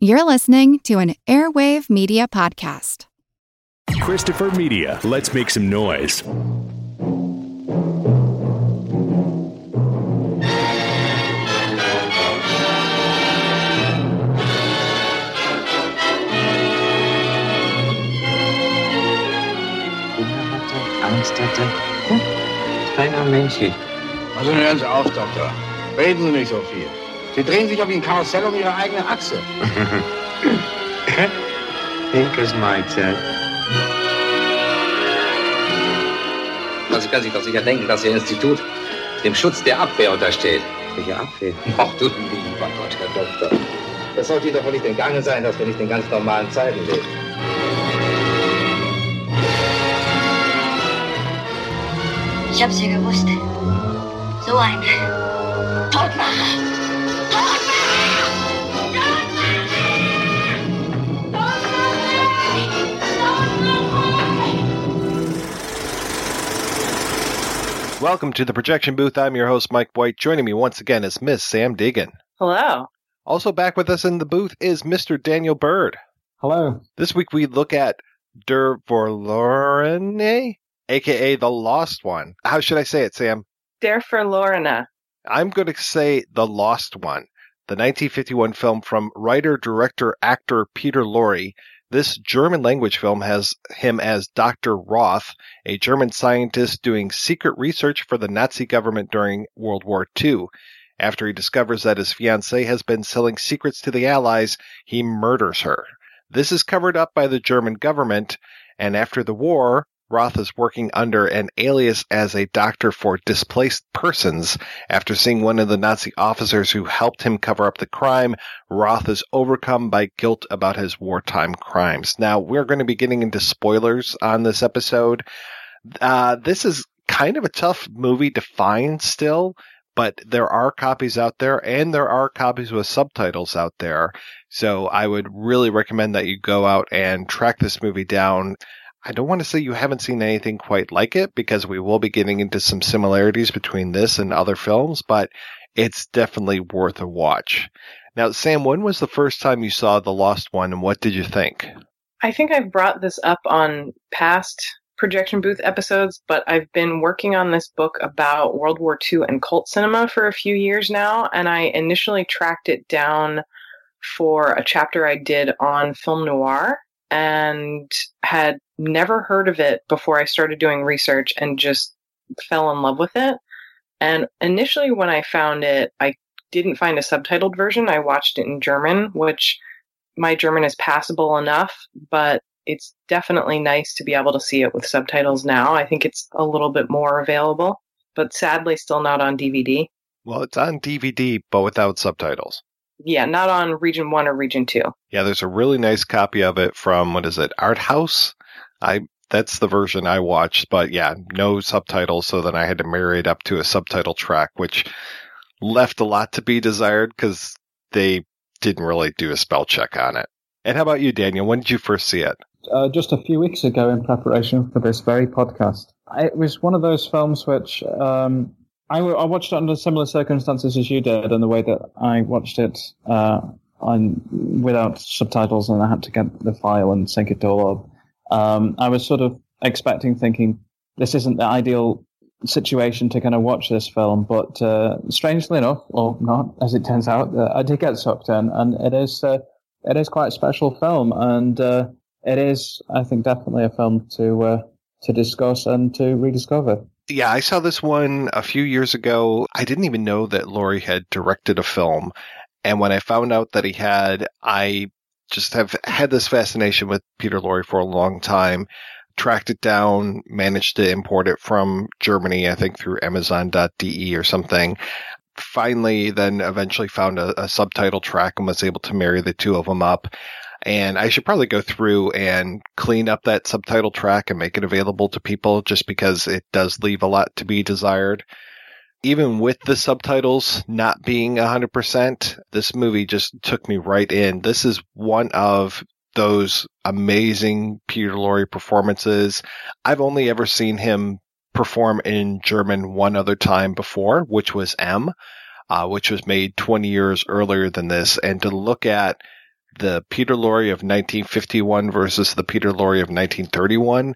You're listening to an Airwave Media Podcast. Christopher Media. Let's make some noise. Angst hatte? Hm? Kleiner Mensch. Also hören Sie auf, Doktor. Reden Sie nicht so viel. Sie drehen sich auf wie ein Karussell um Ihre eigene Achse. Hinkes Mahlzeit. Also Sie können sich doch sicher denken, dass Ihr Institut dem Schutz der Abwehr untersteht. Welche Abwehr? Ach du lieber Gott, Herr Doktor. Das sollte Ihnen doch wohl nicht entgangen sein, dass wir nicht in ganz normalen Zeiten leben. Ich hab's ja gewusst. So ein Welcome to the projection booth. I'm your host, Mike White. Joining me once again is Miss Samm Deighan. Hello. Also back with us in the booth is Mr. Daniel Bird. Hello. This week we look at Der Verlorene, aka The Lost One. How should I say it, Samm? Der Verlorene. I'm going to say The Lost One, the 1951 film from writer, director, actor Peter Lorre. This German language film has him as Dr. Roth, a German scientist doing secret research for the Nazi government during World War II. After he discovers that his fiancée has been selling secrets to the Allies, he murders her. This is covered up by the German government, and after the war, Roth is working under an alias as a doctor for displaced persons. After seeing one of the Nazi officers who helped him cover up the crime, Roth is overcome by guilt about his wartime crimes. Now, we're going to be getting into spoilers on this episode. Uh, this is kind of a tough movie to find still, but there are copies out there and there are copies with subtitles out there. So I would really recommend that you go out and track this movie down. I don't want to say you haven't seen anything quite like it because we will be getting into some similarities between this and other films, but it's definitely worth a watch. Now, Samm, when was the first time you saw The Lost One and what did you think? I think I've brought this up on past projection booth episodes, but I've been working on this book about World War II and cult cinema for a few years now, and I initially tracked it down for a chapter I did on film noir and had never heard of it before I started doing research and just fell in love with it. And initially, when I found it, I didn't find a subtitled version. I watched it in German, which my German is passable enough, but it's definitely nice to be able to see it with subtitles now. I think it's a little bit more available, but sadly, still not on DVD. Well, it's on DVD, but without subtitles. Yeah, not on Region 1 or Region 2. Yeah, there's a really nice copy of it from, what is it, Art House? I that's the version I watched, but yeah, no subtitles, so then I had to marry it up to a subtitle track, which left a lot to be desired because they didn't really do a spell check on it. And how about you, Daniel? When did you first see it? Uh, just a few weeks ago, in preparation for this very podcast, it was one of those films which um, I, I watched it under similar circumstances as you did, in the way that I watched it uh, on without subtitles, and I had to get the file and sync it all up. Um, I was sort of expecting, thinking this isn't the ideal situation to kind of watch this film, but uh, strangely enough, or not, as it turns out, uh, I did get sucked in, and it is uh, it is quite a special film, and uh, it is, I think, definitely a film to uh, to discuss and to rediscover. Yeah, I saw this one a few years ago. I didn't even know that Lorre had directed a film. And when I found out that he had, I just have had this fascination with Peter Lorre for a long time. Tracked it down, managed to import it from Germany, I think through Amazon.de or something. Finally, then eventually found a, a subtitle track and was able to marry the two of them up. And I should probably go through and clean up that subtitle track and make it available to people just because it does leave a lot to be desired. Even with the subtitles not being 100%, this movie just took me right in. This is one of those amazing Peter Lorre performances. I've only ever seen him perform in German one other time before, which was M, uh, which was made 20 years earlier than this. And to look at the Peter Lorre of 1951 versus the Peter Lorre of 1931.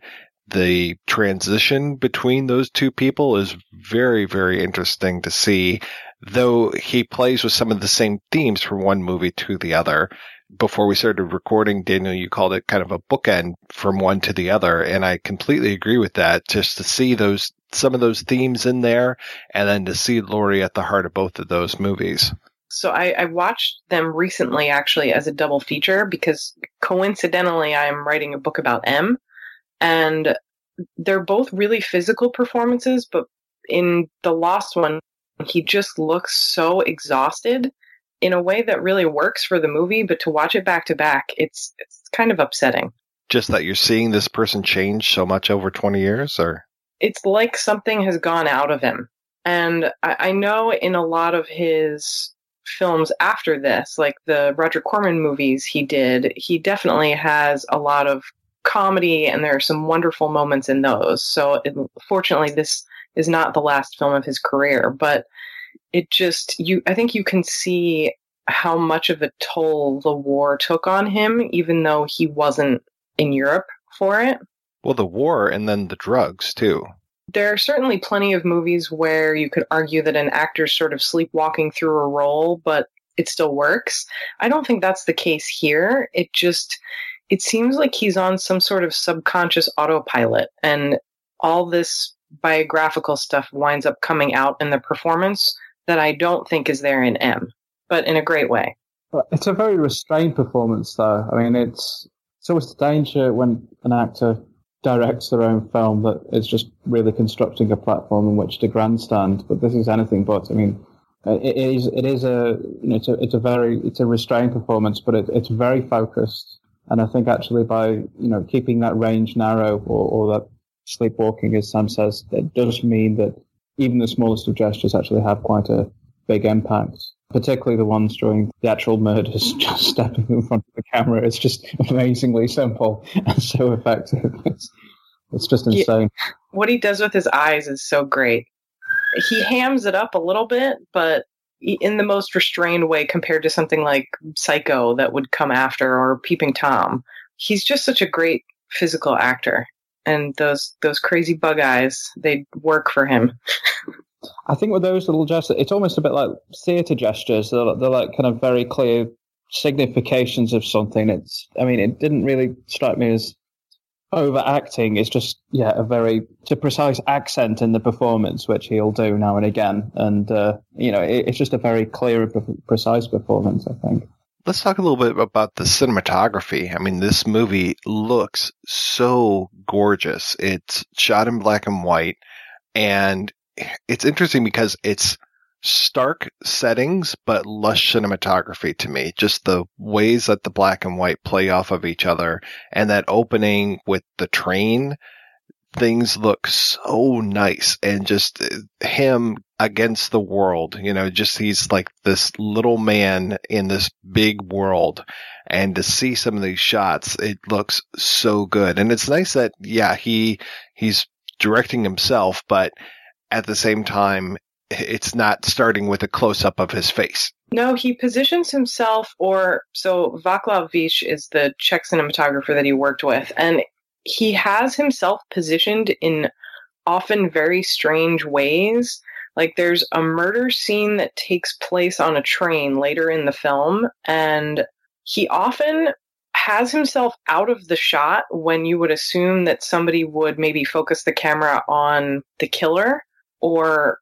The transition between those two people is very, very interesting to see, though he plays with some of the same themes from one movie to the other. Before we started recording, Daniel, you called it kind of a bookend from one to the other, and I completely agree with that. Just to see those some of those themes in there, and then to see Lorre at the heart of both of those movies. So I, I, watched them recently, actually, as a double feature because coincidentally, I'm writing a book about M, and they're both really physical performances. But in the Lost one, he just looks so exhausted in a way that really works for the movie. But to watch it back to back, it's it's kind of upsetting. Just that you're seeing this person change so much over 20 years, or it's like something has gone out of him. And I, I know in a lot of his films after this, like the Roger Corman movies he did, he definitely has a lot of comedy and there are some wonderful moments in those. So it, fortunately, this is not the last film of his career, but it just, you, I think you can see how much of a toll the war took on him, even though he wasn't in Europe for it. Well, the war and then the drugs too there are certainly plenty of movies where you could argue that an actor's sort of sleepwalking through a role, but it still works. I don't think that's the case here. It just it seems like he's on some sort of subconscious autopilot and all this biographical stuff winds up coming out in the performance that I don't think is there in M, but in a great way. It's a very restrained performance, though. I mean, it's it's always the danger when an actor directs their own film that is just really constructing a platform in which to grandstand. But this is anything but. I mean, uh, it is it is a you know it's a it's a very it's a restrained performance, but it, it's very focused. And I think actually by you know keeping that range narrow or, or that sleepwalking, as Samm says, it does mean that even the smallest of gestures actually have quite a big impact particularly the ones during the actual murders, just stepping in front of the camera. It's just amazingly simple and so effective. It's, it's just insane. Yeah, what he does with his eyes is so great. He hams it up a little bit, but in the most restrained way compared to something like Psycho that would come after or Peeping Tom. He's just such a great physical actor. And those those crazy bug eyes, they work for him. I think with those little gestures, it's almost a bit like theatre gestures. They're, they're like kind of very clear significations of something. It's, I mean, it didn't really strike me as overacting. It's just, yeah, a very, it's a precise accent in the performance, which he'll do now and again. And, uh, you know, it, it's just a very clear and precise performance, I think. Let's talk a little bit about the cinematography. I mean, this movie looks so gorgeous. It's shot in black and white and it's interesting because it's stark settings, but lush cinematography to me. Just the ways that the black and white play off of each other and that opening with the train, things look so nice and just uh, him against the world, you know, just he's like this little man in this big world. And to see some of these shots, it looks so good. And it's nice that, yeah, he, he's directing himself, but at the same time, it's not starting with a close up of his face. No, he positions himself, or so Vaclav Vich is the Czech cinematographer that he worked with, and he has himself positioned in often very strange ways. Like there's a murder scene that takes place on a train later in the film, and he often has himself out of the shot when you would assume that somebody would maybe focus the camera on the killer or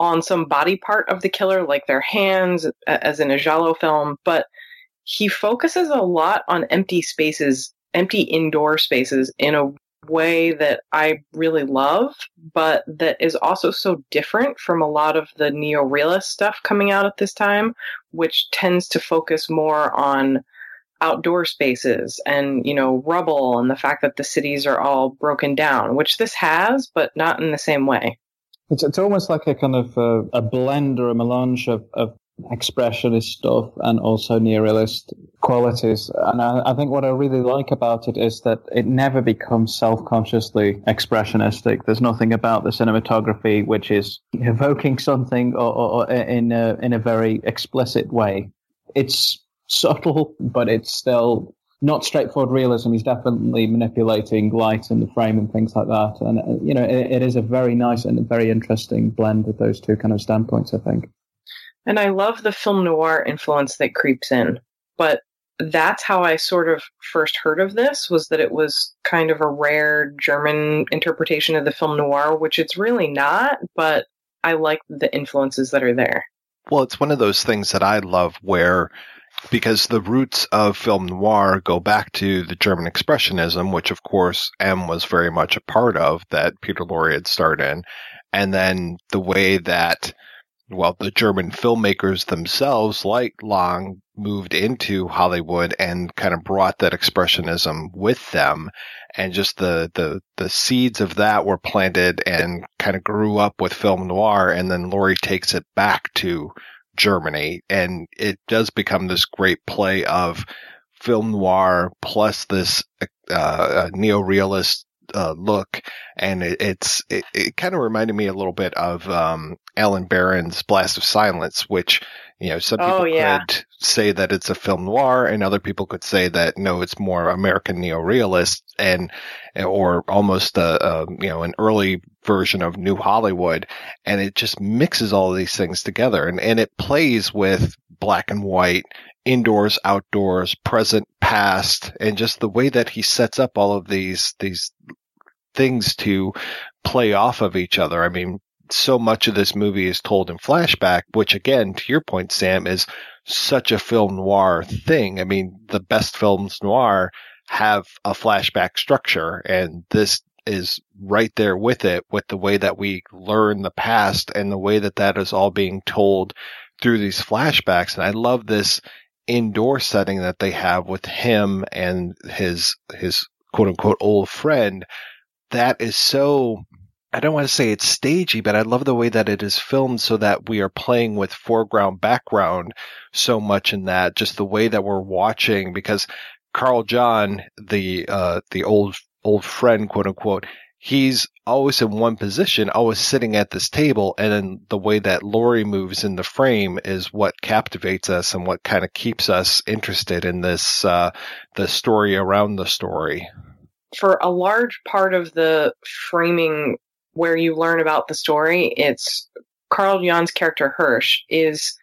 on some body part of the killer, like their hands, as in a Giallo film, but he focuses a lot on empty spaces, empty indoor spaces in a way that I really love, but that is also so different from a lot of the neo realist stuff coming out at this time, which tends to focus more on outdoor spaces and, you know, rubble and the fact that the cities are all broken down, which this has, but not in the same way. It's, it's almost like a kind of a, a blend or a melange of, of expressionist stuff and also neorealist qualities. And I, I, think what I really like about it is that it never becomes self-consciously expressionistic. There's nothing about the cinematography which is evoking something or, or, or in a, in a very explicit way. It's subtle, but it's still not straightforward realism. He's definitely manipulating light in the frame and things like that. And, uh, you know, it, it is a very nice and very interesting blend of those two kind of standpoints, I think. And I love the film noir influence that creeps in. But that's how I sort of first heard of this was that it was kind of a rare German interpretation of the film noir, which it's really not, but I like the influences that are there. Well, it's one of those things that I love where because the roots of film noir go back to the German Expressionism, which of course M was very much a part of, that Peter Lorre had starred in, and then the way that well, the German filmmakers themselves, like Lang, moved into Hollywood and kind of brought that expressionism with them. And just the, the, the seeds of that were planted and kind of grew up with film noir. And then Lorre takes it back to Germany and it does become this great play of film noir plus this, uh, neo-realist uh, look, and it, it's it, it kind of reminded me a little bit of um, Allen Baron's Blast of Silence, which you know some people oh, yeah. could say that it's a film noir, and other people could say that no, it's more American neo-realist, and or almost a, a you know an early version of New Hollywood, and it just mixes all of these things together, and and it plays with black and white indoors, outdoors, present, past, and just the way that he sets up all of these these things to play off of each other. I mean, so much of this movie is told in flashback, which again, to your point, Samm, is such a film noir thing. I mean, the best films noir have a flashback structure and this is right there with it with the way that we learn the past and the way that that is all being told through these flashbacks. And I love this indoor setting that they have with him and his, his quote unquote old friend that is so I don't want to say it's stagey, but I love the way that it is filmed so that we are playing with foreground background so much in that just the way that we're watching because Karl John, the uh, the old old friend, quote unquote, he's always in one position, always sitting at this table, and then the way that Lorre moves in the frame is what captivates us and what kind of keeps us interested in this uh, the story around the story for a large part of the framing where you learn about the story, it's Karl John's character Hirsch is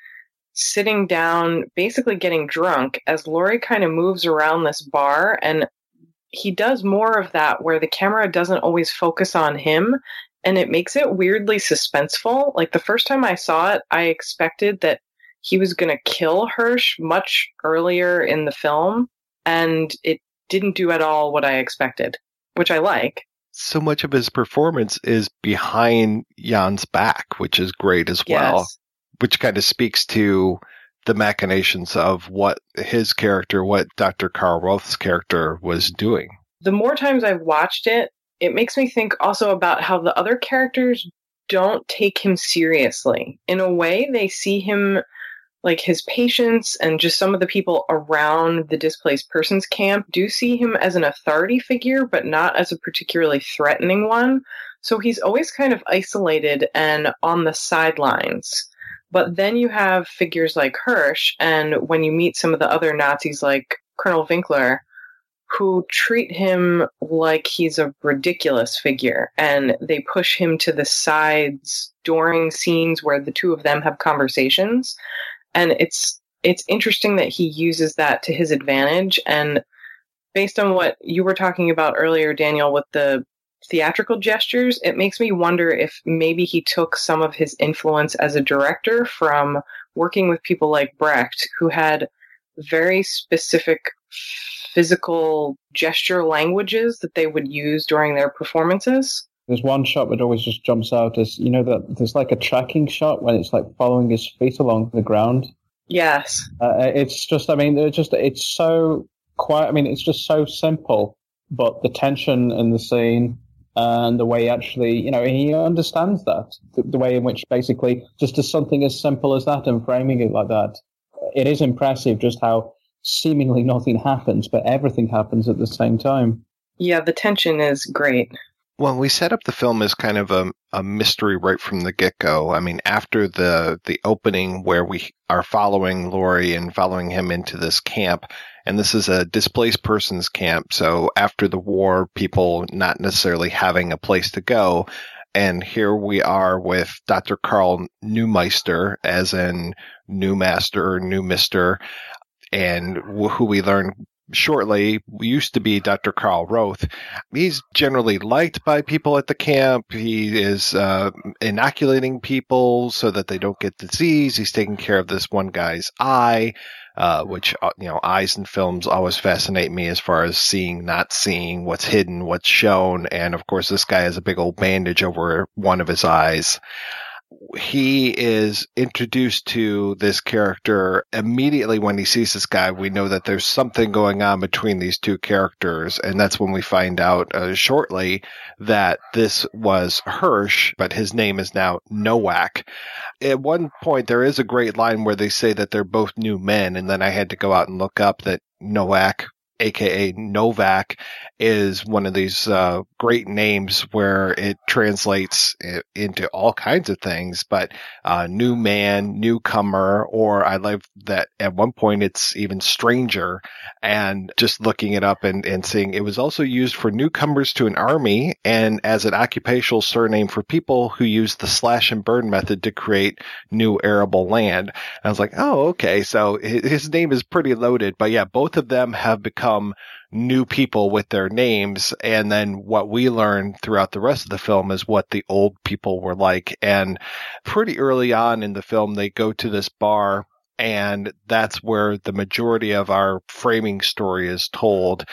sitting down, basically getting drunk as Lorre kind of moves around this bar. And he does more of that where the camera doesn't always focus on him. And it makes it weirdly suspenseful. Like the first time I saw it, I expected that he was going to kill Hirsch much earlier in the film. And it didn't do at all what I expected, which I like. So much of his performance is behind John's back, which is great as well, which kind of speaks to the machinations of what his character, what Dr. Karl Roth's character was doing. The more times I've watched it, it makes me think also about how the other characters don't take him seriously. In a way, they see him like his patients and just some of the people around the displaced persons camp do see him as an authority figure, but not as a particularly threatening one. So he's always kind of isolated and on the sidelines. But then you have figures like Hirsch, and when you meet some of the other Nazis like Colonel Winkler, who treat him like he's a ridiculous figure and they push him to the sides during scenes where the two of them have conversations. And it's it's interesting that he uses that to his advantage. And based on what you were talking about earlier daniel with the theatrical gestures it makes me wonder if maybe he took some of his influence as a director from working with people like brecht who had very specific physical gesture languages that they would use during their performances there's one shot that always just jumps out as you know that there's like a tracking shot when it's like following his feet along the ground. Yes, uh, it's just I mean it's just it's so quiet. I mean it's just so simple, but the tension in the scene and the way actually you know he understands that the, the way in which basically just as something as simple as that and framing it like that, it is impressive just how seemingly nothing happens, but everything happens at the same time. Yeah, the tension is great. Well, we set up the film as kind of a, a mystery right from the get go. I mean, after the the opening where we are following Lorre and following him into this camp, and this is a displaced persons camp. So after the war, people not necessarily having a place to go. And here we are with Dr. Karl Neumeister, as in new master new mister, and who we learn shortly used to be Dr. Karl Roth. He's generally liked by people at the camp. He is uh, inoculating people so that they don't get disease. He's taking care of this one guy's eye. Uh, which uh, you know, eyes in films always fascinate me as far as seeing, not seeing, what's hidden, what's shown, and of course, this guy has a big old bandage over one of his eyes he is introduced to this character immediately when he sees this guy. We know that there's something going on between these two characters, and that's when we find out uh, shortly that this was Hirsch, but his name is now Nowak. At one point, there is a great line where they say that they're both new men, and then I had to go out and look up that Nowak aka Novak, is one of these uh, great names where it translates into all kinds of things. But uh, new man, newcomer, or I love that at one point it's even stranger. And just looking it up and, and seeing it was also used for newcomers to an army and as an occupational surname for people who use the slash and burn method to create new arable land. And I was like, oh, okay. So his name is pretty loaded. But yeah, both of them have become become new people with their names. And then what we learn throughout the rest of the film is what the old people were like. And pretty early on in the film, they go to this bar and that's where the majority of our framing story is told.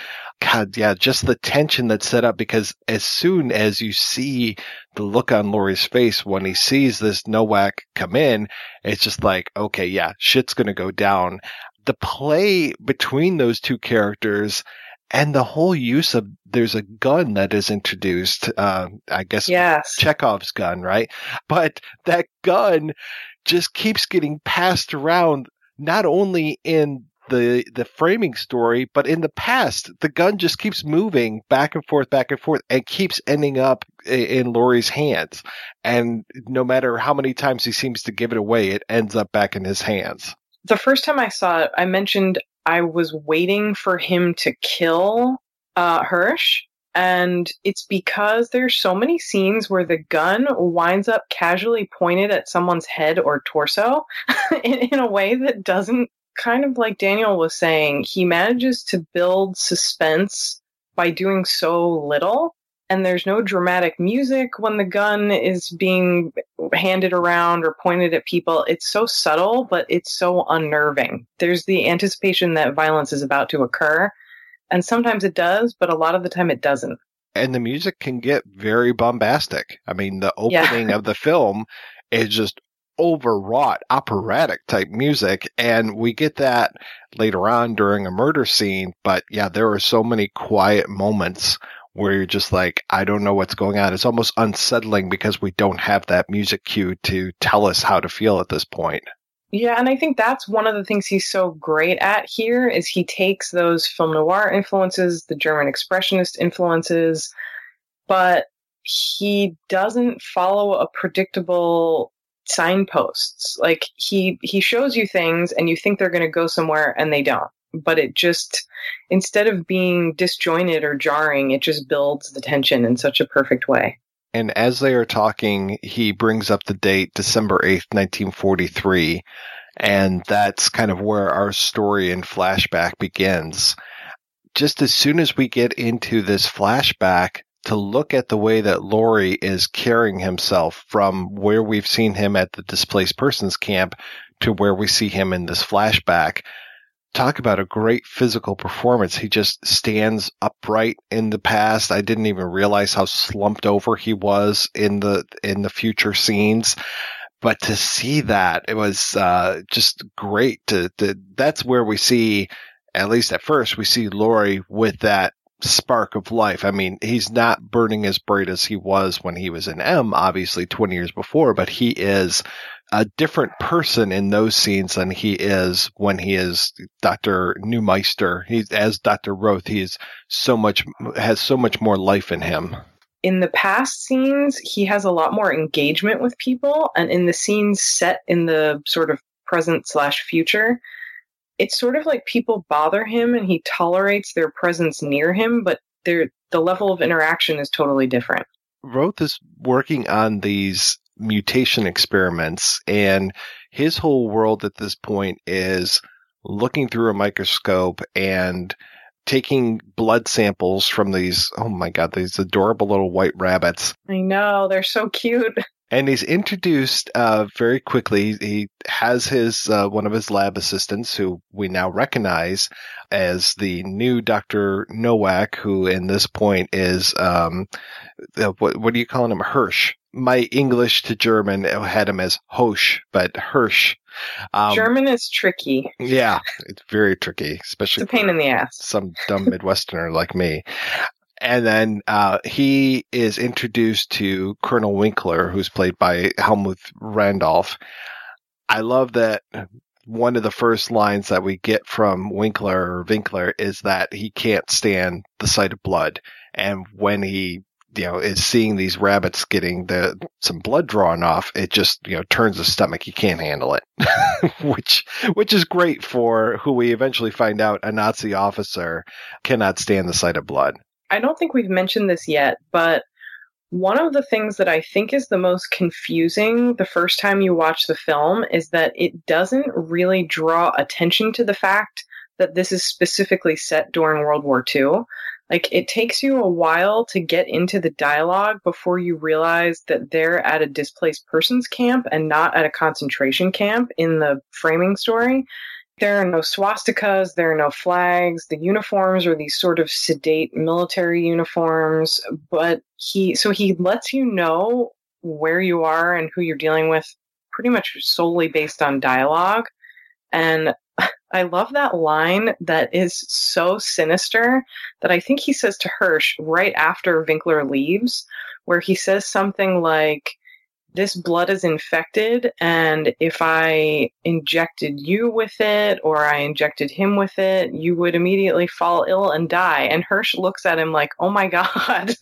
God, yeah, just the tension that's set up because as soon as you see the look on Lorre's face when he sees this Nowak come in, it's just like, okay, yeah, shit's gonna go down the play between those two characters and the whole use of there's a gun that is introduced. Uh, I guess yes. Chekhov's gun, right? But that gun just keeps getting passed around, not only in the the framing story, but in the past, the gun just keeps moving back and forth, back and forth, and keeps ending up in Lorre's hands. And no matter how many times he seems to give it away, it ends up back in his hands the first time I saw it, I mentioned I was waiting for him to kill uh, Hirsch. And it's because there's so many scenes where the gun winds up casually pointed at someone's head or torso in, in a way that doesn't, kind of like Daniel was saying, he manages to build suspense by doing so little and there's no dramatic music when the gun is being handed around or pointed at people. It's so subtle, but it's so unnerving. There's the anticipation that violence is about to occur. And sometimes it does, but a lot of the time it doesn't. And the music can get very bombastic. I mean, the opening yeah. of the film is just overwrought operatic type music and we get that later on during a murder scene but yeah there are so many quiet moments where you're just like, I don't know what's going on. It's almost unsettling because we don't have that music cue to tell us how to feel at this point. Yeah, and I think that's one of the things he's so great at here is he takes those film noir influences, the German expressionist influences, but he doesn't follow a predictable signposts. Like he he shows you things and you think they're going to go somewhere and they don't but it just instead of being disjointed or jarring, it just builds the tension in such a perfect way. And as they are talking, he brings up the date December 8th, 1943. And that's kind of where our story in flashback begins. Just as soon as we get into this flashback, to look at the way that Lorre is carrying himself from where we've seen him at the displaced persons camp to where we see him in this flashback, talk about a great physical performance. He just stands upright in the past. I didn't even realize how slumped over he was in the in the future scenes. But to see that, it was uh, just great. To, to that's where we see, at least at first, we see Lorre with that spark of life. I mean, he's not burning as bright as he was when he was in M, obviously 20 years before, but he is a different person in those scenes than he is when he is Dr. Neumeister. He's as Dr. Roth, he is so much, has so much more life in him. in the past scenes, he has a lot more engagement with people, and in the scenes set in the sort of present slash future, it's sort of like people bother him and he tolerates their presence near him, but the level of interaction is totally different. Roth is working on these mutation experiments, and his whole world at this point is looking through a microscope and taking blood samples from these oh my god these adorable little white rabbits i know they're so cute and he's introduced uh, very quickly. He has his uh, one of his lab assistants, who we now recognize as the new Doctor Nowak, who in this point is um, what what are you calling him? Hirsch. My English to German had him as Hosh, but Hirsch. Um, German is tricky. Yeah, it's very tricky, especially it's a pain in the ass. Some dumb Midwesterner like me. And then uh, he is introduced to Colonel Winkler, who's played by Helmut Rudolph. I love that one of the first lines that we get from Winkler or Winkler is that he can't stand the sight of blood. And when he you know, is seeing these rabbits getting the some blood drawn off, it just you know turns his stomach. He can't handle it, which which is great for who we eventually find out a Nazi officer cannot stand the sight of blood. I don't think we've mentioned this yet, but one of the things that I think is the most confusing the first time you watch the film is that it doesn't really draw attention to the fact that this is specifically set during World War II. Like, it takes you a while to get into the dialogue before you realize that they're at a displaced persons camp and not at a concentration camp in the framing story. There are no swastikas, there are no flags. The uniforms are these sort of sedate military uniforms, but he, so he lets you know where you are and who you're dealing with pretty much solely based on dialogue. And I love that line that is so sinister that I think he says to Hirsch right after Winkler leaves, where he says something like, this blood is infected and if I injected you with it or I injected him with it, you would immediately fall ill and die. And Hirsch looks at him like, oh my God.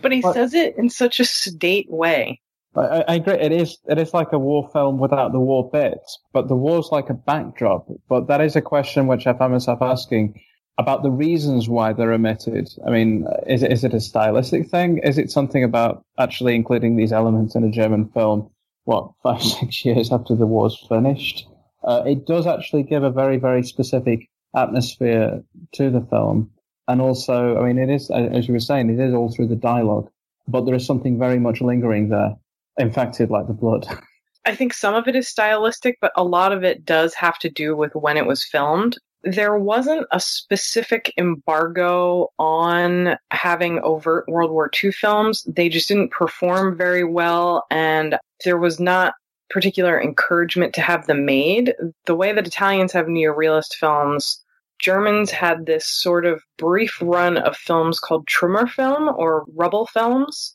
but he but, says it in such a sedate way. I, I, agree. It is, it is like a war film without the war bits, but the war's like a backdrop. But that is a question which I found myself asking about the reasons why they're omitted. I mean, is it, is it a stylistic thing? Is it something about actually including these elements in a German film? What five six years after the war's finished? Uh, it does actually give a very very specific atmosphere to the film, and also, I mean, it is as you were saying, it is all through the dialogue, but there is something very much lingering there, infected like the blood. I think some of it is stylistic, but a lot of it does have to do with when it was filmed there wasn't a specific embargo on having overt World War II films. They just didn't perform very well, and there was not particular encouragement to have them made. The way that Italians have neorealist films, Germans had this sort of brief run of films called Trümmerfilm or rubble films.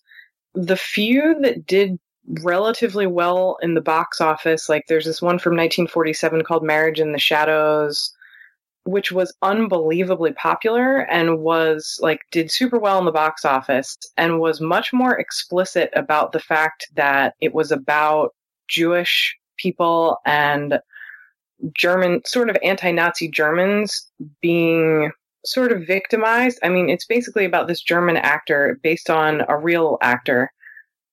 The few that did relatively well in the box office, like there's this one from 1947 called Marriage in the Shadows which was unbelievably popular and was like did super well in the box office and was much more explicit about the fact that it was about Jewish people and German sort of anti-Nazi Germans being sort of victimized. I mean, it's basically about this German actor based on a real actor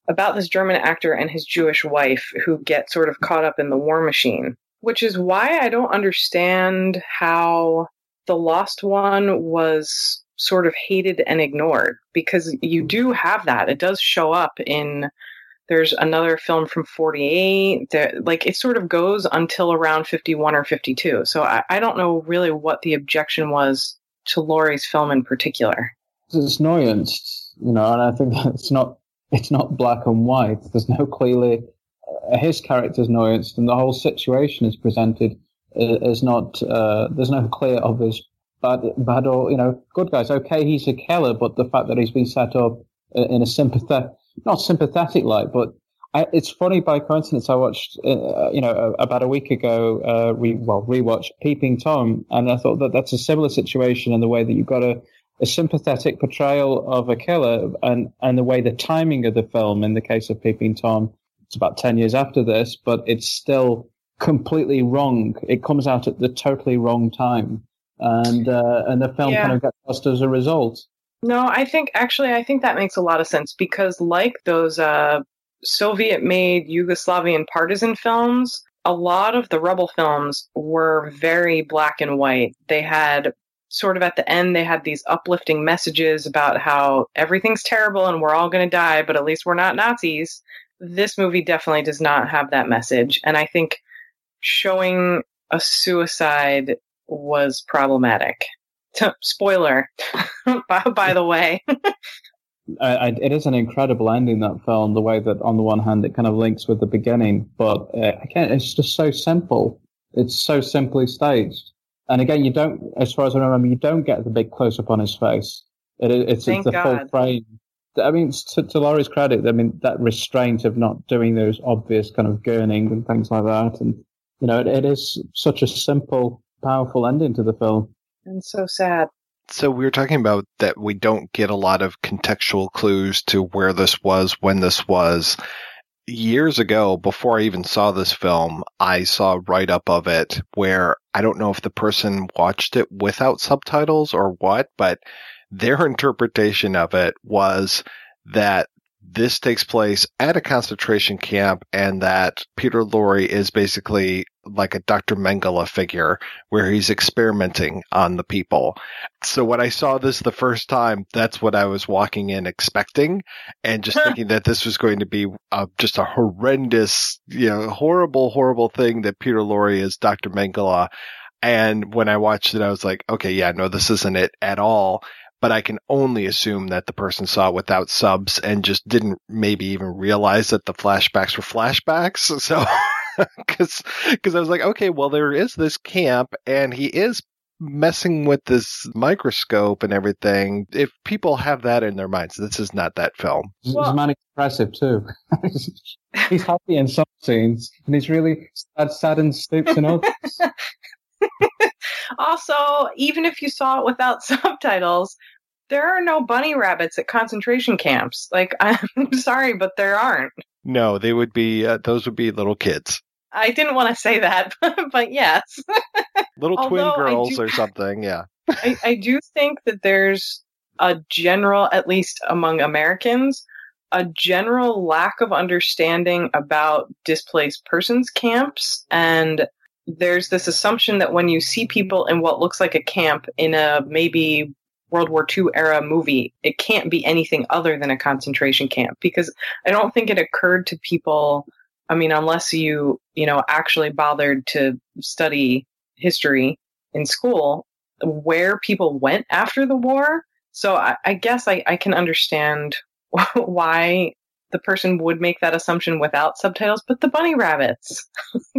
about this German actor and his Jewish wife who get sort of caught up in the war machine which is why I don't understand how The Lost One was sort of hated and ignored because you hmm. do have that. It does show up in there's another film from 48 that like it sort of goes until around 51 or 52 so I, I don't know really what the objection was to Lorre's film in particular. It's nuanced you know and i think it's not it's not black and white. There's no clearly uh, his character's nuanced and the whole situation is presented as not uh, there's no clear obvious bad bad or you know good guys. Okay he's a killer but the fact that he's been set up in a sympathetic not sympathetic light but I, it's funny by coincidence I watched uh, you know about a week ago uh, re, well rewatched Peeping Tom and I thought that that's a similar situation in the way that you've got a a sympathetic portrayal of a killer, and and the way the timing of the film, in the case of Peeping Tom, it's about ten years after this, but it's still completely wrong. It comes out at the totally wrong time, and uh, and the film Yeah. kind of gets lost as a result. No, I think actually, I think that makes a lot of sense because, like those uh, Soviet made Yugoslavian partisan films, a lot of the rubble films were very black and white. They had sort of at the end, they had these uplifting messages about how everything's terrible and we're all going to die, but at least we're not Nazis. This movie definitely does not have that message. And I think showing a suicide was problematic. Spoiler, by, by the way. I, I, it is an incredible ending that film. The way that on the one hand it kind of links with the beginning, but uh, it's just so simple. It's so simply staged. And again, you don't, as far as I remember, you don't get the big close up on his face. It, it's, it's Thank the full frame. I mean, to, to Lorre's credit, I mean that restraint of not doing those obvious kind of gurning and things like that, and you know, it, it is such a simple, powerful ending to the film. And so sad. So we were talking about that we don't get a lot of contextual clues to where this was, when this was. Years ago, before I even saw this film, I saw a write up of it where I don't know if the person watched it without subtitles or what, but their interpretation of it was that this takes place at a concentration camp and that Peter Lorre is basically like a Dr. Mengele figure where he's experimenting on the people. So when I saw this the first time, that's what I was walking in expecting and just thinking that this was going to be uh, just a horrendous, you know, horrible, horrible thing that Peter Lorre is Dr. Mengele. And when I watched it, I was like, okay, yeah, no, this isn't it at all. But I can only assume that the person saw it without subs and just didn't maybe even realize that the flashbacks were flashbacks. So, cause, cause I was like, okay, well, there is this camp and he is messing with this microscope and everything. If people have that in their minds, this is not that film. He's Well- manic depressive too. he's happy in some scenes, and he's really sad, sad and stoops in others. Also, even if you saw it without subtitles, there are no bunny rabbits at concentration camps. Like, I'm sorry, but there aren't. No, they would be, uh, those would be little kids. I didn't want to say that, but yes. Little twin girls do- or something, yeah. I, I do think that there's a general, at least among Americans, a general lack of understanding about displaced persons camps. And there's this assumption that when you see people in what looks like a camp in a maybe World War II era movie, it can't be anything other than a concentration camp because I don't think it occurred to people. I mean, unless you, you know, actually bothered to study history in school, where people went after the war. So I, I guess I, I can understand why the person would make that assumption without subtitles, but the bunny rabbits.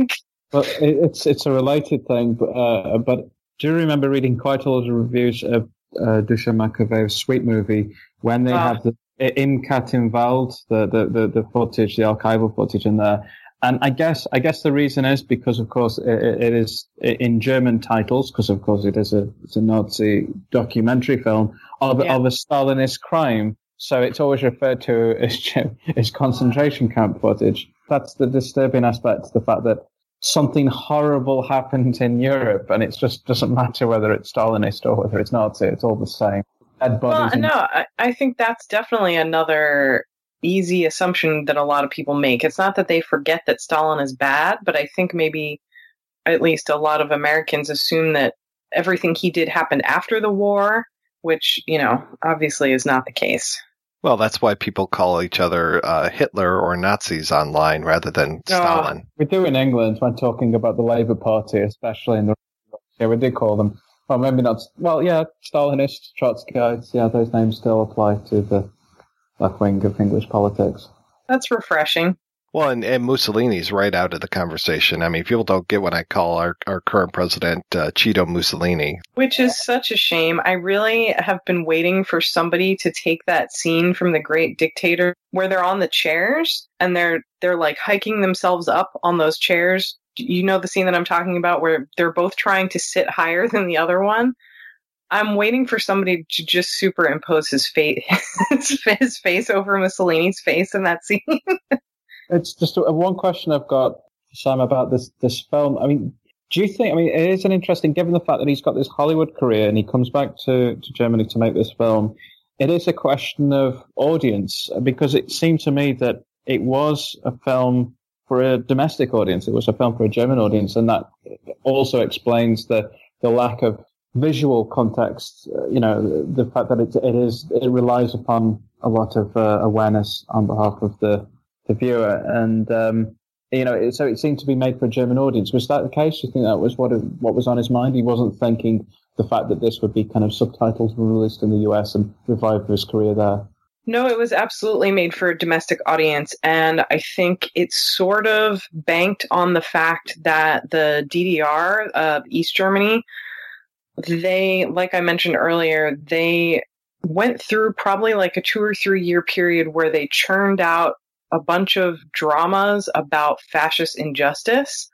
It, it's it's a related thing. But, uh, but do you remember reading quite a lot of reviews of uh, Dusan Makavejev's Sweet Movie when they Ah. have the in Kattenwald, the, the, the, the footage, the archival footage in there. And I guess I guess the reason is because, of course, it, it is in German titles, because of course it is a it's a Nazi documentary film of Yeah. of a Stalinist crime. So it's always referred to as as concentration camp footage. That's the disturbing aspect, the fact that something horrible happened in Europe, and it just doesn't matter whether it's Stalinist or whether it's Nazi. It's all the same. Dead Well, bodies. in- no, I, I think that's definitely another easy assumption that a lot of people make. It's not that they forget that Stalin is bad, but I think maybe at least a lot of Americans assume that everything he did happened after the war, which, you know, obviously is not the case. Well, that's why people call each other uh, Hitler or Nazis online rather than Oh. Stalin. We do in England when talking about the Labour Party, especially in the yeah, we do call them. Well, maybe not. Well, yeah, Stalinist, Trotskyites. Yeah, those names still apply to the left wing of English politics. That's refreshing. Well, and, and Mussolini's right out of the conversation. I mean, people don't get what I call our, our current president, uh, Cheeto Mussolini. Which is such a shame. I really have been waiting for somebody to take that scene from The Great Dictator where they're on the chairs and they're they're like hiking themselves up on those chairs. You know the scene that I'm talking about where they're both trying to sit higher than the other one. I'm waiting for somebody to just superimpose his face, his face over Mussolini's face in that scene. it's just a, one question I've got, Samm, about this this film. I mean, do you think? I mean, it is an interesting, given the fact that he's got this Hollywood career and he comes back to to Germany to make this film. It is a question of audience because it seemed to me that it was a film for a domestic audience. It was a film for a German audience, and that also explains the the lack of visual context. Uh, you know, the fact that it, it is it relies upon a lot of uh, awareness on behalf of the the viewer, and um, you know, so it seemed to be made for a German audience. Was that the case? Do you think that was what what was on his mind? He wasn't thinking the fact that this would be kind of subtitles released in the US and revive his career there. No, it was absolutely made for a domestic audience. And I think it's sort of banked on the fact that the DDR, of East Germany, they, like I mentioned earlier, they went through probably like a two or three year period where they churned out a bunch of dramas about fascist injustice.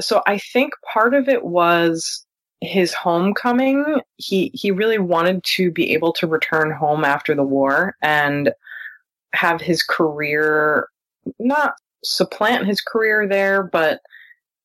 So I think part of it was his homecoming, he he really wanted to be able to return home after the war and have his career not supplant his career there, but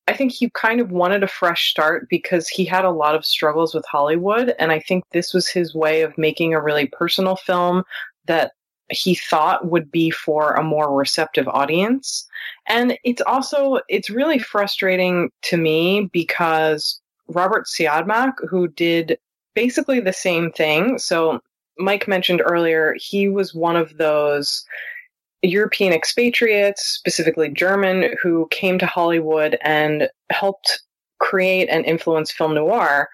I think he kind of wanted a fresh start because he had a lot of struggles with Hollywood. And I think this was his way of making a really personal film that he thought would be for a more receptive audience. And it's also, it's really frustrating to me because Robert Siodmak, who did basically the same thing. So Mike mentioned earlier, he was one of those European expatriates, specifically German, who came to Hollywood and helped create and influence film noir.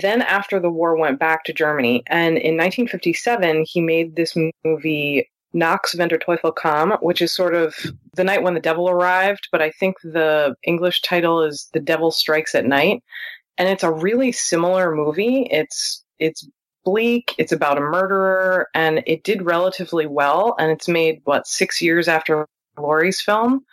Then, after the war, went back to Germany. And in 1957, he made this movie, Nachts wenn der Teufel kam, which is sort of The Night When the Devil Arrived, but I think the English title is The Devil Strikes at Night and it's a really similar movie. It's it's bleak. It's about a murderer, and it did relatively well. And it's made what six years after Lorre's film,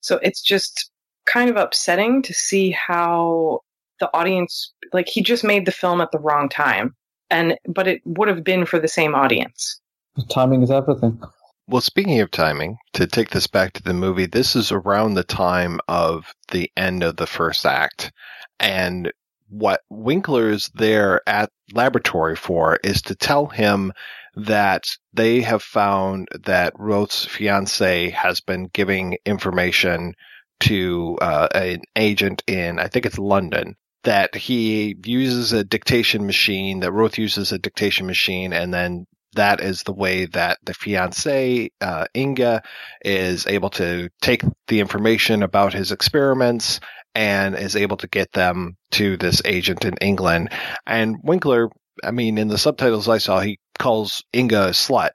so it's just kind of upsetting to see how the audience like he just made the film at the wrong time, and but it would have been for the same audience. Timing is everything. Well, speaking of timing, to take this back to the movie, this is around the time of the end of the first act. And what Winkler is there at laboratory for is to tell him that they have found that Roth's fiance has been giving information to uh, an agent in, I think it's London, that he uses a dictation machine, that Roth uses a dictation machine, and then that is the way that the fiance, uh, Inga, is able to take the information about his experiments and is able to get them to this agent in England. And Winkler, I mean, in the subtitles I saw, he calls Inga a slut.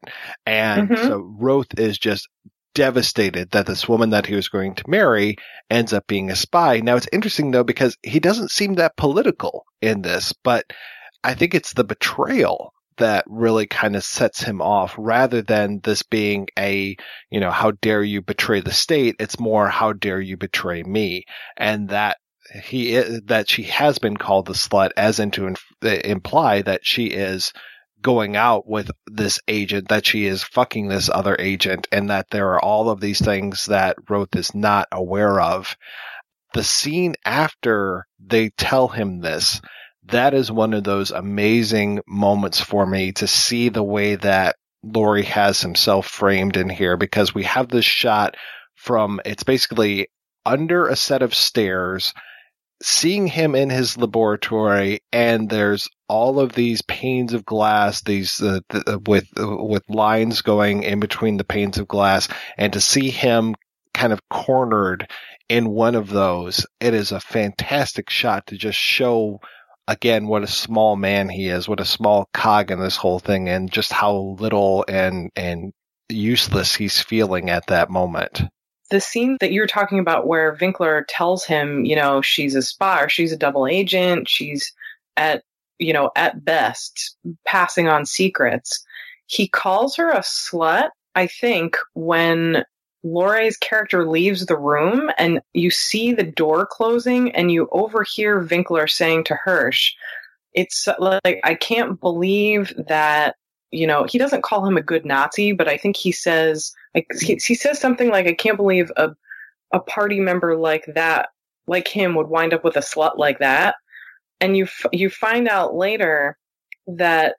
And mm-hmm. so Roth is just devastated that this woman that he was going to marry ends up being a spy. Now it's interesting though, because he doesn't seem that political in this, but I think it's the betrayal that really kind of sets him off rather than this being a, you know, how dare you betray the state? It's more, how dare you betray me? And that he, that she has been called the slut as into inf- imply that she is going out with this agent, that she is fucking this other agent, and that there are all of these things that Roth is not aware of. The scene after they tell him this, that is one of those amazing moments for me to see the way that Lorre has himself framed in here because we have this shot from it's basically under a set of stairs seeing him in his laboratory and there's all of these panes of glass these uh, th- with uh, with lines going in between the panes of glass and to see him kind of cornered in one of those it is a fantastic shot to just show again what a small man he is, what a small cog in this whole thing, and just how little and and useless he's feeling at that moment. The scene that you're talking about where Winkler tells him, you know, she's a spy or she's a double agent, she's at, you know, at best passing on secrets. He calls her a slut, I think, when Lorre's character leaves the room and you see the door closing and you overhear Winkler saying to Hösch, it's like I can't believe that you know he doesn't call him a good Nazi, but I think he says like he, he says something like I can't believe a a party member like that like him would wind up with a slut like that, and you f- you find out later that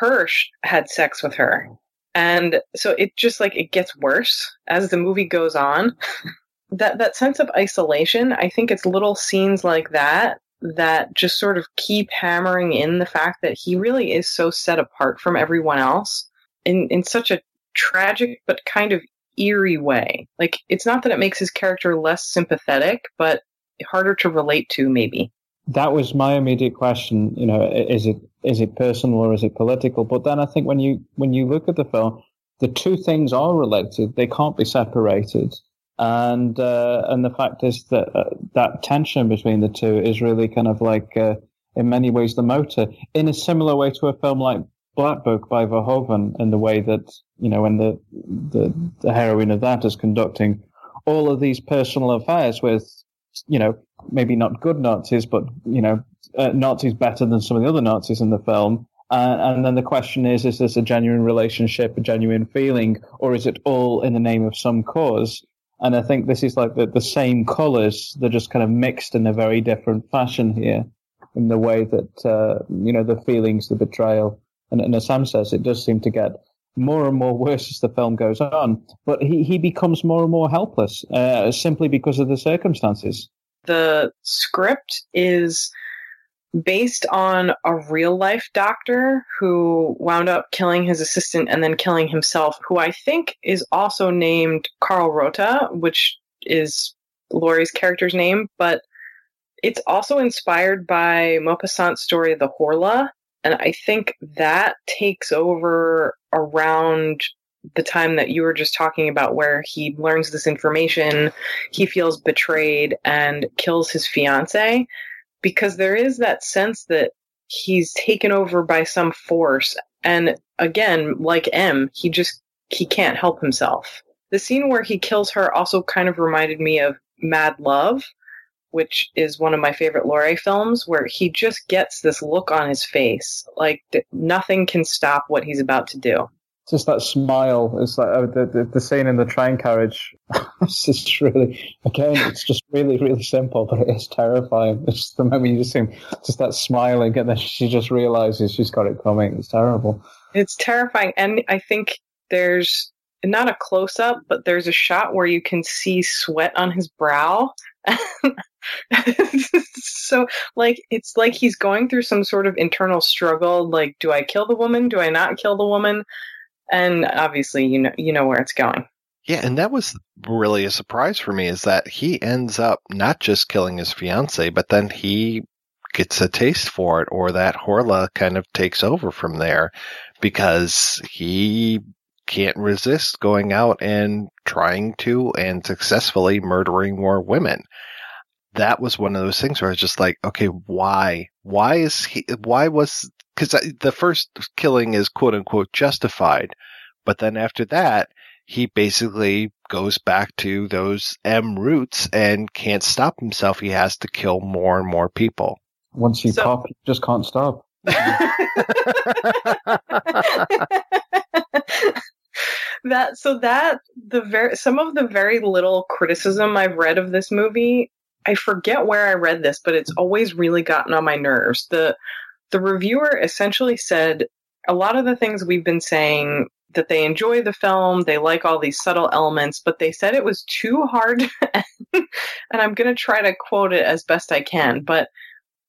Hösch had sex with her. And so it just like it gets worse as the movie goes on. that that sense of isolation, I think it's little scenes like that that just sort of keep hammering in the fact that he really is so set apart from everyone else in in such a tragic but kind of eerie way. Like it's not that it makes his character less sympathetic, but harder to relate to maybe. That was my immediate question. You know, is it is it personal or is it political? But then I think when you when you look at the film, the two things are related. They can't be separated and uh, and the fact is that uh, that tension between the two is really kind of like uh, in many ways the motor in a similar way to a film like Black Book by Verhoeven in the way that you know when the the, the heroine of that is conducting all of these personal affairs with you know maybe not good Nazis but you know uh, Nazis better than some of the other Nazis in the film uh, and then the question is, is this a genuine relationship, a genuine feeling, or is it all in the name of some cause? And I think this is like the, the same colors. They're just kind of mixed in a very different fashion here in the way that, uh, you know, the feelings, the betrayal. And, and as Samm says, it does seem to get more and more worse as the film goes on. But he, he becomes more and more helpless, uh, simply because of the circumstances. The script is based on a real life doctor who wound up killing his assistant and then killing himself, who I think is also named Karl Rothe, which is Lorre's character's name, but it's also inspired by Maupassant's story, The Horla. And I think that takes over around the time that you were just talking about, where he learns this information, he feels betrayed and kills his fiance because there is that sense that he's taken over by some force. And again, like M, he just, he can't help himself. The scene where he kills her also kind of reminded me of Mad Love, which is one of my favorite Lorre films, where he just gets this look on his face, like nothing can stop what he's about to do just that smile. It's like oh, the, the, the scene in the train carriage. it's just really, again, it's just really, really simple, but it is terrifying. It's just the moment you just see just that smiling, and then she just realizes she's got it coming. It's terrible. It's terrifying, and I think there's not a close up, but there's a shot where you can see sweat on his brow. so like it's like he's going through some sort of internal struggle like do i kill the woman do i not kill the woman and obviously you know you know where it's going. Yeah, and that was really a surprise for me is that he ends up not just killing his fiance, but then he gets a taste for it, or that Horla kind of takes over from there because he can't resist going out and trying to and successfully murdering more women. That was one of those things where I was just like, okay, why? Why is he, why was because the first killing is quote unquote justified, but then after that, he basically goes back to those M roots and can't stop himself. He has to kill more and more people. Once you so, pop, you just can't stop. that so that the very some of the very little criticism I've read of this movie, I forget where I read this, but it's always really gotten on my nerves. The the reviewer essentially said a lot of the things we've been saying that they enjoy the film, they like all these subtle elements, but they said it was too hard. and I'm going to try to quote it as best I can, but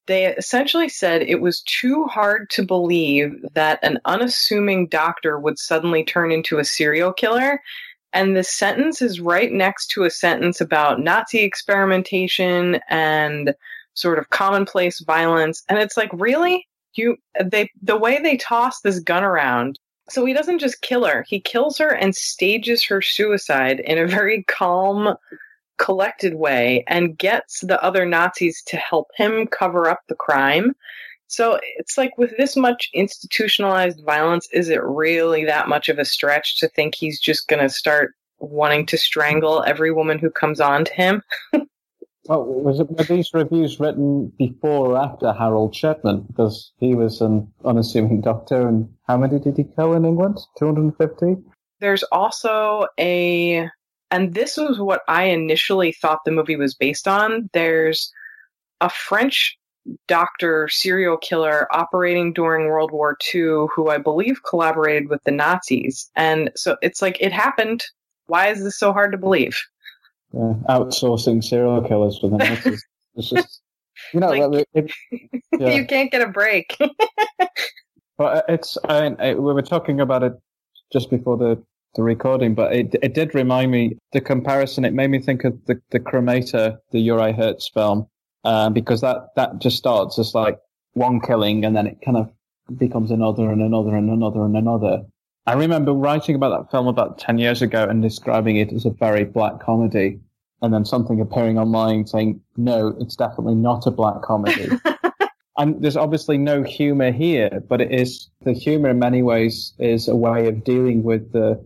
they essentially said it was too hard to believe that an unassuming doctor would suddenly turn into a serial killer. And the sentence is right next to a sentence about Nazi experimentation and sort of commonplace violence. And it's like, really? You, they, the way they toss this gun around. So he doesn't just kill her, he kills her and stages her suicide in a very calm, collected way and gets the other Nazis to help him cover up the crime. So it's like with this much institutionalized violence, is it really that much of a stretch to think he's just going to start wanting to strangle every woman who comes on to him? Well, was it, were these reviews written before or after Harold Shipman? Because he was an unassuming doctor, and how many did he kill in England? 250? There's also a, and this was what I initially thought the movie was based on. There's a French doctor serial killer operating during World War II who I believe collaborated with the Nazis. And so it's like, it happened. Why is this so hard to believe? Yeah, outsourcing serial killers for the Nazis. it's just, you know, Like- it, yeah. you can't get a break. But it's I, I, we were talking about it just before the, the recording, but it it did remind me the comparison. It made me think of the the Cremator, the Juraj Herz film, um, because that that just starts as like one killing, and then it kind of becomes another and another and another and another. I remember writing about that film about ten years ago and describing it as a very black comedy, and then something appearing online saying no, it's definitely not a black comedy. And there's obviously no humor here, but it is the humor in many ways is a way of dealing with the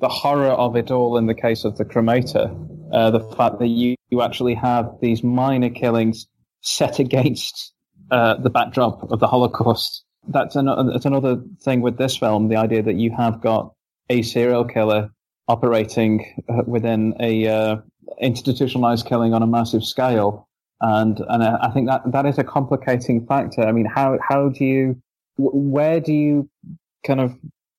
the horror of it all. In the case of the cremator, uh, the fact that you you actually have these minor killings set against uh, the backdrop of the Holocaust. That's another that's another thing with this film. The idea that you have got a serial killer operating uh, within a uh, institutionalized killing on a massive scale and and I think that that is a complicating factor. I mean, how how do you where do you kind of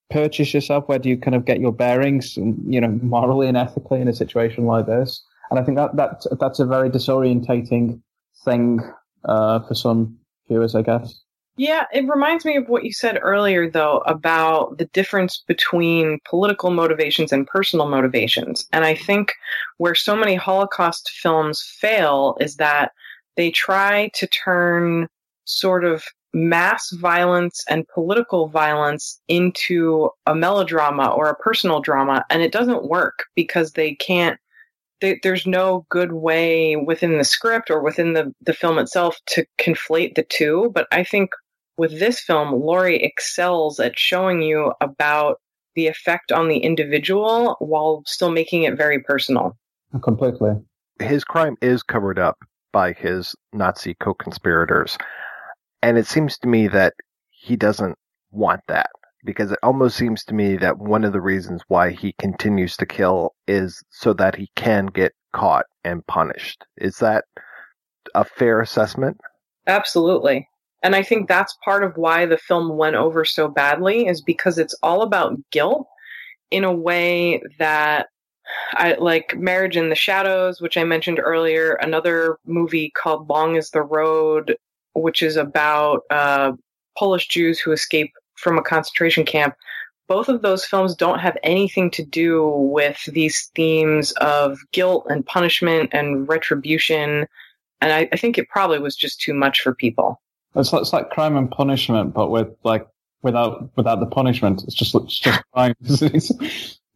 purchase yourself? Where do you kind of get your bearings, you know, morally and ethically in a situation like this? And I think that that that's a very disorientating thing uh, for some viewers, I guess. Yeah, it reminds me of what you said earlier, though, about the difference between political motivations and personal motivations. And I think where so many Holocaust films fail is that they try to turn sort of mass violence and political violence into a melodrama or a personal drama. And it doesn't work because they can't there's no good way within the script or within the, the film itself to conflate the two. But I think with this film, Lorre excels at showing you about the effect on the individual while still making it very personal. Completely. his crime is covered up by his Nazi co-conspirators. And it seems to me that he doesn't want that because it almost seems to me that one of the reasons why he continues to kill is so that he can get caught and punished. Is that a fair assessment? Absolutely. And I think that's part of why the film went over so badly is because it's all about guilt in a way that I like Marriage in the Shadows, which I mentioned earlier, another movie called Long is the Road, which is about uh, Polish Jews who escape from a concentration camp. Both of those films don't have anything to do with these themes of guilt and punishment and retribution. And I, I think it probably was just too much for people. It's like, it's like crime and punishment, but with like without without the punishment. It's just it's just crime. it's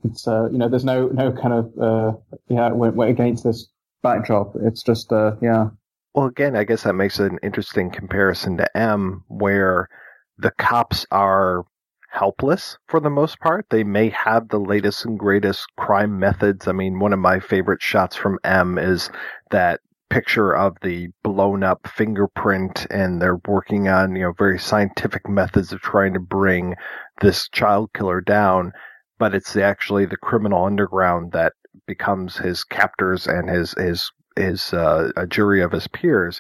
it's, uh, you know there's no no kind of uh, yeah we're, we're against this backdrop. It's just uh, yeah Well, again, I guess that makes an interesting comparison to M, where the cops are helpless for the most part. They may have the latest and greatest crime methods. I mean, one of my favorite shots from M is that picture of the blown up fingerprint and they're working on, you know, very scientific methods of trying to bring this child killer down. But it's actually the criminal underground that becomes his captors and his, his, his, uh, a jury of his peers.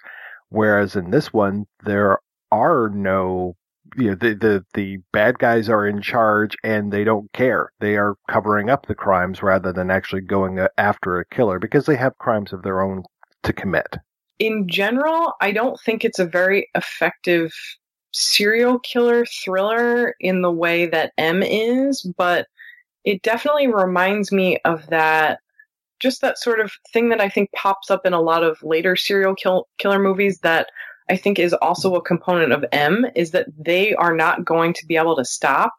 Whereas in this one, there are no you know the, the the bad guys are in charge and they don't care they are covering up the crimes rather than actually going after a killer because they have crimes of their own to commit in general, I don't think it's a very effective serial killer thriller in the way that M is, but it definitely reminds me of that just that sort of thing that I think pops up in a lot of later serial kill- killer movies that I think is also a component of M is that they are not going to be able to stop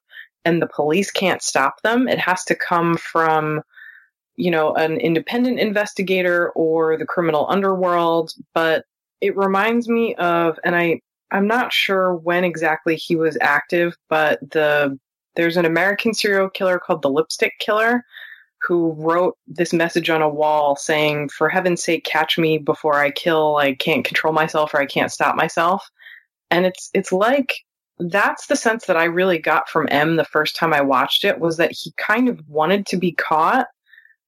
and the police can't stop them. It has to come from you know, an independent investigator or the criminal underworld, but it reminds me of, and I, I'm not sure when exactly he was active, but the, there's an American serial killer called the Lipstick Killer, who wrote this message on a wall saying, For heaven's sake, catch me before I kill. I can't control myself or I can't stop myself. And it's, it's like, that's the sense that I really got from M the first time I watched it was that he kind of wanted to be caught,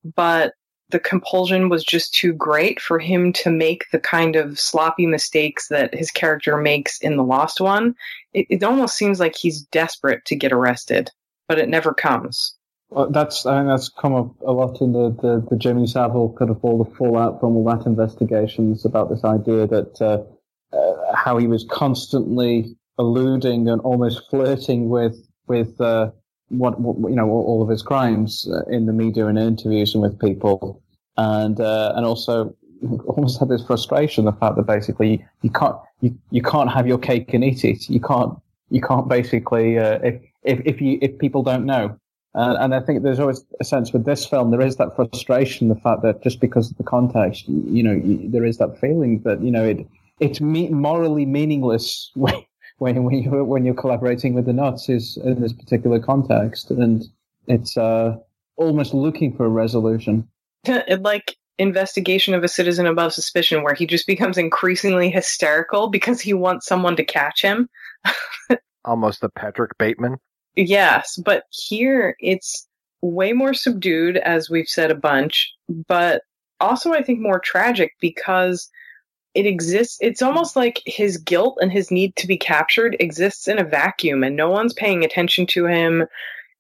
but the compulsion was just too great for him to make the kind of sloppy mistakes that his character makes in The Lost One. It, it almost seems like he's desperate to get arrested, but it never comes. Well, that's I think that's come up a lot in the, the, the Jimmy Savile kind of all the fallout from all that investigations about this idea that uh, uh, how he was constantly alluding and almost flirting with with uh, what, what, you know all of his crimes uh, in the media and interviews and with people, and uh, and also almost had this frustration the fact that basically you can't you, you can't have your cake and eat it. You can't you can't basically uh, if if if you if people don't know. Uh, and I think there's always a sense with this film, there is that frustration, the fact that just because of the context, you, you know, you, there is that feeling that, you know, it, it's me- morally meaningless when, when, when, you, when you're collaborating with the Nazis in this particular context. And it's, uh, almost looking for a resolution. like investigation of a citizen above suspicion where he just becomes increasingly hysterical because he wants someone to catch him. Almost the Patrick Bateman. Yes, but here it's way more subdued, as we've said a bunch, but also I think more tragic because it exists. It's almost like his guilt and his need to be captured exists in a vacuum and no one's paying attention to him.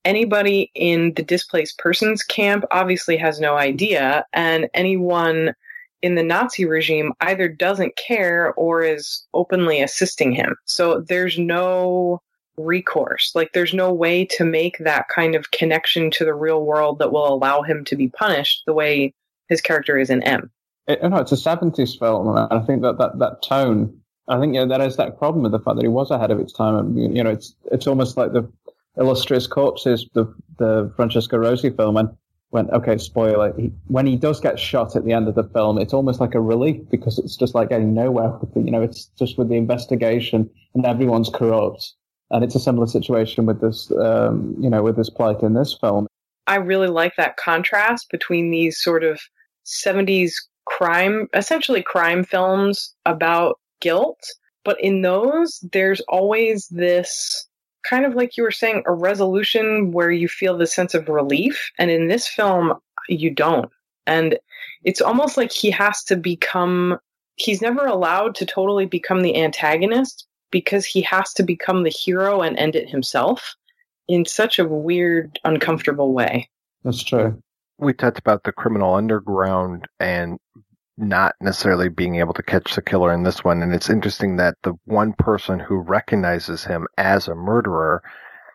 Anybody in the displaced persons camp obviously has no idea, and anyone in the Nazi regime either doesn't care or is openly assisting him. So there's no recourse. Like there's no way to make that kind of connection to the real world that will allow him to be punished the way his character is in M. It, no, it's a 70s film, and I think that, that, that tone, I think yeah, that is that problem with the fact that he was ahead of its time. You know, it's it's almost like the Illustrious Corpses, the the Francesco Rosi film, and when okay, spoiler, he, when he does get shot at the end of the film, it's almost like a relief because it's just like getting nowhere. With the, you know, it's just with the investigation and everyone's corrupt and it's a similar situation with this, um, you know, with this plight in this film. I really like that contrast between these sort of 70s crime, essentially crime films about guilt. But in those, there's always this kind of like you were saying, a resolution where you feel the sense of relief. And in this film, you don't. And it's almost like he has to become, he's never allowed to totally become the antagonist, because he has to become the hero and end it himself in such a weird, uncomfortable way. That's true. We talked about the criminal underground and not necessarily being able to catch the killer in this one. And it's interesting that the one person who recognizes him as a murderer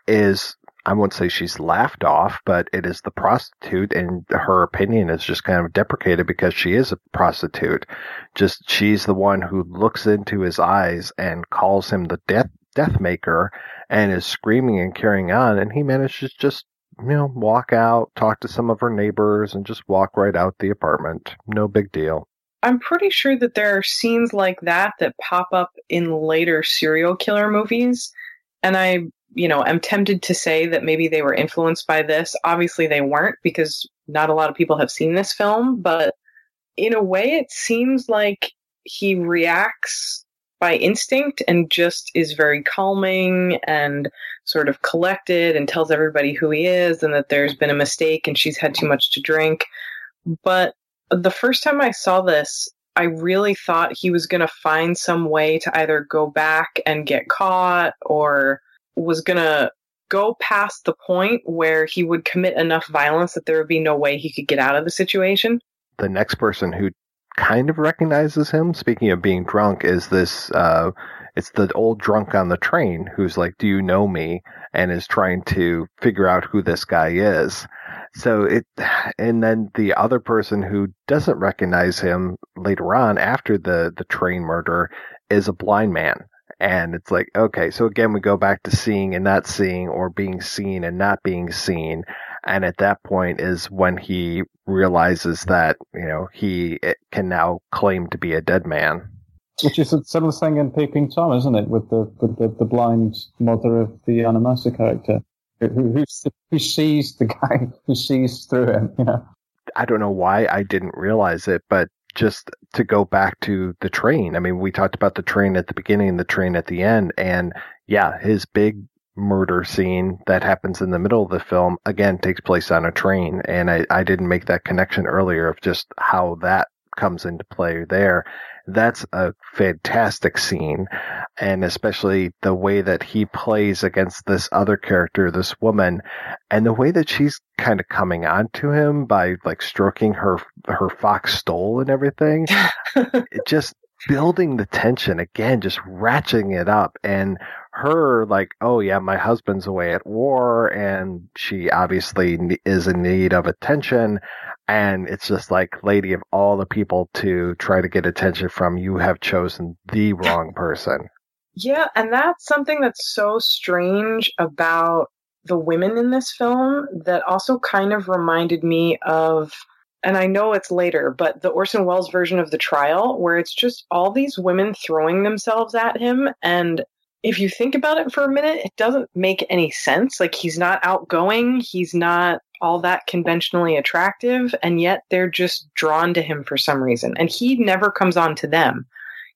is I won't say she's laughed off, but it is the prostitute, and her opinion is just kind of deprecated because she is a prostitute. Just she's the one who looks into his eyes and calls him the death death maker, and is screaming and carrying on, and he manages just you know walk out, talk to some of her neighbors, and just walk right out the apartment. No big deal. I'm pretty sure that there are scenes like that that pop up in later serial killer movies. And I you know, am tempted to say that maybe they were influenced by this. Obviously, they weren't because not a lot of people have seen this film, but in a way, it seems like he reacts by instinct and just is very calming and sort of collected and tells everybody who he is and that there's been a mistake and she's had too much to drink. But the first time I saw this, I really thought he was going to find some way to either go back and get caught or was going to go past the point where he would commit enough violence that there would be no way he could get out of the situation. The next person who kind of recognizes him, speaking of being drunk, is this, uh, it's the old drunk on the train who's like, do you know me? And is trying to figure out who this guy is. So it, and then the other person who doesn't recognize him later on after the, the train murder is a blind man and it's like, okay, so again, we go back to seeing and not seeing or being seen and not being seen. And at that point is when he realizes that, you know, he eh, can now claim to be a dead man. Which is a similar thing in Peeping Tom, isn't it? With the, with the, the blind mother of the Anna character. who, who, who sees the guy who sees through him. You know, I don't know why I didn't realize it, but just to go back to the train. I mean, we talked about the train at the beginning the train at the end, and yeah, his big murder scene that happens in the middle of the film again takes place on a train, and I, I didn't make that connection earlier of just how that comes into play there that's a fantastic scene. And especially the way that he plays against this other character, this woman, and the way that she's kind of coming on to him by like stroking her, her fox stole and everything. it just building the tension again, just ratcheting it up. And her like, oh yeah, my husband's away at war and she obviously is in need of attention. And it's just like, lady of all the people to try to get attention from, you have chosen the wrong person. Yeah. And that's something that's so strange about the women in this film that also kind of reminded me of and I know it's later, but the Orson Welles version of the trial, where it's just all these women throwing themselves at him. And if you think about it for a minute, it doesn't make any sense. Like, he's not outgoing, he's not all that conventionally attractive, and yet they're just drawn to him for some reason. And he never comes on to them.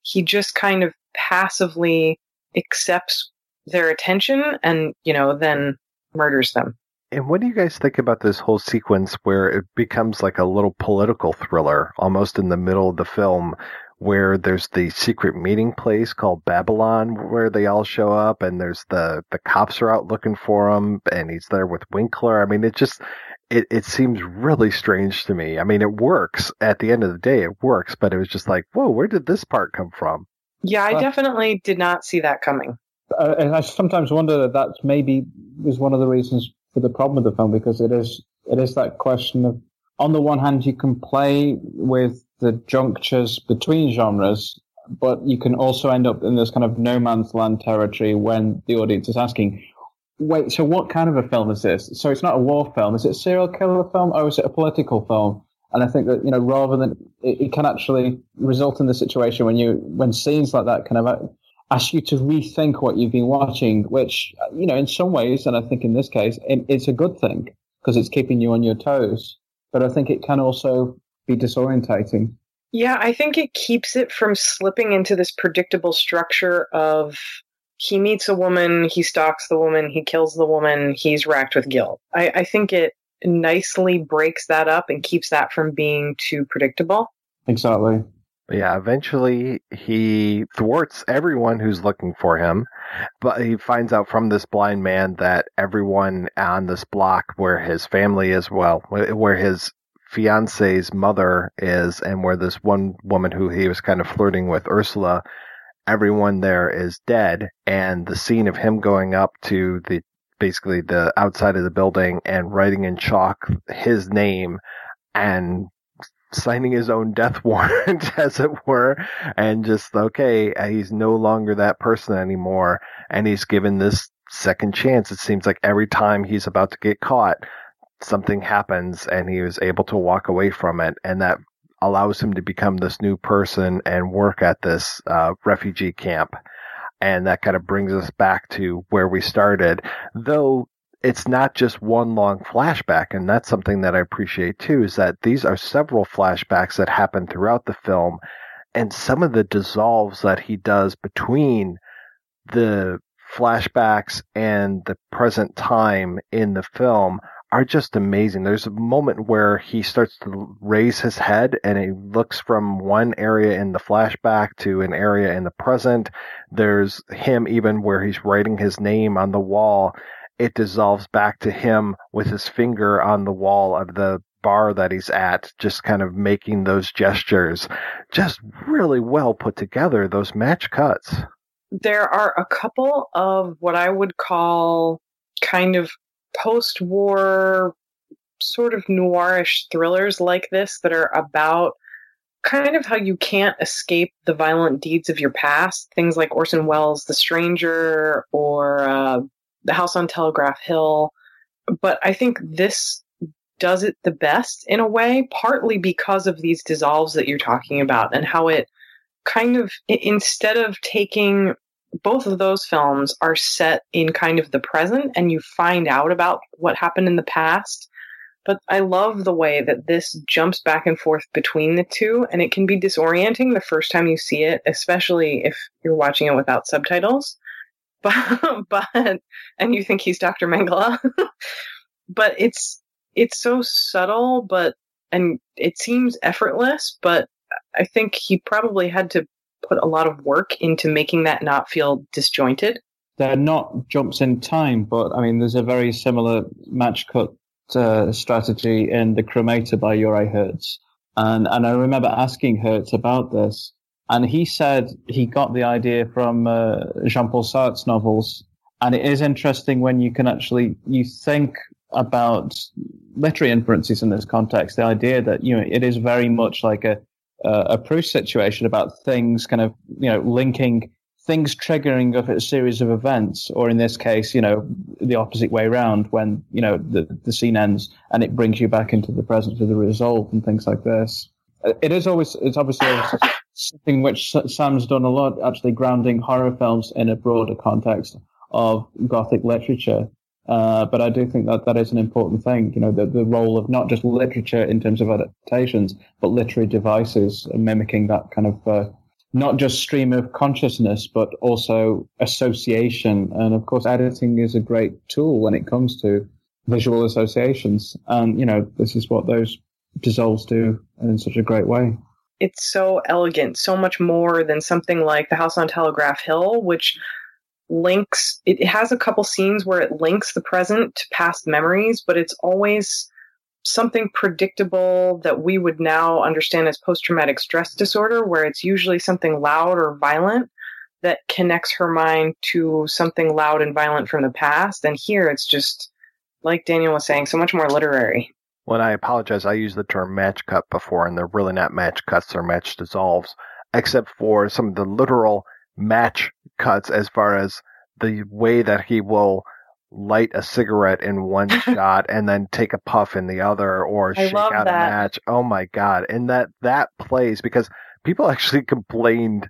He just kind of passively accepts their attention and, you know, then murders them. And what do you guys think about this whole sequence where it becomes like a little political thriller almost in the middle of the film where there's the secret meeting place called Babylon where they all show up and there's the the cops are out looking for him and he's there with Winkler. I mean it just it it seems really strange to me. I mean it works at the end of the day it works, but it was just like, "Whoa, where did this part come from?" Yeah, I definitely did not see that coming. Uh, and I sometimes wonder that that maybe was one of the reasons for the problem of the film because it is it is that question of on the one hand you can play with the junctures between genres, but you can also end up in this kind of no man's land territory when the audience is asking, wait, so what kind of a film is this? So it's not a war film. Is it a serial killer film or is it a political film? And I think that, you know, rather than it, it can actually result in the situation when you, when scenes like that kind of ask you to rethink what you've been watching, which, you know, in some ways, and I think in this case, it, it's a good thing because it's keeping you on your toes. But I think it can also be disorientating. Yeah, I think it keeps it from slipping into this predictable structure of he meets a woman, he stalks the woman, he kills the woman, he's racked with guilt. I, I think it nicely breaks that up and keeps that from being too predictable. Exactly. Yeah, eventually he thwarts everyone who's looking for him, but he finds out from this blind man that everyone on this block where his family is, well, where his fiance's mother is, and where this one woman who he was kind of flirting with, Ursula, everyone there is dead. And the scene of him going up to the basically the outside of the building and writing in chalk his name and signing his own death warrant, as it were, and just, okay, he's no longer that person anymore, and he's given this second chance. It seems like every time he's about to get caught, something happens and he was able to walk away from it, and that allows him to become this new person and work at this uh, refugee camp. And that kind of brings us back to where we started. Though it's not just one long flashback, and that's something that I appreciate too, is that these are several flashbacks that happen throughout the film, and some of the dissolves that he does between the flashbacks and the present time in the film are just amazing. There's a moment where he starts to raise his head and he looks from one area in the flashback to an area in the present. There's him even where he's writing his name on the wall it dissolves back to him with his finger on the wall of the bar that he's at, just kind of making those gestures. Just really well put together, those match cuts. There are a couple of what I would call kind of post war, sort of noirish thrillers like this that are about kind of how you can't escape the violent deeds of your past. Things like Orson Welles' The Stranger or uh, the house on Telegraph Hill. But I think this does it the best in a way, partly because of these dissolves that you're talking about and how it kind of, instead of taking both of those films are set in kind of the present and you find out about what happened in the past. But I love the way that this jumps back and forth between the two, and it can be disorienting the first time you see it, especially if you're watching it without subtitles. But, but and you think he's Dr. Mengele. but it's it's so subtle, but and it seems effortless, but I think he probably had to put a lot of work into making that not feel disjointed. They're not jumps in time, but I mean, there's a very similar match cut uh, strategy in The Cremator by Juraj Herz. And, and I remember asking Herz about this. And he said he got the idea from uh, Jean-Paul Sartre's novels. And it is interesting when you can actually, you think about literary inferences in this context, the idea that, you know, it is very much like a, a Proust situation about things kind of, you know, linking things triggering of a series of events, or in this case, you know, the opposite way around when, you know, the, the scene ends and it brings you back into the present of the resolve and things like this. It is always, it's obviously something which Samm's done a lot, actually grounding horror films in a broader context of Gothic literature. Uh, but I do think that that is an important thing, you know, the, the role of not just literature in terms of adaptations, but literary devices mimicking that kind of, uh, not just stream of consciousness, but also association. And of course, editing is a great tool when it comes to visual associations. And, you know, this is what those dissolves do in such a great way. It's so elegant, so much more than something like The House on Telegraph Hill, which links it has a couple scenes where it links the present to past memories but it's always something predictable that we would now understand as post-traumatic stress disorder where it's usually something loud or violent that connects her mind to something loud and violent from the past. And here it's just like daniel was saying so much more literary well i apologize i used the term match cut before and they're really not match cuts they're match dissolves except for some of the literal match cuts as far as the way that he will light a cigarette in one shot and then take a puff in the other or I shake out that. a match. Oh my god. And that that plays because people actually complained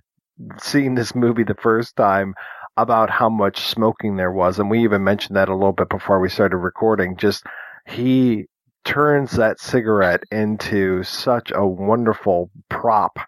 seeing this movie the first time about how much smoking there was and we even mentioned that a little bit before we started recording just he turns that cigarette into such a wonderful prop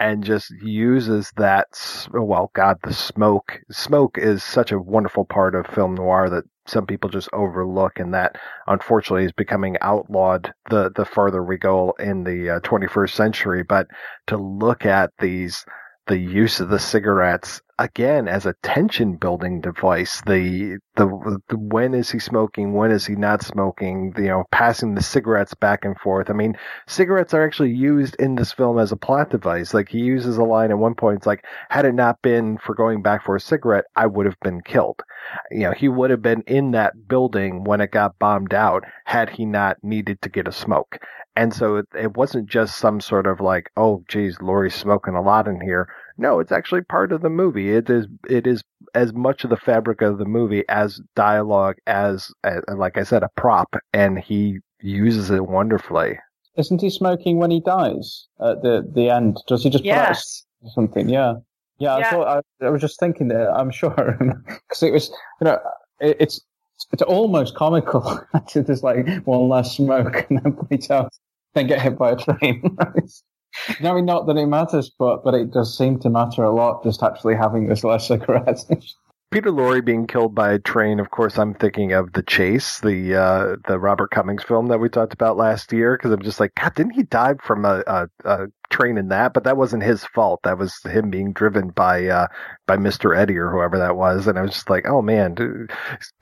and just uses that. Well, God, the smoke. Smoke is such a wonderful part of film noir that some people just overlook, and that unfortunately is becoming outlawed the the further we go in the uh, 21st century. But to look at these the use of the cigarettes again as a tension building device the, the, the when is he smoking when is he not smoking you know passing the cigarettes back and forth. I mean cigarettes are actually used in this film as a plot device. Like he uses a line at one point it's like had it not been for going back for a cigarette i would have been killed. You know he would have been in that building when it got bombed out had he not needed to get a smoke and so it, it wasn't just some sort of like oh geez Lorre's smoking a lot in here no, it's actually part of the movie. It is it is as much of the fabric of the movie as dialogue as, as like I said a prop and he uses it wonderfully. Isn't he smoking when he dies at the the end? Does he just yes. put out something? Yeah. Yeah, Yeah. I thought I, I was just thinking that I'm sure because it was you know it, it's it's almost comical. There's like one last smoke and then bleach out, then get hit by a train. no, I mean, not that it matters, but but it does seem to matter a lot. Just actually having this less cigarettes. Peter Lorre being killed by a train, of course, I'm thinking of The Chase, the uh, the Robert Cummings film that we talked about last year, because I'm just like, God, didn't he die from a, a, a train in that? But that wasn't his fault. That was him being driven by uh, by Mr. Eddie or whoever that was. And I was just like, oh man, dude,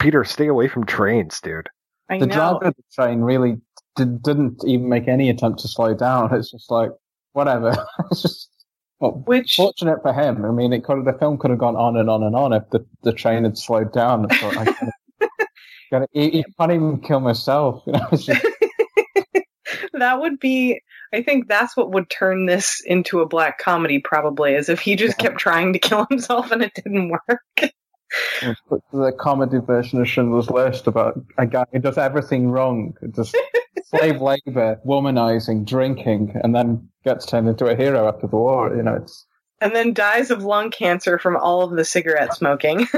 Peter, stay away from trains, dude. I the know. driver of the train really did, didn't even make any attempt to slow down. It's just like whatever. it's just well, Which fortunate for him. I mean, it could the film could have gone on and on and on if the, the train had slowed down. I gotta, gotta, you, can't even kill myself. You know, just, that would be I think that's what would turn this into a black comedy probably is if he just kept trying to kill himself and it didn't work. The comedy version of Schindler's List about a guy who does everything wrong, just slave labor, womanizing, drinking, and then gets turned into a hero after the war. You know, it's And then dies of lung cancer from all of the cigarette smoking.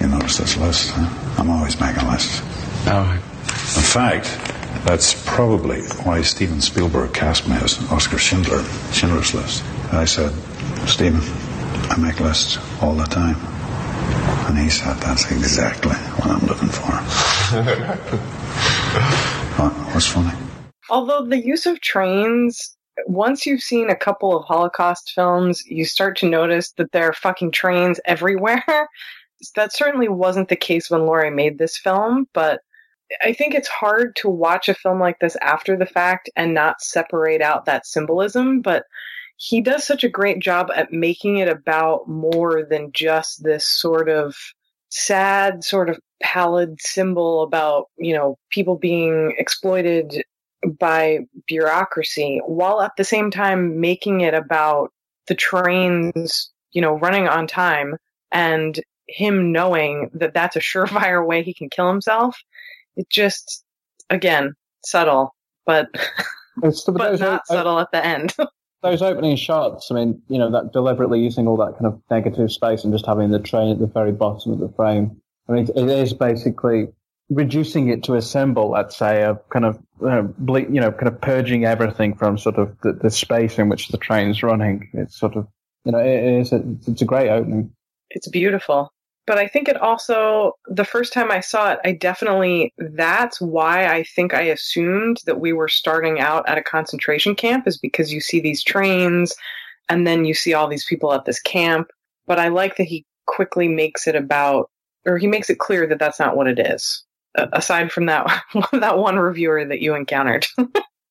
You notice this list, huh? I'm always making lists. Oh, In fact, that's probably why Steven Spielberg cast me as Oscar Schindler, Schindler's List. I said, Steven, I make lists all the time. And he said, that's exactly what I'm looking for. what, what's funny? Although the use of trains, once you've seen a couple of Holocaust films, you start to notice that there are fucking trains everywhere. that certainly wasn't the case when Lorre made this film, but I think it's hard to watch a film like this after the fact and not separate out that symbolism, but he does such a great job at making it about more than just this sort of sad, sort of pallid symbol about, you know, people being exploited by bureaucracy, while at the same time making it about the trains, you know, running on time and him knowing that that's a surefire way he can kill himself. It just, again, subtle, but It's the, but not o- subtle at the end. those opening shots, I mean, you know, that deliberately using all that kind of negative space and just having the train at the very bottom of the frame. I mean, it is basically reducing it to a symbol, let's say, of kind of, uh, ble- you know, kind of purging everything from sort of the, the space in which the train's running. It's sort of, you know, it is, a, it's a great opening. it's beautiful. But I think it also, the first time I saw it, I definitely, that's why I think I assumed that we were starting out at a concentration camp, is because you see these trains and then you see all these people at this camp. But I like that he quickly makes it about, or he makes it clear that that's not what it is. Aside from that, that one reviewer that you encountered.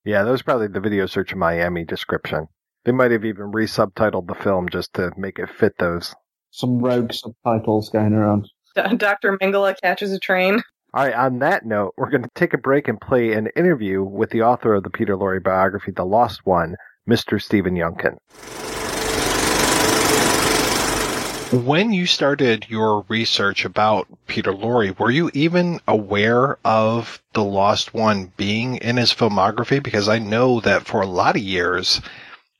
Yeah, that was probably the Video Search Miami description. They might have even re-subtitled the film just to make it fit those. Some rogue subtitles going around. Dr. Mengele catches a train. All right, on that note, we're going to take a break and play an interview with the author of the Peter Lorre biography, The Lost One, Mr. Stephen Youngkin. When you started your research about Peter Lorre, were you even aware of The Lost One being in his filmography? Because I know that for a lot of years,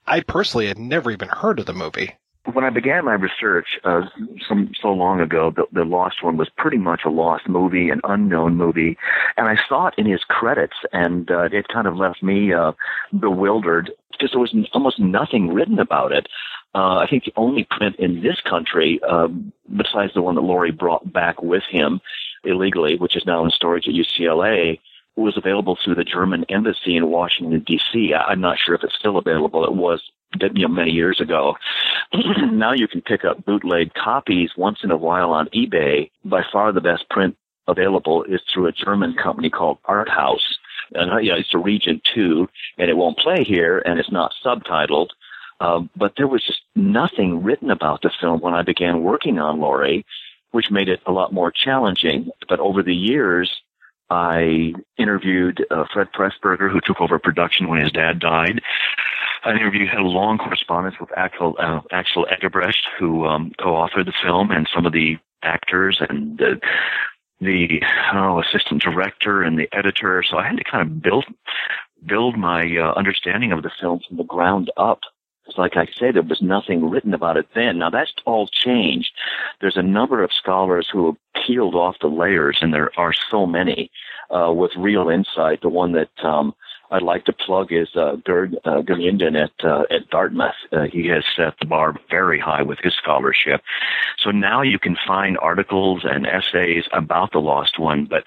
I personally had never even heard of the movie. When I began my research uh, some so long ago, the, the Lost One was pretty much a lost movie, an unknown movie, and I saw it in his credits, and uh, it kind of left me uh, bewildered because there was almost nothing written about it. Uh, I think the only print in this country, uh, besides the one that Lorre brought back with him illegally, which is now in storage at UCLA, was available through the German embassy in Washington D.C. I'm not sure if it's still available. It was you know, many years ago. now you can pick up bootleg copies once in a while on eBay. By far the best print available is through a German company called Art House. And uh, yeah, it's a region two, and it won't play here, and it's not subtitled. Um, but there was just nothing written about the film when I began working on Lorre, which made it a lot more challenging. But over the years, I interviewed uh, Fred Pressburger, who took over production when his dad died. I interviewed, had a long correspondence with Axel, uh, Axel Eggebrecht, who um, co-authored the film, and some of the actors and the, the assistant director and the editor. So I had to kind of build build my uh, understanding of the film from the ground up. Because, like I said, there was nothing written about it then. Now that's all changed. There's a number of scholars who have peeled off the layers, and there are so many uh, with real insight. The one that um, I'd like to plug is uh, Gerd uh, Gemünden at uh, at Dartmouth. Uh, he has set the bar very high with his scholarship. So now you can find articles and essays about the Lost One. But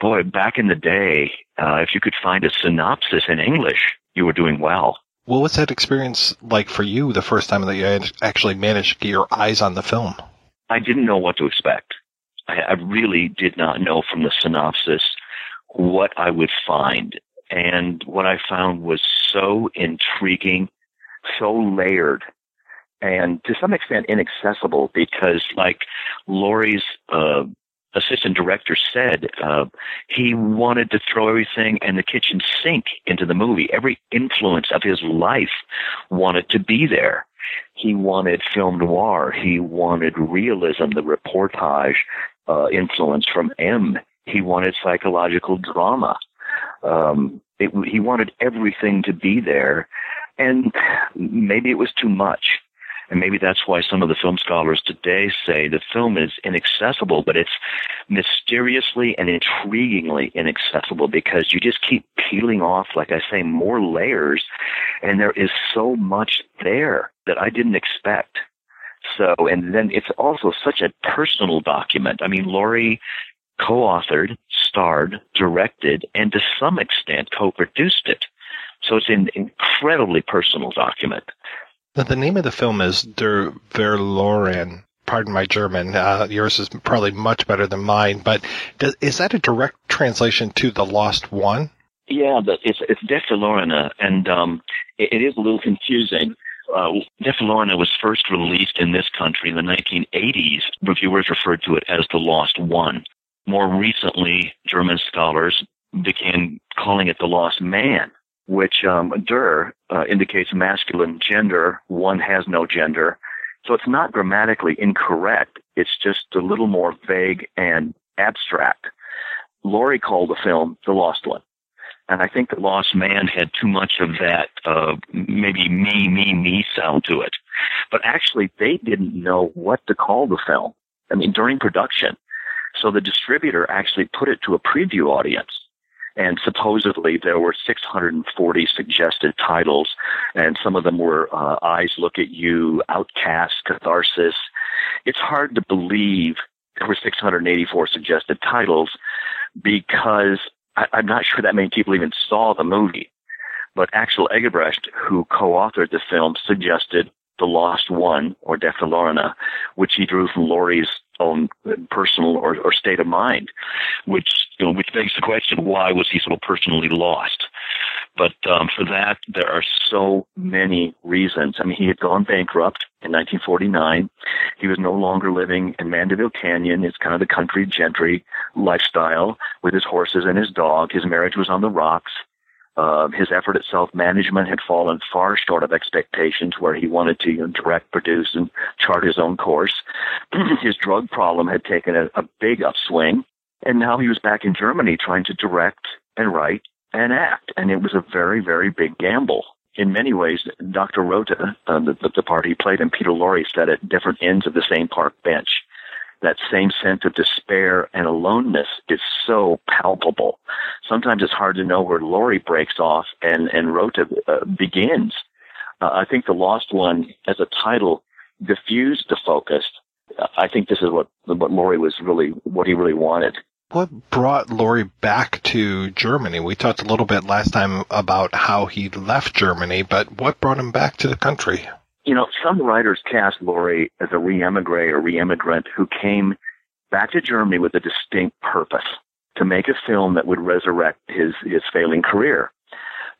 boy, back in the day, uh, if you could find a synopsis in English, you were doing well. What was that experience like for you the first time that you actually managed to get your eyes on the film? I didn't know what to expect. I, I really did not know from the synopsis what I would find. And what I found was so intriguing, so layered, and to some extent inaccessible because, like Lorre's uh, assistant director said, uh, he wanted to throw everything in the kitchen sink into the movie. Every influence of his life wanted to be there. He wanted film noir. He wanted realism, the reportage uh, influence from M. He wanted psychological drama. Um, it, he wanted everything to be there, and maybe it was too much. And maybe that's why some of the film scholars today say the film is inaccessible, but it's mysteriously and intriguingly inaccessible because you just keep peeling off, like I say, more layers, and there is so much there that I didn't expect. So, and then it's also such a personal document. I mean, Lorre co-authored, starred, directed, and to some extent co-produced it. So it's an incredibly personal document. The name of the film is Der Verloren. Pardon my German. Uh, yours is probably much better than mine. But does, is that a direct translation to The Lost One? Yeah, it's it's Der Verlorene, and um, it, it is a little confusing. Uh, Der Verlorene was first released in this country in the 1980s. Reviewers referred to it as The Lost One. More recently, German scholars began calling it The Lost Man which um, der uh, indicates masculine gender. One has no gender. So it's not grammatically incorrect. It's just a little more vague and abstract. Lorre called the film The Lost One. And I think The Lost Man had too much of that, uh, maybe me, me, me sound to it. But actually, they didn't know what to call the film. I mean, during production. So the distributor actually put it to a preview audience and supposedly there were 640 suggested titles, and some of them were uh, Eyes Look at You, Outcast, Catharsis. It's hard to believe there were 684 suggested titles because I, I'm not sure that many people even saw the movie. But Axel Eggebrecht, who co-authored the film, suggested The Lost One, or Der Verlorene, which he drew from Lorre's own personal or, or state of mind, which you know, which begs the question: Why was he so personally lost? But um, for that, there are so many reasons. I mean, he had gone bankrupt in 1949. He was no longer living in Mandeville Canyon. It's kind of the country gentry lifestyle with his horses and his dog. His marriage was on the rocks. Uh, his effort at self-management had fallen far short of expectations where he wanted to you know, direct, produce, and chart his own course. his drug problem had taken a, a big upswing, and now he was back in Germany trying to direct and write and act. And it was a very, very big gamble. In many ways, Dr. Rothe, uh, the, the part he played, and Peter Lorre sat at different ends of the same park bench that same sense of despair and aloneness is so palpable. Sometimes it's hard to know where Lorre breaks off and, and Rothe uh, begins. Uh, I think The Lost One, as a title, diffused the focus. I think this is what, what Lorre was really, what he really wanted. What brought Lorre back to Germany? We talked a little bit last time about how he left Germany, but what brought him back to the country? You know, some writers cast Lorre as a re-emigre or re-immigrant who came back to Germany with a distinct purpose to make a film that would resurrect his, his failing career.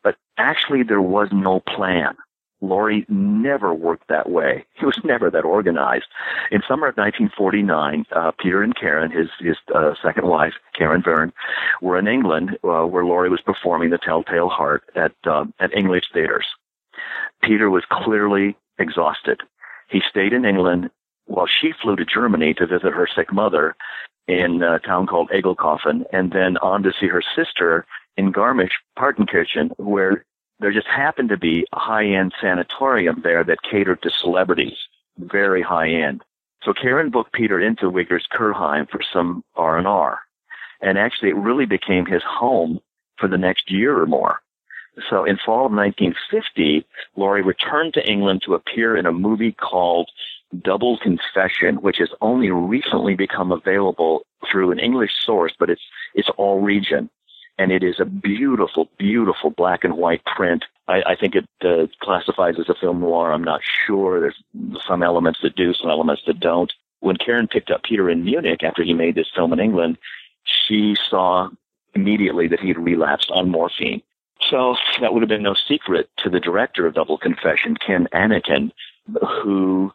But actually there was no plan. Lorre never worked that way. He was never that organized. In summer of 1949, uh, Peter and Karen, his his uh, second wife, Karen Verne, were in England, uh, where Lorre was performing The Telltale Heart at uh, at English theaters. Peter was clearly exhausted. He stayed in England while she flew to Germany to visit her sick mother in a town called Egelkofen, and then on to see her sister in Garmisch, Partenkirchen, where there just happened to be a high-end sanatorium there that catered to celebrities, very high-end. So Karen booked Peter into Wiggers Kurheim for some R&R. And actually it really became his home for the next year or more. So in fall of 1950, Lorre returned to England to appear in a movie called Double Confession, which has only recently become available through an English source, but it's it's all region, and it is a beautiful, beautiful black and white print. I, I think it uh, classifies as a film noir. I'm not sure. There's some elements that do, some elements that don't. When Karen picked up Peter in Munich after he made this film in England, she saw immediately that he'd relapsed on morphine so that would have been no secret to the director of Double Confession, Ken Annakin, who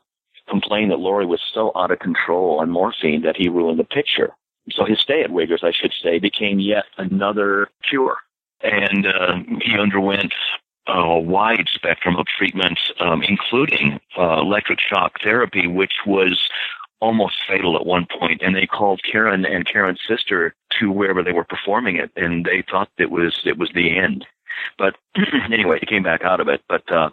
complained that Lorre was so out of control on morphine that he ruined the picture. So his stay at Wiggers, I should say, became yet another cure. And uh, he underwent a wide spectrum of treatments, um, including uh, electric shock therapy, which was almost fatal at one point. point, and they called Karen and Karen's sister to wherever they were performing it, and they thought it was it was the end. But anyway, he came back out of it. But uh,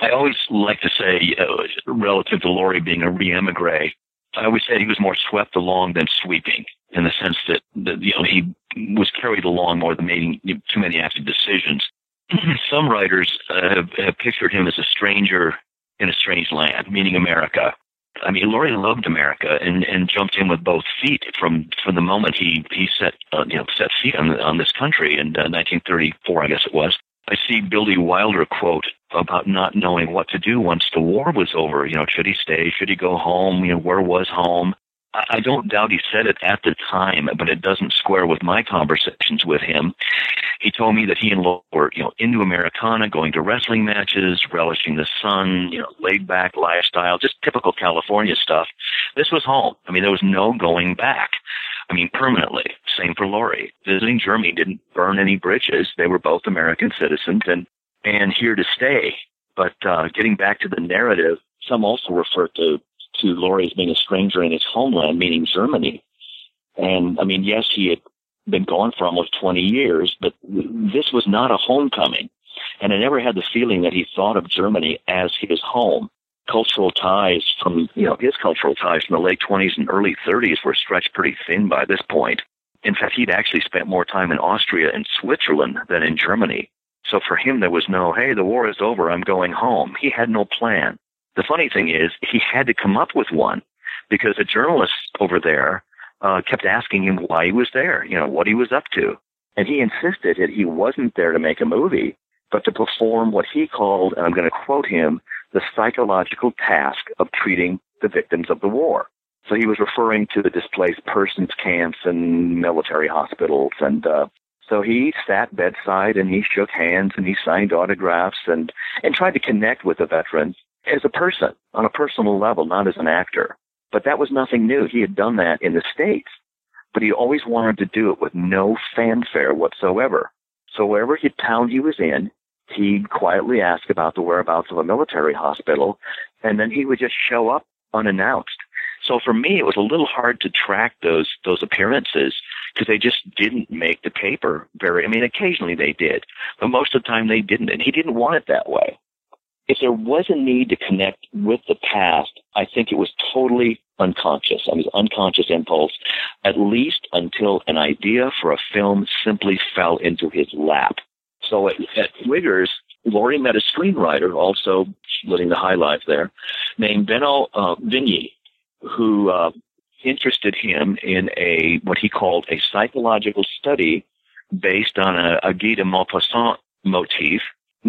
I always like to say, uh, relative to Lorre being a re-emigre, I always said he was more swept along than sweeping, in the sense that, that you know he was carried along more than making too many active decisions. Some writers uh, have, have pictured him as a stranger in a strange land, meaning America. I mean, Lorre loved America and, and jumped in with both feet from from the moment he he set uh, you know set feet on on this country in uh, 1934, I guess it was. I see Billy Wilder quote about not knowing what to do once the war was over. You know, should he stay? Should he go home? You know, where was home? I don't doubt he said it at the time, but it doesn't square with my conversations with him. He told me that he and Lo were, you know, into Americana, going to wrestling matches, relishing the sun, you know, laid back lifestyle, just typical California stuff. This was home. I mean, there was no going back. I mean, permanently. Same for Lorre. Visiting Germany didn't burn any bridges. They were both American citizens and, and here to stay. But, uh, getting back to the narrative, some also refer to to Lorre as being a stranger in his homeland, meaning Germany. And I mean, yes, he had been gone for almost 20 years, but this was not a homecoming. And I never had the feeling that he thought of Germany as his home. Cultural ties from, you know, his cultural ties from the late 20s and early 30s were stretched pretty thin by this point. In fact, he'd actually spent more time in Austria and Switzerland than in Germany. So for him, there was no, hey, the war is over, I'm going home. He had no plan. The funny thing is, he had to come up with one because a journalist over there uh, kept asking him why he was there, you know, what he was up to. And he insisted that he wasn't there to make a movie, but to perform what he called, and I'm going to quote him, the psychological task of treating the victims of the war. So he was referring to the displaced persons camps and military hospitals. And uh, so he sat bedside and he shook hands and he signed autographs and, and tried to connect with the veterans as a person on a personal level, not as an actor. But that was nothing new. He had done that in the States, but he always wanted to do it with no fanfare whatsoever. So wherever he, town he was in, he'd quietly ask about the whereabouts of a military hospital, and then he would just show up unannounced. So for me, it was a little hard to track those those appearances because they just didn't make the paper very. I mean, occasionally they did, but most of the time they didn't, and he didn't want it that way if there was a need to connect with the past, I think it was totally unconscious. I mean, unconscious impulse, at least until an idea for a film simply fell into his lap. So at, at Wiggers, Lorre met a screenwriter, also living the high life there, named Benno uh, Vigny, who uh, interested him in a what he called a psychological study based on a, a Guy de Maupassant motif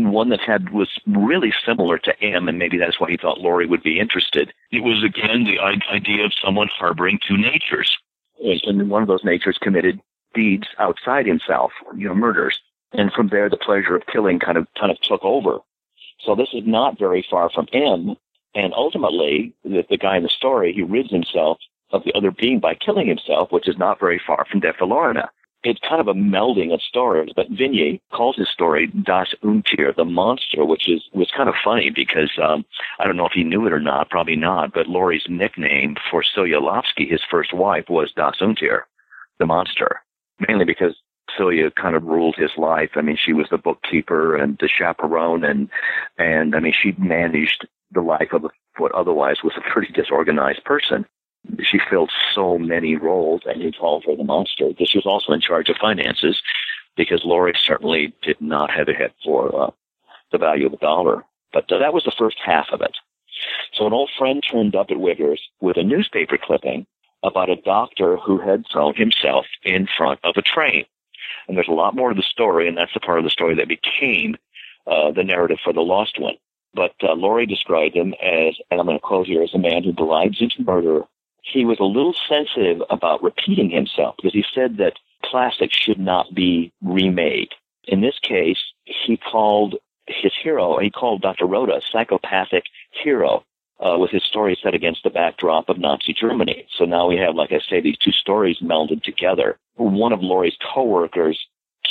one that had was really similar to M, and maybe that's why he thought Lorre would be interested. It was again the idea of someone harboring two natures, and one of those natures committed deeds outside himself, you know, murders, and from there the pleasure of killing kind of kind of took over. So this is not very far from M, and ultimately the, the guy in the story he rids himself of the other being by killing himself, which is not very far from Der Verlorene it's kind of a melding of stories. But Vigny calls his story Das Untier, the monster, which is was kind of funny because um, I don't know if he knew it or not, probably not. But Lorre's nickname for Celia Lovsky, his first wife, was Das Untier, the monster, mainly because Celia kind of ruled his life. I mean, she was the bookkeeper and the chaperone, and and I mean, she managed the life of what otherwise was a pretty disorganized person she filled so many roles, and he called her the monster. Because she was also in charge of finances, because Lorre certainly did not have a head for uh, the value of the dollar. But uh, that was the first half of it. So an old friend turned up at Wiggers with a newspaper clipping about a doctor who had thrown himself in front of a train. And there's a lot more to the story, and that's the part of the story that became uh, the narrative for the Lost One. But uh, Lorre described him as, and I'm going to quote here, as a man who delights in murder he was a little sensitive about repeating himself because he said that plastic should not be remade. In this case, he called his hero, he called Dr. Rothe a psychopathic hero uh, with his story set against the backdrop of Nazi Germany. So now we have, like I say, these two stories melded together. One of Lorre's coworkers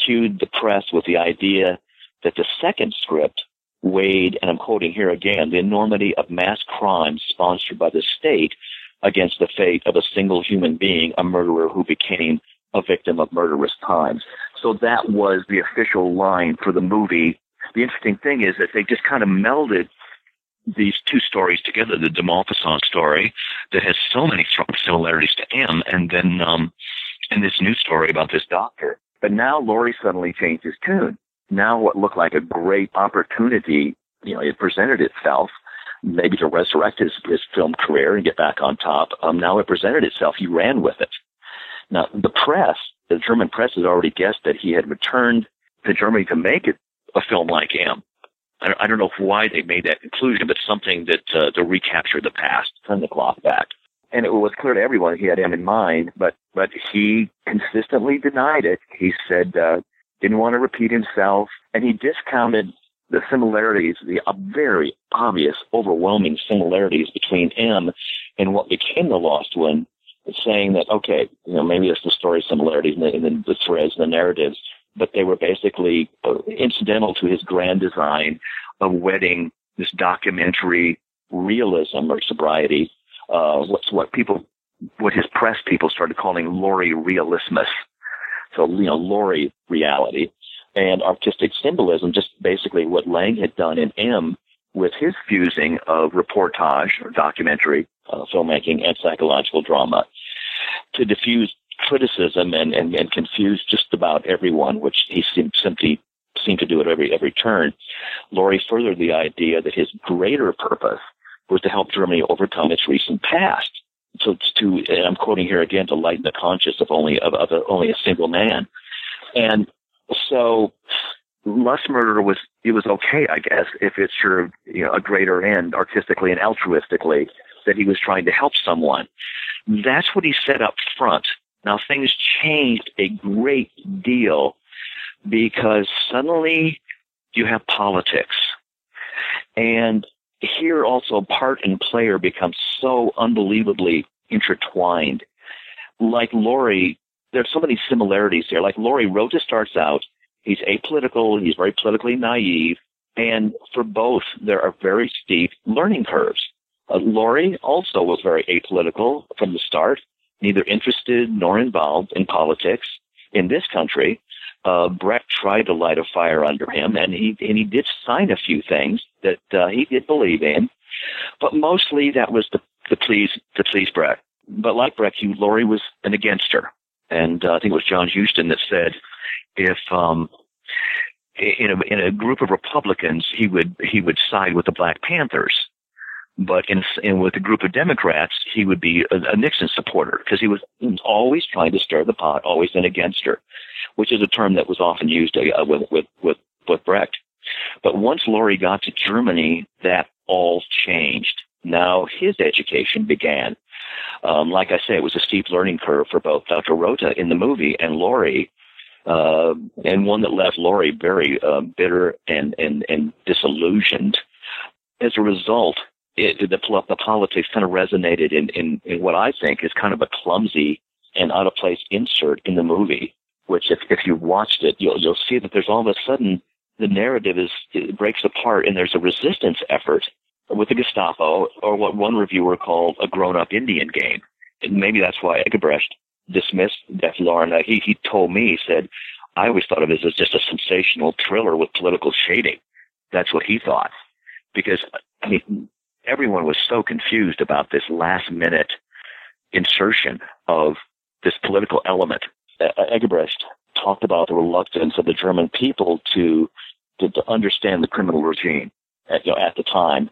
cued the press with the idea that the second script weighed, and I'm quoting here again, the enormity of mass crimes sponsored by the state against the fate of a single human being, a murderer who became a victim of murderous crimes. So that was the official line for the movie the interesting thing is that they just kind of melded these two stories together, the de Maupassant story that has so many strong similarities to M, and then um, and this new story about this doctor. But now Lorre suddenly changed his tune. Now what looked like a great opportunity, you know, it presented itself maybe to resurrect his, his film career and get back on top. Um, now it presented itself. He ran with it. Now the press, the German press has already guessed that he had returned to Germany to make it a film like M. I don't, I don't know why they made that conclusion, but something that uh, to recapture the past, turn the clock back. And it was clear to everyone he had him in mind, but but he consistently denied it. He said uh, didn't want to repeat himself, and he discounted the similarities, the very obvious, overwhelming similarities between M and what became the Lost One, saying that okay, you know maybe it's the story similarities and the, the threads and the narratives, but they were basically uh, incidental to his grand design of wedding this documentary realism or sobriety. Uh, what's what people, what his press people started calling Lorre realismus. So, you know, Lorre reality and artistic symbolism, just basically what Lang had done in M with his fusing of reportage or documentary uh, filmmaking and psychological drama to diffuse criticism and, and, and confuse just about everyone, which he seemed simply seemed to do at every every turn. Lorre furthered the idea that his greater purpose was to help Germany overcome its recent past. So to, and I'm quoting here again, to lighten the conscience of only of, of a, only a single man. And so lust murder was it was okay, I guess, if it served you know a greater end artistically and altruistically that he was trying to help someone. That's what he said up front. Now things changed a great deal because suddenly you have politics. And here also part and player become so unbelievably intertwined. Like Lorre, there's so many similarities there. Like Lorre, Rothe starts out, he's apolitical, he's very politically naive, and for both, there are very steep learning curves. Uh, Lorre also was very apolitical from the start neither interested nor involved in politics in this country. Uh, Brecht tried to light a fire under him, and he and he did sign a few things that uh, he did believe in, but mostly that was to, to please to please Brecht. But like Brecht, he, Lorre was an againster, and uh, I think it was John Huston that said if um, in a in a group of Republicans he would he would side with the Black Panthers, but in, in with a group of Democrats, he would be a, a Nixon supporter because he was always trying to stir the pot, always an against her, which is a term that was often used uh, with, with, with, with Brecht. But once Lorre got to Germany, that all changed. Now his education began. Um, like I say, it was a steep learning curve for both Dr. Rothe in the movie and Lorre, uh, and one that left Lorre very uh, bitter and, and, and disillusioned. As a result, it, the, the politics kind of resonated in, in, in what I think is kind of a clumsy and out of place insert in the movie, which if, if you've watched it, you'll, you'll see that there's all of a sudden the narrative is, breaks apart and there's a resistance effort with the Gestapo or what one reviewer called a grown up Indian game. And maybe that's why Eggebrecht dismissed Der Verlorene. Uh, he, he told me, he said, I always thought of this as just a sensational thriller with political shading. That's what he thought. Because, I mean, everyone was so confused about this last minute insertion of this political element. Eggebrecht talked about the reluctance of the German people to to, to understand the criminal regime at, you know, at the time.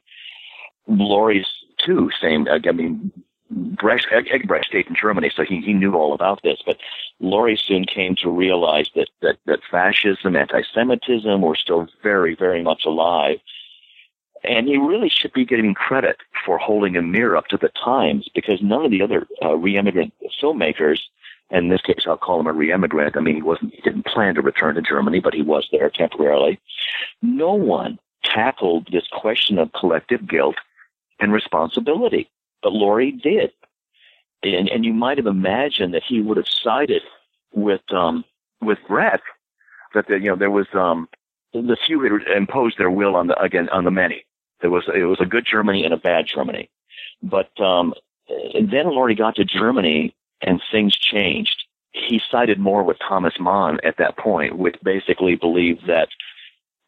Lorre's too, same. I mean, Brecht, Eggebrecht stayed in Germany, so he, he knew all about this. But Lorre soon came to realize that, that, that fascism, anti-Semitism were still very, very much alive and he really should be getting credit for holding a mirror up to the times because none of the other uh, re-immigrant filmmakers, and in this case I'll call him a re-immigrant, I mean he wasn't, he didn't plan to return to Germany, but he was there temporarily. No one tackled this question of collective guilt and responsibility, but Lorre did. And, and you might have imagined that he would have sided with, um, with Brecht, that the, you know, there was, um, the few had imposed their will on the, again, on the many. There was it was a good Germany and a bad Germany, but um, then Lorre got to Germany and things changed. He sided more with Thomas Mann at that point, which basically believed that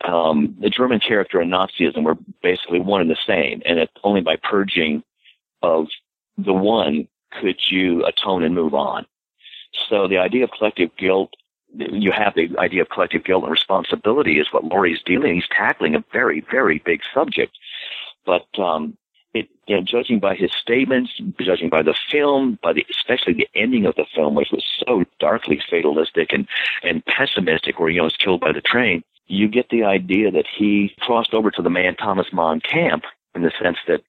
um, the German character and Nazism were basically one and the same, and that only by purging of the one could you atone and move on. So the idea of collective guilt, you have the idea of collective guilt and responsibility is what Lorre's dealing. He's tackling a very, very big subject. But um, it, you know, judging by his statements, judging by the film, by the especially the ending of the film, which was so darkly fatalistic and and pessimistic, where know was killed by the train, you get the idea that he crossed over to the man Thomas Mann camp in the sense that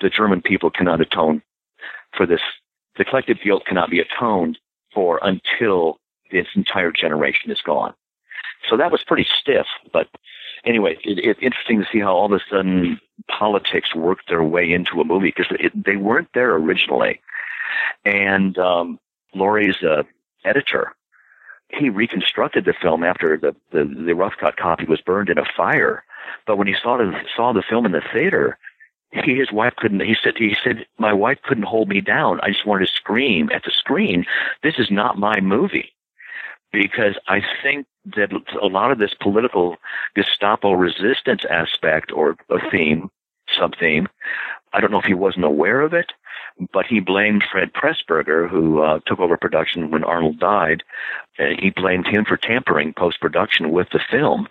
the German people cannot atone for this. The collective guilt cannot be atoned for until this entire generation is gone. So that was pretty stiff, but anyway, it, it's interesting to see how all of a sudden politics worked their way into a movie because they weren't there originally. And um, Lorre's uh, editor, he reconstructed the film after the, the, the rough cut copy was burned in a fire. But when he saw the, saw the film in the theater, he, his wife couldn't, he said, he said, my wife couldn't hold me down. I just wanted to scream at the screen. This is not my movie because I think that a lot of this political Gestapo resistance aspect or a theme, sub theme, I don't know if he wasn't aware of it, but he blamed Fred Pressburger, who uh, took over production when Arnold died. And he blamed him for tampering post production with the film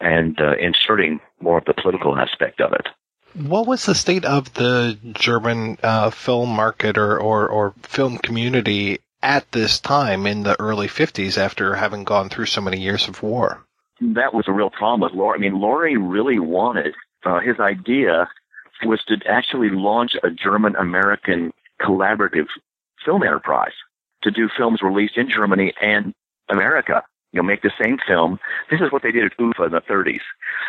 and uh, inserting more of the political aspect of it. What was the state of the German uh, film market or, or, or film community at this time in the early 50s after having gone through so many years of war. That was a real problem with Lorre. I mean, Lorre really wanted, uh, his idea was to actually launch a German American collaborative film enterprise to do films released in Germany and America. You know, make the same film. This is what they did at UFA in the 30s.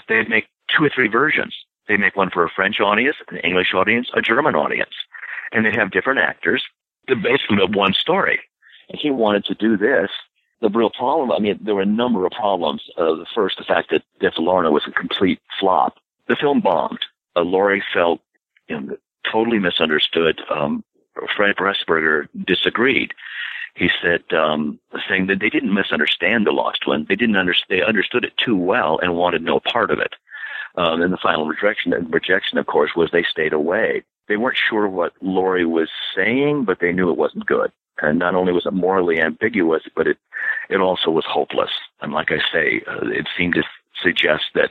They'd make two or three versions. They'd make one for a French audience, an English audience, a German audience. And they'd have different actors basically of one story. And he wanted to do this. The real problem, I mean, there were a number of problems. Uh, the first, the fact that Der Verlorene was a complete flop. The film bombed. Uh, Lorre felt you know, totally misunderstood. Um, Fred Pressburger disagreed. He said, um, saying that they didn't misunderstand the Lost One. They didn't understand. They understood it too well and wanted no part of it. Um, and the final rejection, rejection, of course, was they stayed away they weren't sure what Lorre was saying, but they knew it wasn't good. And not only was it morally ambiguous, but it it also was hopeless. And like I say, uh, it seemed to suggest that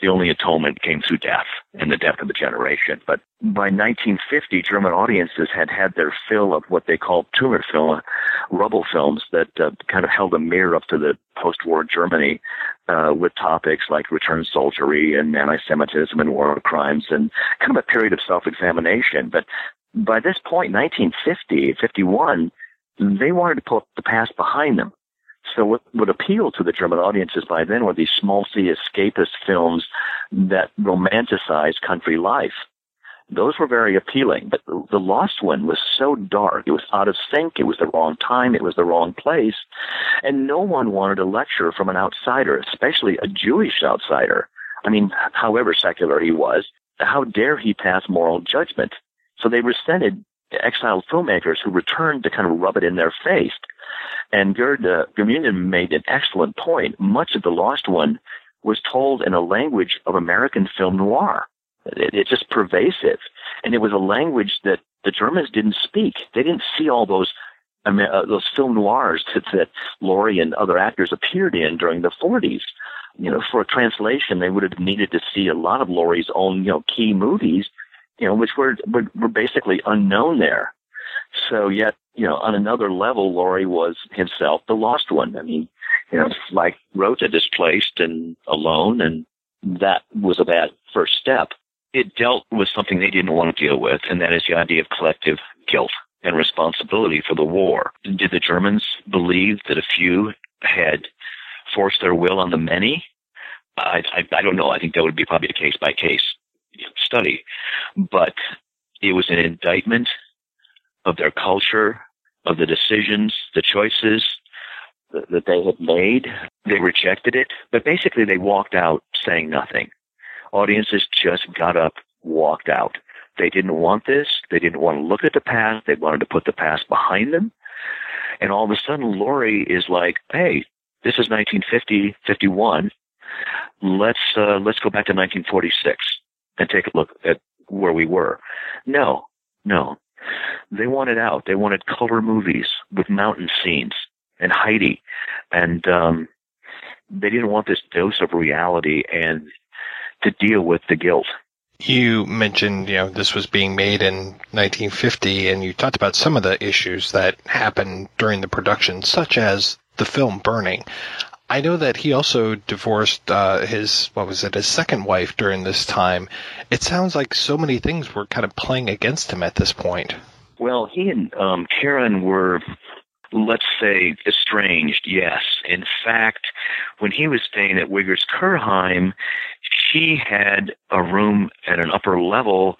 the only atonement came through death and the death of a generation. But by 1950, German audiences had had their fill of what they called Trümmerfilme, rubble films that uh, kind of held a mirror up to the post-war Germany uh, with topics like return soldiery and anti-Semitism and war crimes and kind of a period of self-examination. But by this point, 1950, 51, they wanted to put the past behind them. So what would appeal to the German audiences by then were these small C escapist films that romanticize country life. Those were very appealing, but the Lost One was so dark. It was out of sync. It was the wrong time. It was the wrong place. And no one wanted a lecture from an outsider, especially a Jewish outsider. I mean, however secular he was, how dare he pass moral judgment? So they resented exiled filmmakers who returned to kind of rub it in their face. And Gerd uh, made an excellent point. Much of The Lost One was told in a language of American film noir. It, it's just pervasive. And it was a language that the Germans didn't speak. They didn't see all those uh, those film noirs that, that Lorre and other actors appeared in during the 40s. You know, for a translation, they would have needed to see a lot of Lorre's own, you know, key movies, you know, which were, were, were basically unknown there. So yet, you know, on another level, Lorre was himself the lost one. I mean, you know, like Rothe displaced and alone, and that was a bad first step. It dealt with something they didn't want to deal with, and that is the idea of collective guilt and responsibility for the war. Did the Germans believe that a few had forced their will on the many? I, I, I don't know. I think that would be probably a case by case study, but it was an indictment of their culture, of the decisions, the choices that they had made. They rejected it, but basically they walked out saying nothing. Audiences just got up, walked out. They didn't want this. They didn't want to look at the past. They wanted to put the past behind them. And all of a sudden, Lorre is like, hey, this is 1950, 51. let's uh, let's go back to 1946 and take a look at where we were. No, no, they wanted out. They wanted color movies with mountain scenes and Heidi, and um, they didn't want this dose of reality and to deal with the guilt. You mentioned, you know, this was being made in 1950, and you talked about some of the issues that happened during the production, such as the film burning. I know that he also divorced uh, his what was it his second wife during this time. It sounds like so many things were kind of playing against him at this point. Well, he and um, Karen were, let's say, estranged. Yes, in fact, when he was staying at Wiggers Kurheim, she had a room at an upper level,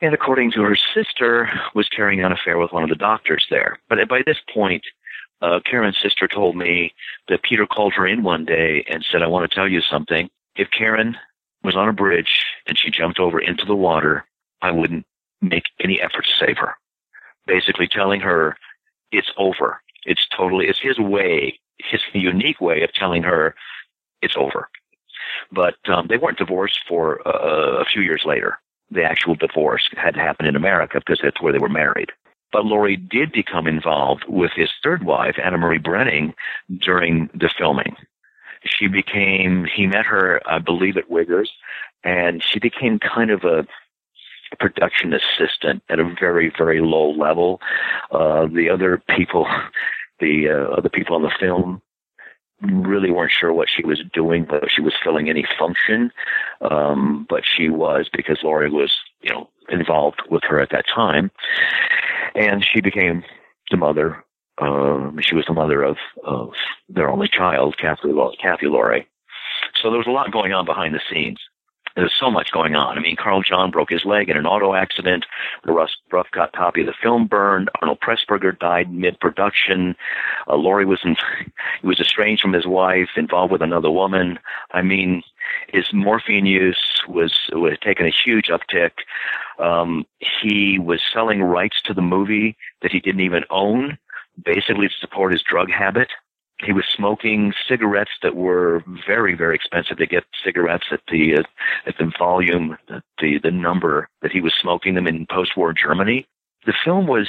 and according to her sister, was carrying on an affair with one of the doctors there. But by this point, uh, Karen's sister told me that Peter called her in one day and said, I want to tell you something. If Karen was on a bridge and she jumped over into the water, I wouldn't make any effort to save her. Basically telling her it's over. It's totally, it's his way, his unique way of telling her it's over. But um, they weren't divorced for uh, a few years later. The actual divorce had to happen in America because that's where they were married. But Lorre did become involved with his third wife, Anna Marie Brenning, during the filming. She became, he met her, I believe, at Wiggers, and she became kind of a production assistant at a very, very low level. Uh, the other people, the uh, other people on the film really weren't sure what she was doing, whether she was filling any function. Um, but she was because Lorre was, you know, involved with her at that time and she became the mother. Um, she was the mother of, of their only child, Kathy, Kathy Lorre. So there was a lot going on behind the scenes. There's so much going on. I mean, Karl John broke his leg in an auto accident. The rough, rough cut copy of the film burned. Arnold Pressburger died mid-production. Uh, Lorre was in, he was estranged from his wife, involved with another woman. I mean, his morphine use was was taking a huge uptick. Um, he was selling rights to the movie that he didn't even own, basically to support his drug habit. He was smoking cigarettes that were very, very expensive to get cigarettes at the uh, at the volume, the the number that he was smoking them in post-war Germany. The film was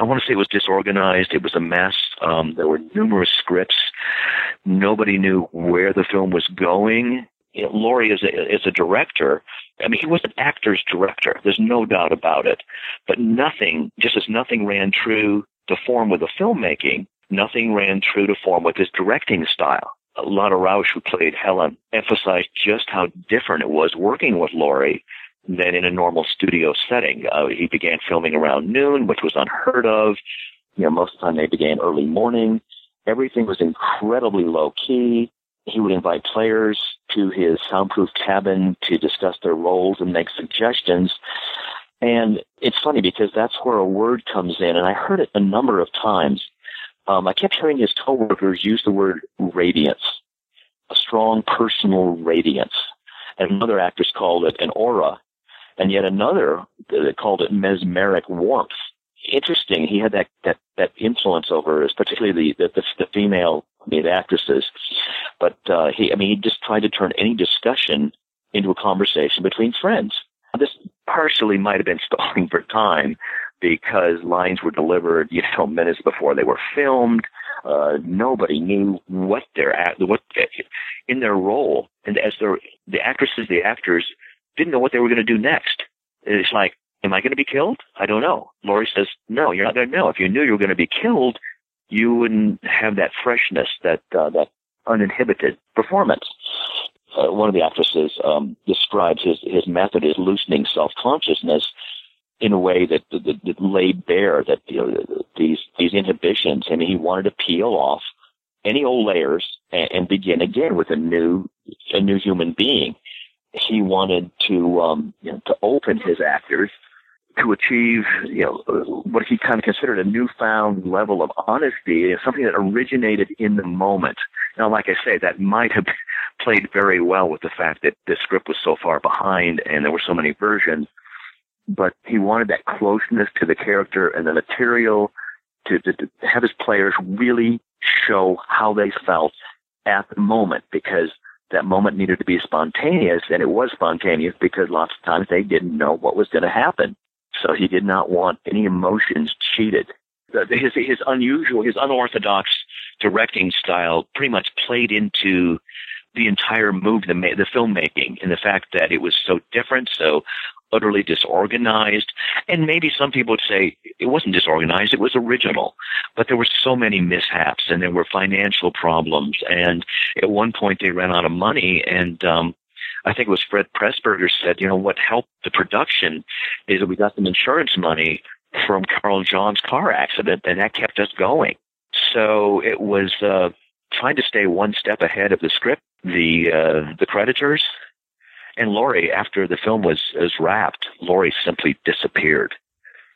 I want to say it was disorganized. It was a mess. Um, there were numerous scripts. Nobody knew where the film was going. You know, Lorre is a, is a director. I mean, he was an actor's director. There's no doubt about it. But nothing, just as nothing ran true to form with the filmmaking, nothing ran true to form with his directing style. Lana Rausch, who played Helen, emphasized just how different it was working with Lorre than in a normal studio setting. Uh, he began filming around noon, which was unheard of. You know, most of the time they began early morning. Everything was incredibly low key. He would invite players to his soundproof cabin to discuss their roles and make suggestions. And it's funny because that's where a word comes in, and I heard it a number of times. Um, I kept hearing his coworkers use the word radiance, a strong personal radiance. And another actress called it an aura and yet another that called it mesmeric warmth. Interesting. He had that that that influence over us, particularly the the, the female the actresses. But uh, he, I mean, he just tried to turn any discussion into a conversation between friends. This partially might have been stalling for time because lines were delivered, you know, minutes before they were filmed. Uh, nobody knew what their what in their role, and as the actresses, the actors didn't know what they were going to do next. It's like, am I going to be killed? I don't know. Lorre says, no, you're not going to know. If you knew you were going to be killed, you wouldn't have that freshness, that uh, that uninhibited performance. Uh, one of the actresses um, describes his his method as loosening self consciousness in a way that, that, that laid bare that you know, these these inhibitions. Mean, he wanted to peel off any old layers and, and begin again with a new a new human being he wanted to um, you know, to open his actors to achieve you know what he kind of considered a newfound level of honesty, something that originated in the moment. Now, like I say, that might have played very well with the fact that the script was so far behind and there were so many versions. But he wanted that closeness to the character and the material to, to, to have his players really show how they felt at the moment because that moment needed to be spontaneous, and it was spontaneous because lots of times they didn't know what was going to happen. So he did not want any emotions cheated. His his unusual, his unorthodox directing style pretty much played into the entire move, the the filmmaking, and the fact that it was so different, so utterly disorganized. And maybe some people would say it wasn't disorganized, it was original. But there were so many mishaps and there were financial problems. And at one point they ran out of money and, um, I think it was Fred Pressburger said, you know, what helped the production is that we got some insurance money from Karl John's car accident and that kept us going. So it was, uh, trying to stay one step ahead of the script, the, uh, the creditors and Lorre, after the film was, was wrapped, Lorre simply disappeared.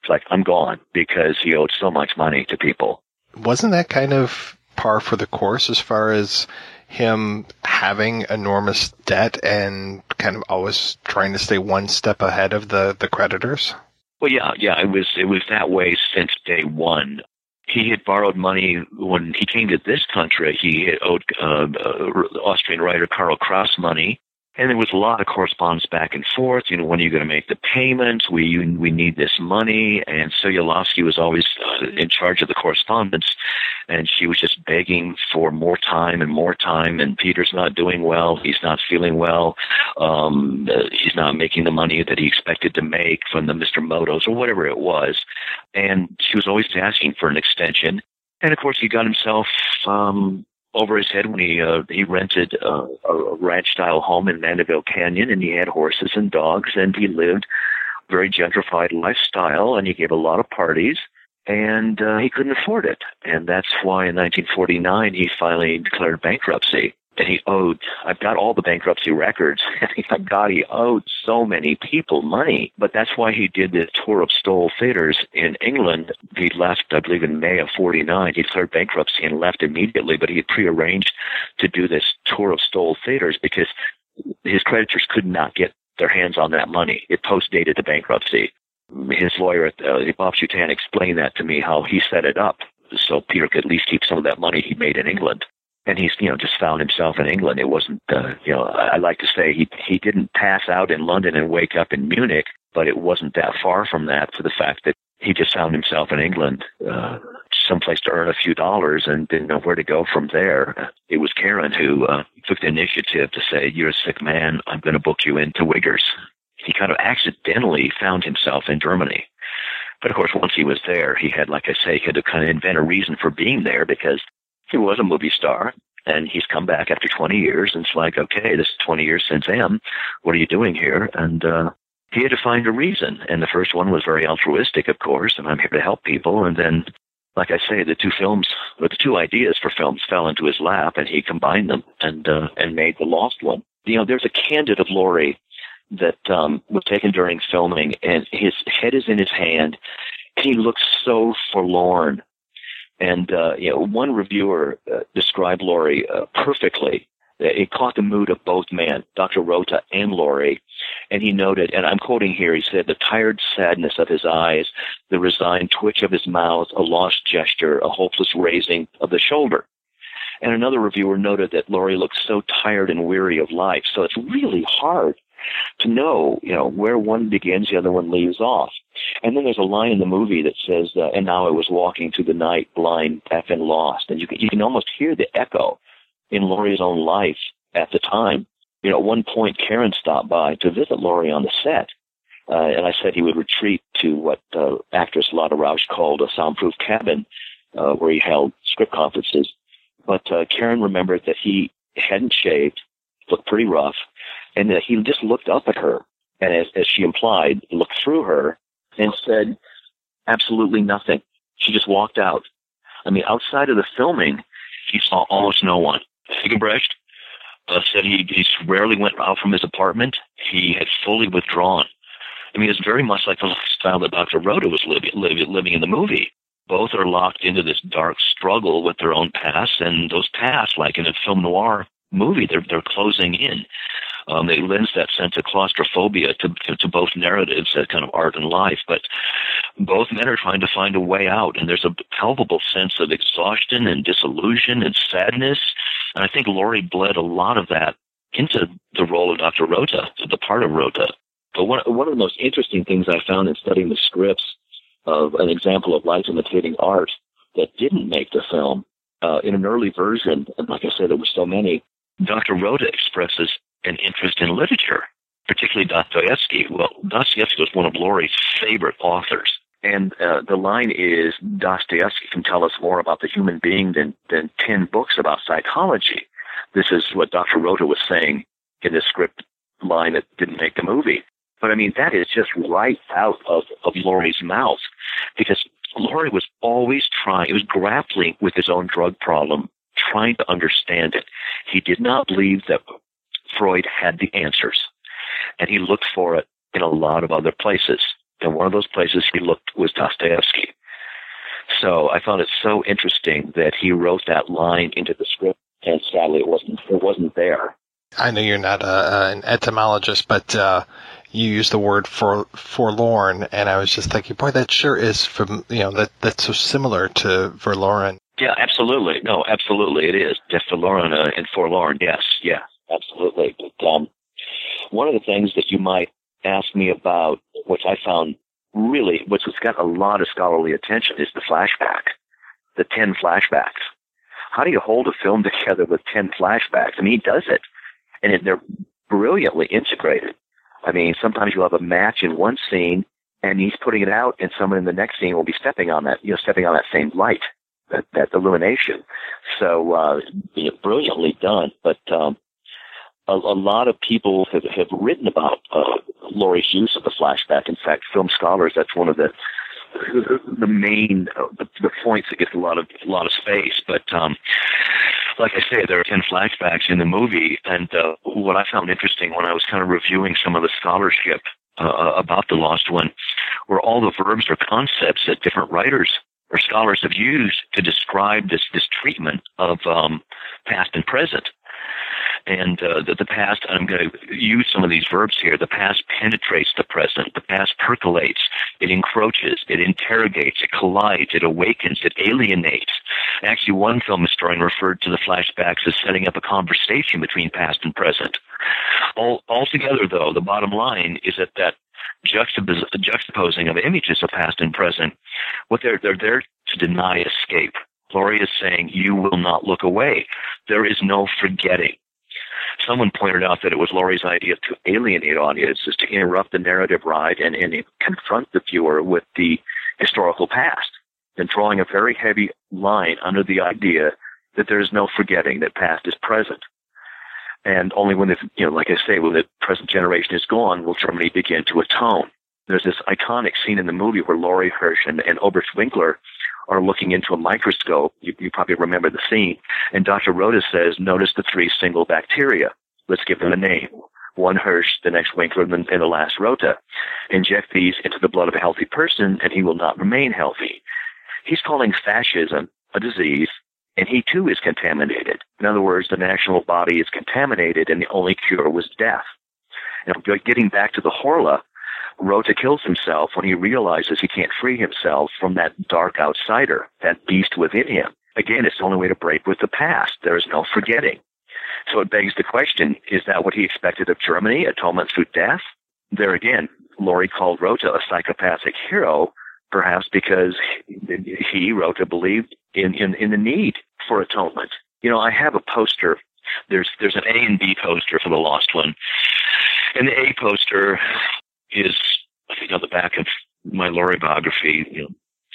It's like, I'm gone because he owed so much money to people. Wasn't that kind of par for the course as far as him having enormous debt and kind of always trying to stay one step ahead of the, the creditors? Well, yeah, yeah, it was it was that way since day one. He had borrowed money when he came to this country. He owed uh, uh, Austrian writer Karl Kraus money, and there was a lot of correspondence back and forth. You know, when are you going to make the payment? We we need this money. And so Celia Lovsky was always uh, in charge of the correspondence, and she was just begging for more time and more time. And Peter's not doing well. He's not feeling well. Um, uh, he's not making the money that he expected to make from the Mr. Motos or whatever it was. And she was always asking for an extension. And of course, he got himself um, over his head when he uh, he rented uh, a ranch style home in Mandeville Canyon, and he had horses and dogs, and he lived a very gentrified lifestyle, and he gave a lot of parties, and uh, he couldn't afford it, and that's why in 1949 he finally declared bankruptcy and he owed I've got all the bankruptcy records. My God, he owed so many people money. But that's why he did the tour of Stoll Theaters in England. He left, I believe, in May of forty nine. He declared bankruptcy and left immediately, but he had prearranged to do this tour of Stoll Theaters because his creditors could not get their hands on that money. It post dated the bankruptcy. His lawyer, uh, Bob Schutan, explained that to me how he set it up so Peter could at least keep some of that money he made in England and he's you know just found himself in England. It wasn't uh, you know I, like to say he he didn't pass out in London and wake up in Munich, but it wasn't that far from that for the fact that he just found himself in England, uh, someplace to earn a few dollars and didn't know where to go from there. It was Karen who uh, took the initiative to say, "You're a sick man. I'm going to book you into Wiggers." He kind of accidentally found himself in Germany. But of course, once he was there, he had, like I say, he had to kind of invent a reason for being there because he was a movie star and he's come back after 20 years and it's like okay this is 20 years since m what are you doing here? And uh he had to find a reason and the first one was very altruistic of course and i'm here to help people and then like i say the two films or the two ideas for films fell into his lap and he combined them and uh and made the lost one. You know there's a candid of Lorre that um was taken during filming and his head is in his hand. He looks so forlorn and uh, you know, one reviewer uh, described Lorre uh, perfectly. It caught the mood of both men, Dr. Rothe and Lorre. And he noted, and I'm quoting here, he said, the tired sadness of his eyes, the resigned twitch of his mouth, a lost gesture, a hopeless raising of the shoulder. And another reviewer noted that Lorre looked so tired and weary of life. So it's really hard to know, you know, where one begins, the other one leaves off. And then there's a line in the movie that says, uh, "And now I was walking through the night, blind, deaf, and lost." And you can you can almost hear the echo in Lorre's own life at the time. You know, at one point, Karen stopped by to visit Lorre on the set, uh, and I said he would retreat to what uh, actress Lotte Rausch called a soundproof cabin, uh, where he held script conferences. But uh, Karen remembered that he hadn't shaved, looked pretty rough, and he just looked up at her, and as, as she implied, looked through her and said absolutely nothing. She just walked out. I mean, outside of the filming, he saw almost no one. Eggebrecht uh, said he, he rarely went out from his apartment. He had fully withdrawn. I mean, it's very much like the lifestyle that Dr. Rothe was living, living, living in the movie. Both are locked into this dark struggle with their own past, and those pasts, like in a film noir movie, they're they're closing in. Um, it lends that sense of claustrophobia to, to, to both narratives, that kind of art and life. But both men are trying to find a way out, and there's a palpable sense of exhaustion and disillusion and sadness. And I think Lorre bled a lot of that into the role of Dr. Rothe, the part of Rothe. But one, one of the most interesting things I found in studying the scripts of an example of life imitating art that didn't make the film, uh, in an early version, and like I said, there were so many, Dr. Rothe expresses an interest in literature, particularly Dostoevsky. Well, Dostoevsky was one of Lorre's favorite authors. And uh, the line is Dostoevsky can tell us more about the human being than, than 10 books about psychology. This is what Dr. Rothe was saying in the script line that didn't make the movie. But I mean, that is just right out of, of Lorre's mouth because Lorre was always trying, he was grappling with his own drug problem, trying to understand it. He did not believe that Freud had the answers, and he looked for it in a lot of other places. And one of those places he looked was Dostoevsky. So I found it so interesting that he wrote that line into the script, and sadly, it wasn't it wasn't there. I know you're not a, an etymologist, but uh, you used the word for forlorn, and I was just thinking, boy, that sure is from you know that that's so similar to verloren. Yeah, absolutely. No, absolutely, it is. De forlorn uh, and forlorn. Yes, yeah, absolutely. But um, one of the things that you might ask me about, which I found really, which has got a lot of scholarly attention, is the flashback, the ten flashbacks. How do you hold a film together with ten flashbacks? I mean, he does it, and they're brilliantly integrated. I mean, sometimes you'll have a match in one scene and he's putting it out and someone in the next scene will be stepping on that, you know, stepping on that same light, that, that illumination. So, uh, you know, brilliantly done. But, um, a, a lot of people have, have written about, uh, Lorre's use of the flashback. In fact, film scholars, that's one of the, the main uh, the, the points that gets a lot of a lot of space. But um, like I say, there are 10 flashbacks in the movie. And uh, what I found interesting when I was kind of reviewing some of the scholarship uh, about The Lost One were all the verbs or concepts that different writers or scholars have used to describe this, this treatment of um, past and present. And uh, the, the past, I'm going to use some of these verbs here. The past penetrates the present. The past percolates. It encroaches. It interrogates. It collides. It awakens. It alienates. Actually, one film historian referred to the flashbacks as setting up a conversation between past and present. All, altogether, though, the bottom line is that that juxtapos- juxtaposing of images of past and present, what they're, they're there to deny escape. Lorre is saying, you will not look away. There is no forgetting. Someone pointed out that it was Lorre's idea to alienate audiences, to interrupt the narrative ride and, and confront the viewer with the historical past, and drawing a very heavy line under the idea that there is no forgetting that past is present. And only when the, you know, like I say, when the present generation is gone, will Germany begin to atone. There's this iconic scene in the movie where Lorre Hösch and, and Oberst Winkler are looking into a microscope. You, you probably remember the scene. And Dr. Rothe says, notice the three single bacteria. Let's give them a name. One Hösch, the next Winkler, and the last Rothe. Inject these into the blood of a healthy person, and he will not remain healthy. He's calling fascism a disease, and he too is contaminated. In other words, the national body is contaminated, and the only cure was death. Now, getting back to the Horla, Rothe kills himself when he realizes he can't free himself from that dark outsider, that beast within him. Again, it's the only way to break with the past. There is no forgetting. So it begs the question, is that what he expected of Germany, atonement through death? There again, Lorre called Rothe a psychopathic hero, perhaps because he, Rothe, believed in, in, in the need for atonement. You know, I have a poster. There's, there's an A and B poster for the Lost One. And the A poster is, I think, on the back of my Lorre biography, you know,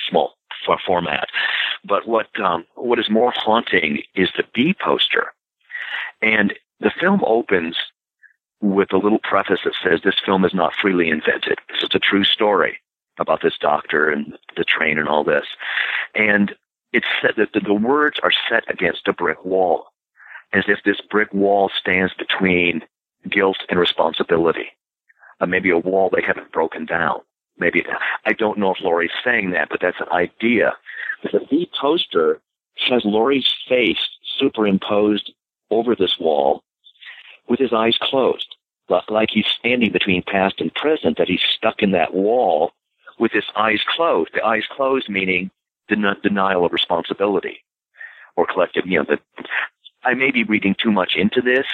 small format. But what um, what is more haunting is the B poster, and the film opens with a little preface that says this film is not freely invented. This is a true story about this doctor and the train and all this, and it's said that the, the words are set against a brick wall, as if this brick wall stands between guilt and responsibility uh, maybe a wall they haven't broken down. Maybe I don't know if Lorre's saying that, but that's an idea. The B poster has Lorre's face superimposed over this wall with his eyes closed, like he's standing between past and present, that he's stuck in that wall with his eyes closed. The eyes closed meaning den- denial of responsibility or collective, you know, the, I may be reading too much into this,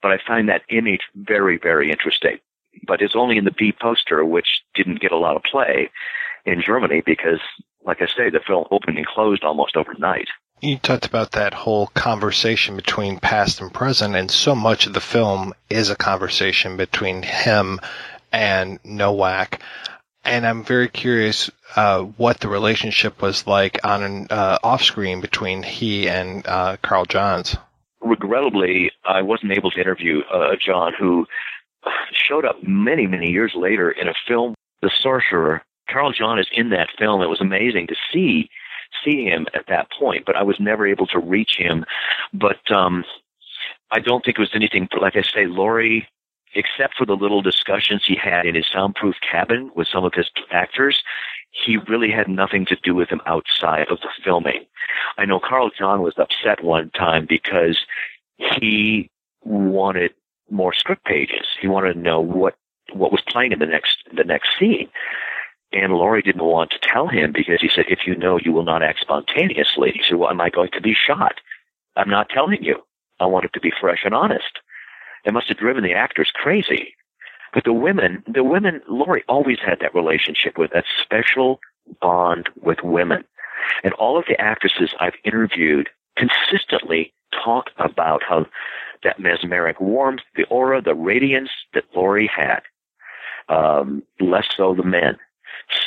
but I find that image very, very interesting. But it's only in the B poster, which didn't get a lot of play in Germany because, like I say, the film opened and closed almost overnight. You talked about that whole conversation between past and present, and so much of the film is a conversation between him and Nowak. And I'm very curious uh, what the relationship was like on an uh, off screen between he and uh, Karl Johns. Regrettably, I wasn't able to interview uh, John, who showed up many, many years later in a film, The Sorcerer. Karl John is in that film. It was amazing to see see him at that point, but I was never able to reach him. But um, I don't think it was anything. Like I say, Lorre except for the little discussions he had in his soundproof cabin with some of his actors, he really had nothing to do with them outside of the filming. I know Karl John was upset one time because he wanted more script pages. He wanted to know what what was playing in the next the next scene. And Lorre didn't want to tell him because he said, if you know, you will not act spontaneously. He said, well, am I going to be shot? I'm not telling you. I want it to be fresh and honest. It must have driven the actors crazy. But the women, the women, Lorre always had that relationship with that special bond with women. And all of the actresses I've interviewed consistently talk about how that mesmeric warmth, the aura, the radiance that Lorre had. Um, less so the men.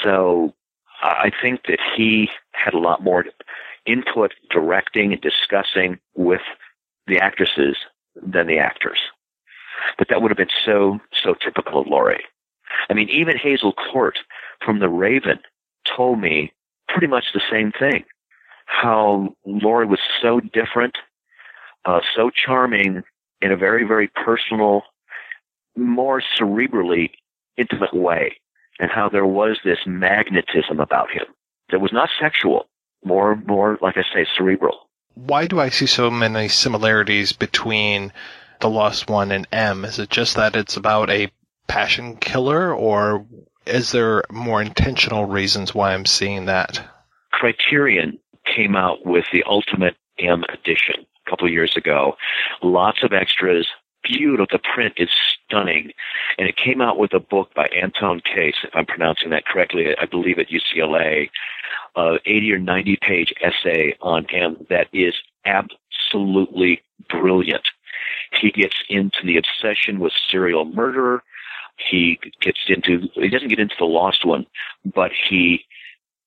So I think that he had a lot more input, directing, and discussing with the actresses than the actors. But that would have been so, so typical of Lorre. I mean, even Hazel Court from The Raven told me pretty much the same thing. How Lorre was so different, uh, so charming in a very, very personal, more cerebrally intimate way, and how there was this magnetism about him that was not sexual, more, more, like I say, cerebral. Why do I see so many similarities between the Lost One and M? Is it just that it's about a passion killer, or is there more intentional reasons why I'm seeing that? Criterion came out with the Ultimate M edition a couple years ago. Lots of extras, beautiful. The print is stunning. And it came out with a book by Anton Kaes, if I'm pronouncing that correctly, I believe at UCLA, uh, 80 or 90 page essay on M that is absolutely brilliant. He gets into the obsession with serial murder. He gets into, he doesn't get into the lost one, but he,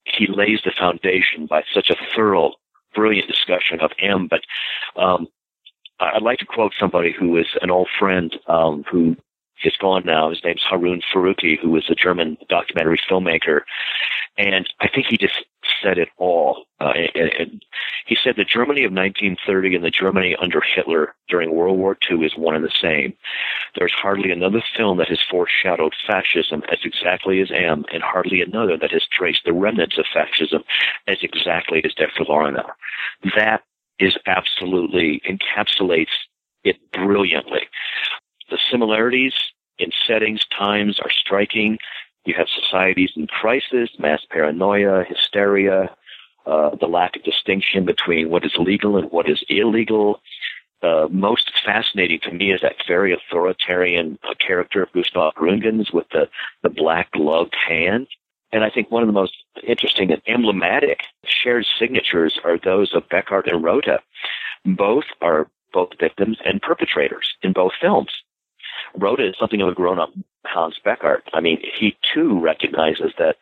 he lays the foundation by such a thorough, brilliant discussion of M. But, um, I'd like to quote somebody who is an old friend, um, who is gone now. His name's Harun Farocki, who was a German documentary filmmaker. And I think he just said it all. Uh, and, and he said the Germany of 1930 and the Germany under Hitler during World War II is one and the same. There's hardly another film that has foreshadowed fascism as exactly as M, and hardly another that has traced the remnants of fascism as exactly as Der Verlorene. That is absolutely encapsulates it brilliantly. The similarities in settings, times are striking. You have societies in crisis, mass paranoia, hysteria, uh, the lack of distinction between what is legal and what is illegal. Uh, most fascinating to me is that very authoritarian uh, character of Gustav Gründgens with the, the black gloved hand. And I think one of the most interesting and emblematic shared signatures are those of Beckert and Rothe. Both are both victims and perpetrators in both films. Rothe is something of a grown-up Hans Beckert. I mean, he too recognizes that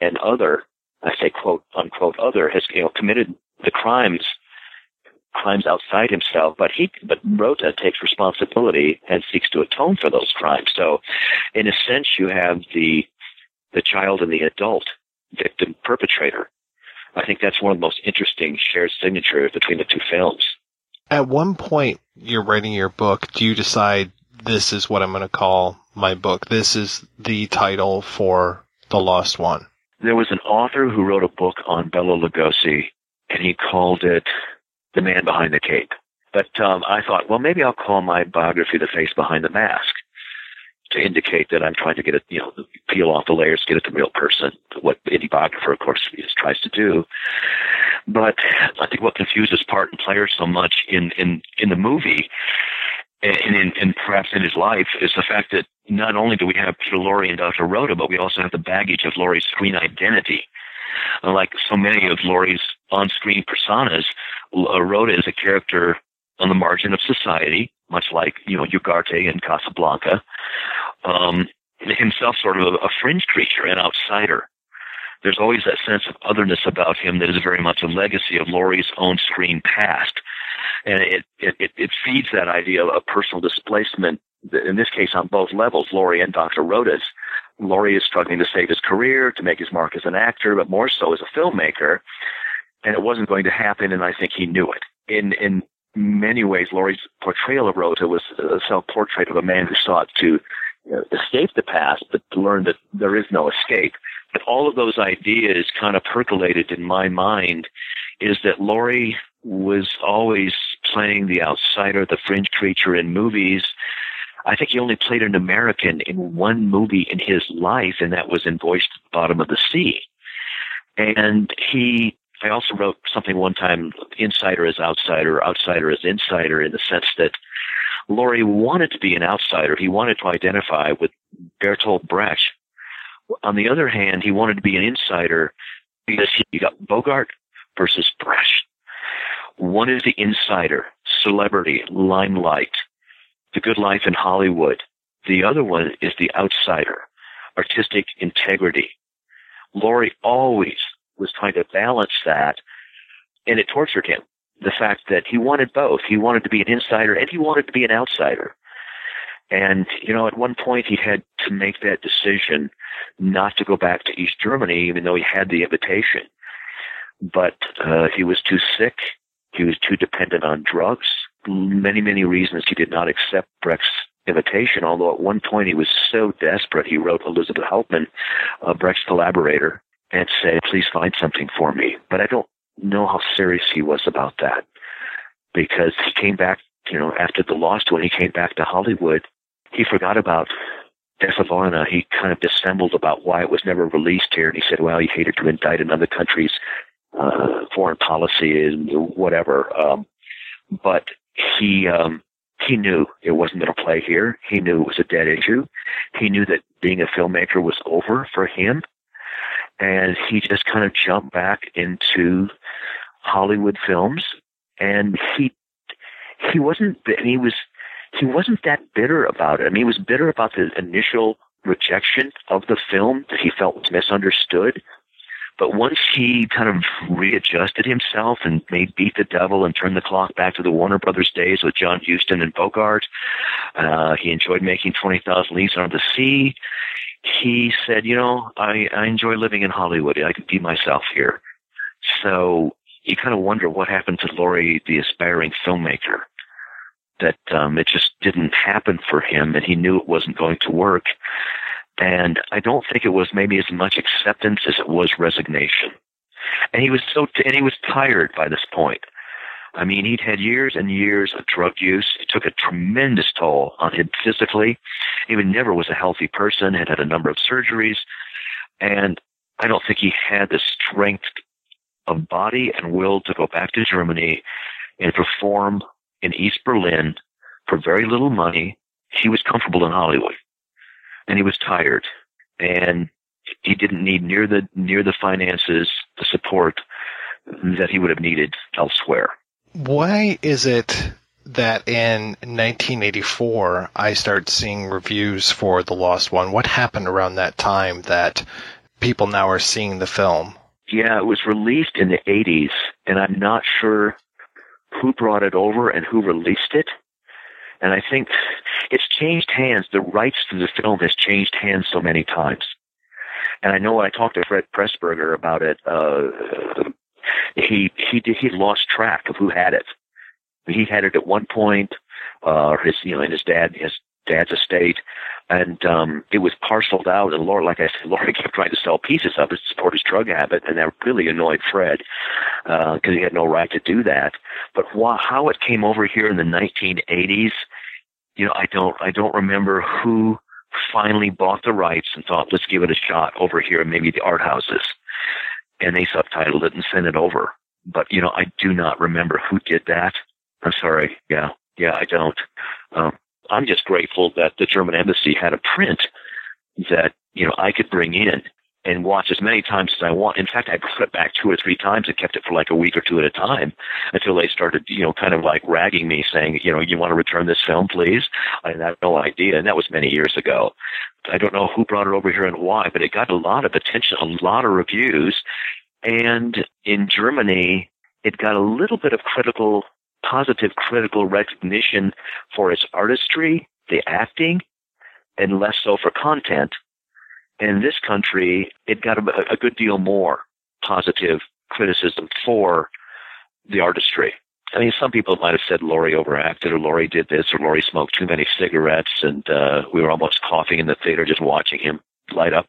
an other, I say quote unquote other, has you know committed the crimes crimes outside himself, but he but Rothe takes responsibility and seeks to atone for those crimes. So, in a sense, you have the the child and the adult victim perpetrator. I think that's one of the most interesting shared signatures between the two films. At one point, you're writing your book. Do you decide this is what I'm going to call my book? This is the title for The Lost One. There was an author who wrote a book on Bela Lugosi, and he called it The Man Behind the Cape. But um, I thought, well, maybe I'll call my biography The Face Behind the Mask to indicate that I'm trying to get it, you know, peel off the layers, get at the real person, what any biographer, of course, tries to do. But I think what confuses part and player so much in, in, in the movie, and and, and perhaps in his life is the fact that not only do we have Peter Lorre and Dr. Rothe, but we also have the baggage of Lorre's screen identity. Like so many of Lorre's on-screen personas, uh, Rothe is a character on the margin of society, much like you know Ugarte in Casablanca. Um, himself, sort of a, a fringe creature, an outsider. There's always that sense of otherness about him that is very much a legacy of Lorre's own screen past, and it it, it feeds that idea of personal displacement. In this case, on both levels, Lorre and Dr. Rothe's. Lorre is struggling to save his career, to make his mark as an actor, but more so as a filmmaker. And it wasn't going to happen, and I think he knew it. In in many ways, Lorre's portrayal of Rothe was a self-portrait of a man who sought to escape the past, but to learn that there is no escape. But all of those ideas kind of percolated in my mind is that Lorre was always playing the outsider, the fringe creature in movies. I think he only played an American in one movie in his life, and that was in Voyage to the Bottom of the Sea. And he I also wrote something one time, insider as outsider, outsider as insider, in the sense that Lorre wanted to be an outsider. He wanted to identify with Bertolt Brecht. On the other hand, he wanted to be an insider because he got Bogart versus Brecht. One is the insider, celebrity, limelight, the good life in Hollywood. The other one is the outsider, artistic integrity. Lorre always was trying to balance that, and it tortured him. The fact that he wanted both. He wanted to be an insider and he wanted to be an outsider. And, you know, at one point he had to make that decision not to go back to East Germany, even though he had the invitation. But uh, he was too sick. He was too dependent on drugs. Many, many reasons he did not accept Brecht's invitation, although at one point he was so desperate he wrote Elizabeth Hauptmann, uh, Brecht's collaborator, and said, please find something for me. But I don't know how serious he was about that because he came back, you know, after the Lost one, he came back to Hollywood. He forgot about Der Verlorene. He kind of dissembled about why it was never released here. And he said, well, he hated to indict another country's uh, foreign policy and whatever. Um, but he, um, he knew it wasn't going to play here. He knew it was a dead issue. He knew that being a filmmaker was over for him and he just kind of jumped back into Hollywood films, and he he wasn't he was he wasn't that bitter about it. I mean, he was bitter about the initial rejection of the film that he felt was misunderstood. But once he kind of readjusted himself and made Beat the Devil and turned the clock back to the Warner Brothers days with John Huston and Bogart, uh, he enjoyed making 20,000 Leagues Under the Sea he said, you know, I, I enjoy living in Hollywood. I can be myself here. So you kind of wonder what happened to Lorre, the aspiring filmmaker, that um, it just didn't happen for him and he knew it wasn't going to work. And I don't think it was maybe as much acceptance as it was resignation. And he was so, t- and he was tired by this point. I mean, he'd had years and years of drug use. It took a tremendous toll on him physically. He never was a healthy person, had had a number of surgeries, and I don't think he had the strength of body and will to go back to Germany and perform in East Berlin for very little money. He was comfortable in Hollywood, and he was tired, and he didn't need near the near the finances, the support that he would have needed elsewhere. Why is it that in 1984 I start seeing reviews for The Lost One? What happened around that time that people now are seeing the film? Yeah, it was released in the 80s, and I'm not sure who brought it over and who released it. And I think it's changed hands. The rights to the film has changed hands so many times. And I know I talked to Fred Pressburger about it, uh, he he did, he lost track of who had it. He had it at one point, uh, his you know, in his dad his dad's estate, and um, it was parceled out. And Lorre, like I said, Lorre kept trying to sell pieces of it to support his drug habit, and that really annoyed Fred because uh, he had no right to do that. But wh- how it came over here in the 1980s, you know, I don't I don't remember who finally bought the rights and thought, let's give it a shot over here, maybe the art houses and they subtitled it and sent it over. But you know, I do not remember who did that. I'm sorry. Yeah, yeah, I don't. Um, I'm just grateful that the German embassy had a print that you know I could bring in and watch as many times as I want. In fact, I brought it back two or three times and kept it for like a week or two at a time until they started, you know, kind of like ragging me, saying, you know, you want to return this film, please? I had no idea, and that was many years ago. I don't know who brought it over here and why, but it got a lot of attention, a lot of reviews, and in Germany, it got a little bit of critical, positive critical recognition for its artistry, the acting, and less so for content in this country, it got a, a good deal more positive criticism for the artistry. I mean, some people might have said Lorre overacted, or Lorre did this, or Lorre smoked too many cigarettes, and uh, we were almost coughing in the theater just watching him light up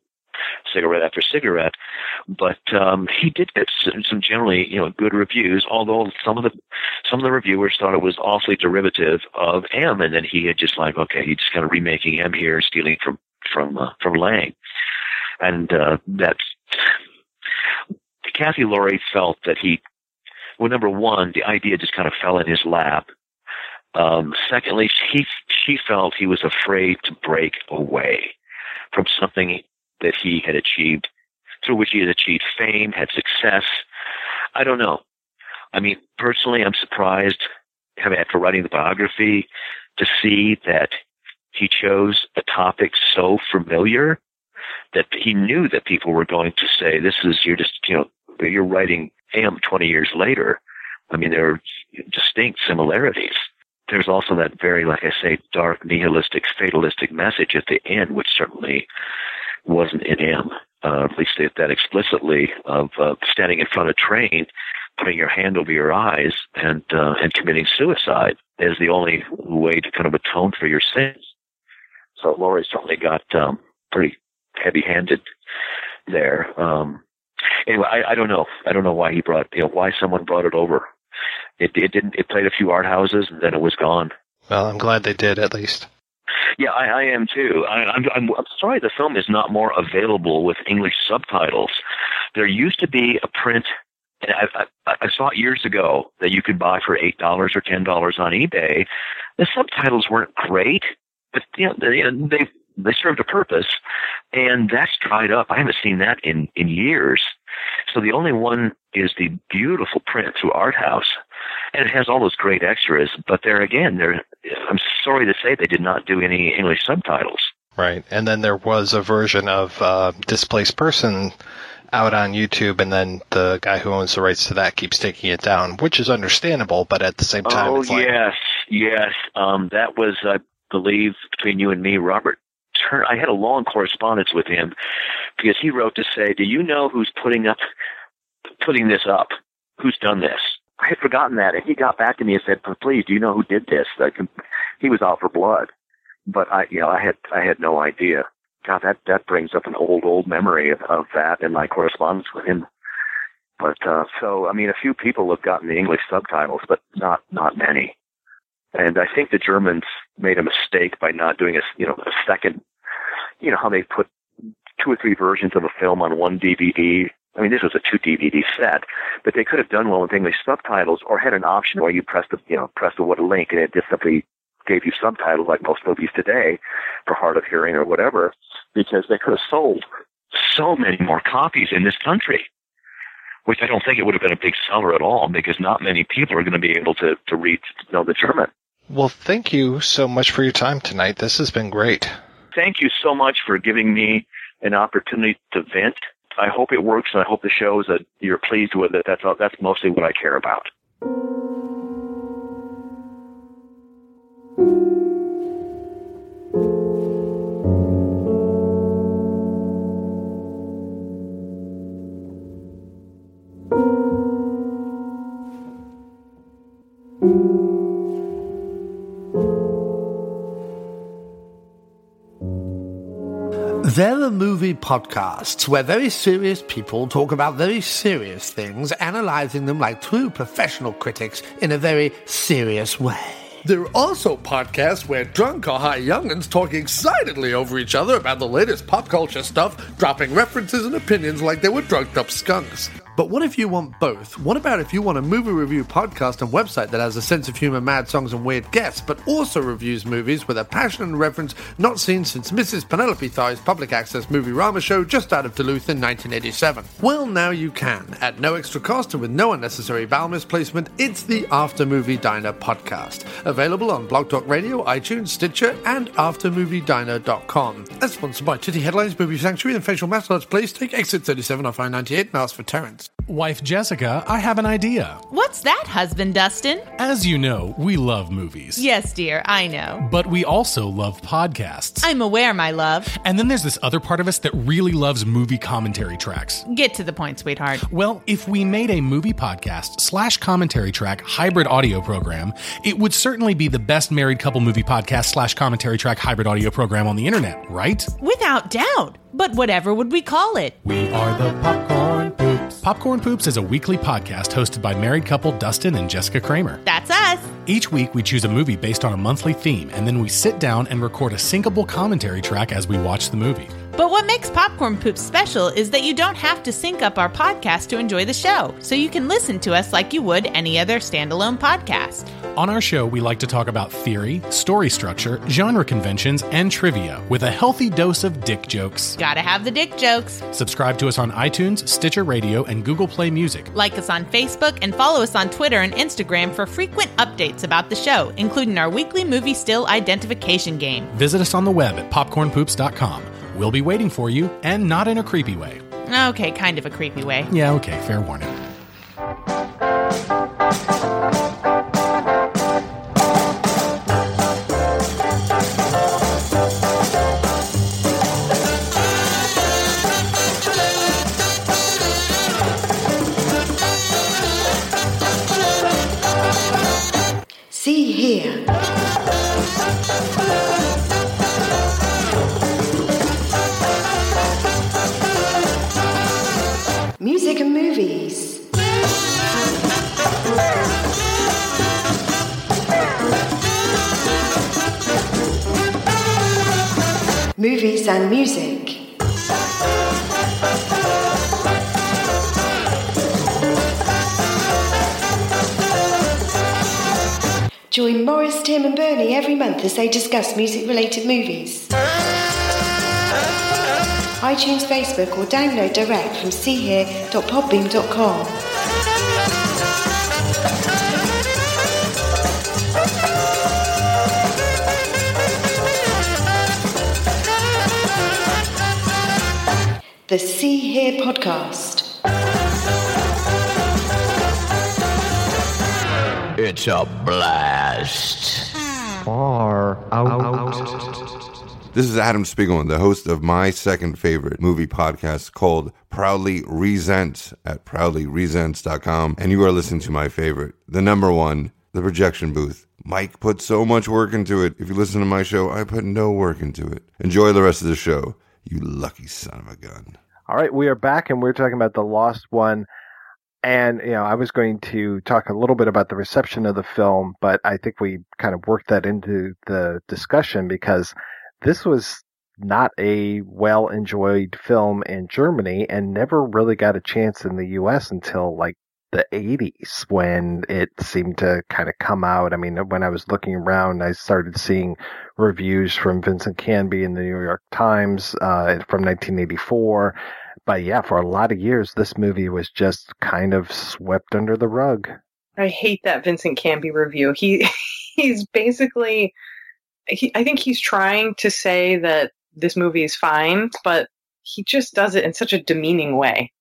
cigarette after cigarette. But um, he did get some, some generally, you know, good reviews. Although some of the some of the reviewers thought it was awfully derivative of M, and then he had just like, okay, he's just kind of remaking M here, stealing from from uh, from Lang, and uh, that's Kathy Lorre felt that he, well, number one, the idea just kind of fell in his lap. Um, secondly, he she felt he was afraid to break away from something that he had achieved, through which he had achieved fame, had success. I don't know. I mean, personally, I'm surprised, after writing the biography, to see that he chose a topic so familiar that he knew that people were going to say, "This is you're just you know you're writing M 20 years later." I mean, there are distinct similarities. There's also that very, like I say, dark, nihilistic, fatalistic message at the end, which certainly wasn't in M. Uh, at least that explicitly of uh, standing in front of a train, putting your hand over your eyes, and uh, and committing suicide as the only way to kind of atone for your sins. So Lorre certainly got um, pretty heavy-handed there. Um, anyway, I, I don't know. I don't know why he brought, you know, why someone brought it over. It, it didn't. It played a few art houses, and then it was gone. Well, I'm glad they did at least. Yeah, I, I am too. I, I'm, I'm, I'm sorry the film is not more available with English subtitles. There used to be a print and I, I, I saw it years ago that you could buy for eight dollars or ten dollars on eBay. The subtitles weren't great, but you know, they, they they served a purpose, and that's dried up. I haven't seen that in in years. So the only one is the beautiful print through Arthaus, and it has all those great extras. But there again, there I'm sorry to say they did not do any English subtitles. Right, and then there was a version of uh, Displaced Person out on YouTube, and then the guy who owns the rights to that keeps taking it down, which is understandable. But at the same time, oh it's like, yes, yes, um, that was I believe between you and me, Robert. I had a long correspondence with him because he wrote to say, "Do you know who's putting up, putting this up? Who's done this?" I had forgotten that, and he got back to me and said, "Please, do you know who did this?" He was out for blood, but I, you know, I had I had no idea. God, that that brings up an old old memory of, of that and my correspondence with him. But uh, so, I mean, a few people have gotten the English subtitles, but not not many. And I think the Germans made a mistake by not doing a you know a second. You know how they put two or three versions of a film on one DVD. I mean, this was a two DVD set, but they could have done well with English subtitles, or had an option where you press the you know press the what link and it just simply gave you subtitles like most movies today for hard of hearing or whatever, because they could have sold so many more copies in this country. Which I don't think it would have been a big seller at all, because not many people are going to be able to to read to know the German. Well, thank you so much for your time tonight. This has been great. Thank you so much for giving me an opportunity to vent. I hope it works, and I hope the shows that you're pleased with it. That's that's mostly what I care about. There are movie podcasts where very serious people talk about very serious things, analyzing them like true professional critics in a very serious way. There are also podcasts where drunk or high youngins talk excitedly over each other about the latest pop culture stuff, dropping references and opinions like they were drugged up skunks. But what if you want both? What about if you want a movie review podcast and website that has a sense of humor, mad songs, and weird guests, but also reviews movies with a passion and reference not seen since Mrs. Penelope Thai's public access movie Rama show just out of Duluth in 1987? Well, now you can. At no extra cost and with no unnecessary vowel misplacement, it's the After Movie Diner podcast. Available on Blog Talk Radio, iTunes, Stitcher, and AfterMovieDiner.com. As sponsored by Titty Headlines, Movie Sanctuary, and Facial Mass Please take exit 37 off I-98 and ask for Terrence. Wife Jessica, I have an idea. What's that, husband Dustin? As you know, we love movies. Yes, dear, I know. But we also love podcasts. I'm aware, my love. And then there's this other part of us that really loves movie commentary tracks. Get to the point, sweetheart. Well, if we made a movie podcast slash commentary track hybrid audio program, it would certainly be the best married couple movie podcast slash commentary track hybrid audio program on the internet, right? Without doubt. But whatever would we call it? We are the Popcorn. Popcorn Poops is a weekly podcast hosted by married couple Dustin and Jessica Kramer. That's us. Each week, we choose a movie based on a monthly theme, and then we sit down and record a syncable commentary track as we watch the movie. But what makes Popcorn Poops special is that you don't have to sync up our podcast to enjoy the show, so you can listen to us like you would any other standalone podcast. On our show, we like to talk about theory, story structure, genre conventions, and trivia with a healthy dose of dick jokes. Gotta have the dick jokes. Subscribe to us on iTunes, Stitcher Radio, and Google Play Music. Like us on Facebook and follow us on Twitter and Instagram for frequent updates about the show, including our weekly movie still identification game. Visit us on the web at popcornpoops.com. We'll be waiting for you, and not in a creepy way. Okay, kind of a creepy way. Yeah, okay, fair warning. Movies and music. Join Morris, Tim, and Bernie every month as they discuss music related movies. iTunes, Facebook, or download direct from seehere.podbean.com. The See Here podcast. It's a blast. Far out. This is Adam Spiegelman, the host of my second favorite movie podcast called Proudly Resent at proudlyresents.com. And you are listening to my favorite, the number one, The Projection Booth. Mike put so much work into it. If you listen to my show, I put no work into it. Enjoy the rest of the show, you lucky son of a gun. All right, we are back and we're talking about The Lost One. And, you know, I was going to talk a little bit about the reception of the film, but I think we kind of worked that into the discussion because this was not a well enjoyed film in Germany and never really got a chance in the US until like the 80s when it seemed to kind of come out. I mean, when I was looking around, I started seeing reviews from Vincent Canby in the New York Times uh, from 1984. But yeah, for a lot of years, this movie was just kind of swept under the rug. I hate that Vincent Canby review. He he's basically he, I think he's trying to say that this movie is fine, but he just does it in such a demeaning way.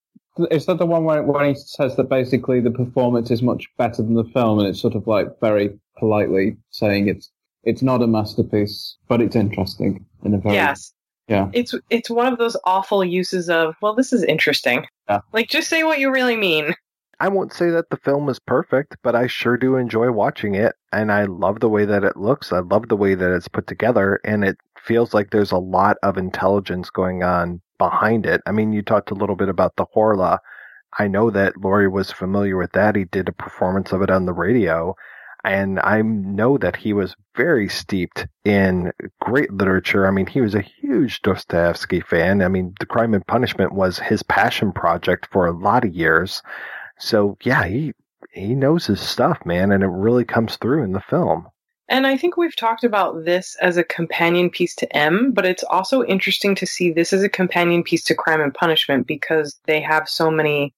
Is that the one where, where he says that basically the performance is much better than the film, and it's sort of like very politely saying it's it's not a masterpiece, but it's interesting in a very Yes. yeah. It's it's one of those awful uses of, well, this is interesting. Yeah. Like just say what you really mean. I won't say that the film is perfect, but I sure do enjoy watching it, and I love the way that it looks. I love the way that it's put together, and it feels like there's a lot of intelligence going on behind it. I mean, you talked a little bit about the Horla. I know that Lorre was familiar with that. He did a performance of it on the radio, And I know that he was very steeped in great literature. I mean, he was a huge Dostoevsky fan. I mean, The Crime and Punishment was his passion project for a lot of years. So yeah, he he knows his stuff, man, and it really comes through in the film. And I think we've talked about this as a companion piece to M, but it's also interesting to see this as a companion piece to Crime and Punishment because they have so many,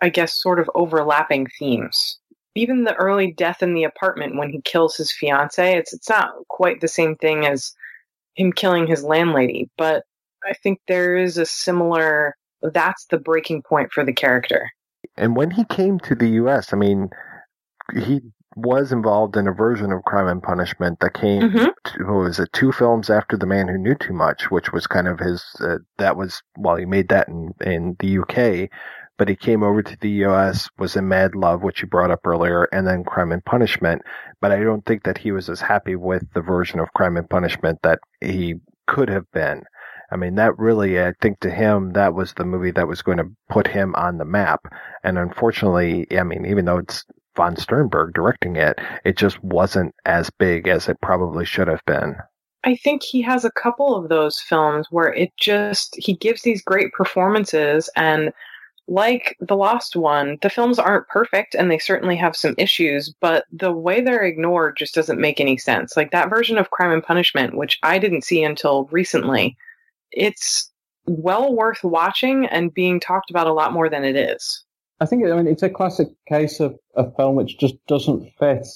I guess, sort of overlapping themes. Even the early death in the apartment when he kills his fiance, it's it's not quite the same thing as him killing his landlady, but I think there is a similar that's the breaking point for the character. And when he came to the U.S., I mean, he was involved in a version of Crime and Punishment that came, Mhm. to, what was it, two films after The Man Who Knew Too Much, which was kind of his, uh, that was, well, he made that in, in the UK, but he came over to the US, was in Mad Love, which you brought up earlier, and then Crime and Punishment. But I don't think that he was as happy with the version of Crime and Punishment that he could have been. I mean, that really, I think to him, that was the movie that was going to put him on the map. And unfortunately, I mean, even though it's von Sternberg directing it, it just wasn't as big as it probably should have been. I think he has a couple of those films where it just he gives these great performances and like the lost one the films aren't perfect and they certainly have some issues but the way they're ignored just doesn't make any sense like that version of crime and punishment which i didn't see until recently it's well worth watching and being talked about a lot more than it is I think I mean it's a classic case of a film which just doesn't fit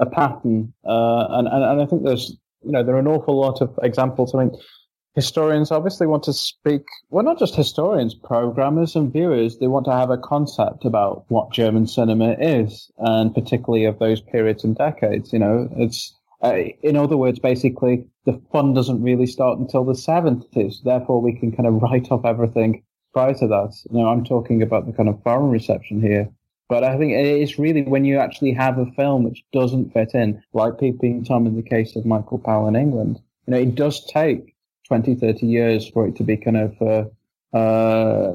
a pattern, uh, and, and and I think there's you know there are an awful lot of examples. I mean, historians obviously want to speak. Well, not just historians, programmers and viewers. They want to have a concept about what German cinema is, and particularly of those periods and decades. You know, it's uh, in other words, basically the fun doesn't really start until the seventies. Therefore, we can kind of write off everything prior to that. You know, I'm talking about the kind of foreign reception here. But I think it's really when you actually have a film which doesn't fit in, like Peeping Tom in the case of Michael Powell in England. You know, it does take 20, 30 years for it to be kind of uh, uh,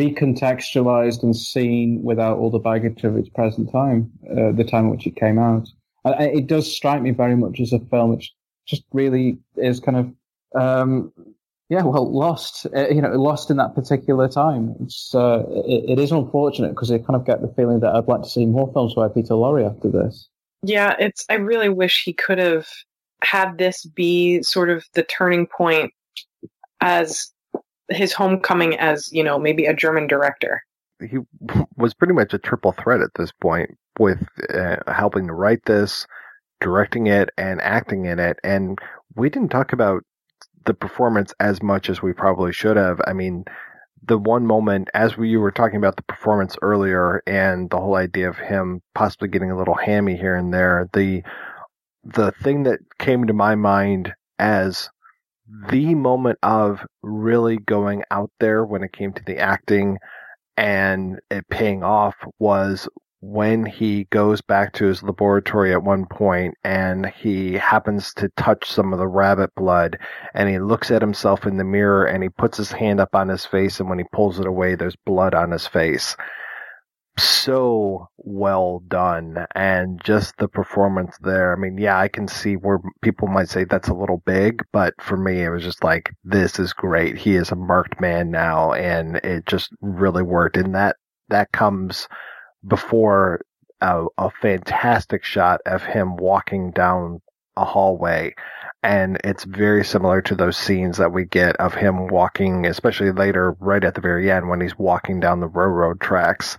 recontextualized and seen without all the baggage of its present time, uh, the time in which it came out. And it does strike me very much as a film which just really is kind of um, yeah, well, lost, uh, you know, lost in that particular time. It's, uh, it, it is unfortunate because I kind of get the feeling that I'd like to see more films by Peter Lorre after this. Yeah, it's. I really wish he could have had this be sort of the turning point as his homecoming as you know maybe a German director. He was pretty much a triple threat at this point with uh, helping to write this, directing it, and acting in it. And we didn't talk about the performance as much as we probably should have. I mean, the one moment as we were talking about the performance earlier and the whole idea of him possibly getting a little hammy here and there, the the thing that came to my mind as the moment of really going out there when it came to the acting and it paying off was when he goes back to his laboratory at one point and he happens to touch some of the rabbit blood and he looks at himself in the mirror and he puts his hand up on his face and when he pulls it away there's blood on his face. So well done. And just the performance there i mean yeah i can see where people might say that's a little big but for me it was just like this is great. He is a marked man now and it just really worked. And that that comes before a, a fantastic shot of him walking down a hallway and it's very similar to those scenes that we get of him walking especially later right at the very end when he's walking down the railroad tracks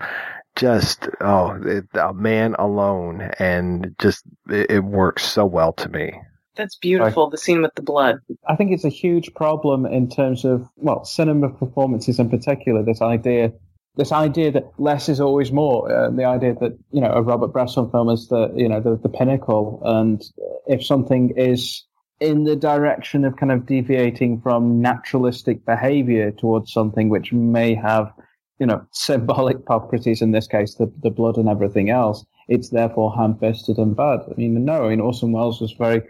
just oh it, a man alone and just it, it works so well to me That's beautiful. The scene with the blood. I think it's a huge problem in terms of well, cinema performances in particular. This idea, this idea that less is always more. Uh, the idea that you know a Robert Bresson film is the you know the, the pinnacle, and if something is in the direction of kind of deviating from naturalistic behavior towards something which may have you know symbolic properties in this case, the the blood and everything else, it's therefore ham-fisted and bad. I mean, no, I mean Orson Welles was very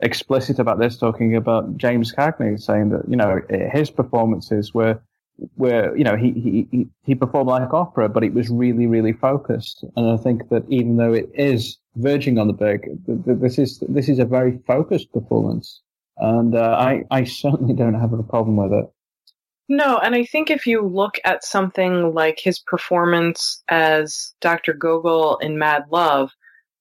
explicit about this, talking about James Cagney, saying that you know his performances were where you know he, he he performed like opera, but it was really really focused. And I think that even though it is verging on the big, th- th- this is this is a very focused performance, and uh, I I certainly don't have a problem with it. No, and I think if you look at something like his performance as Dr. Gogol in Mad Love,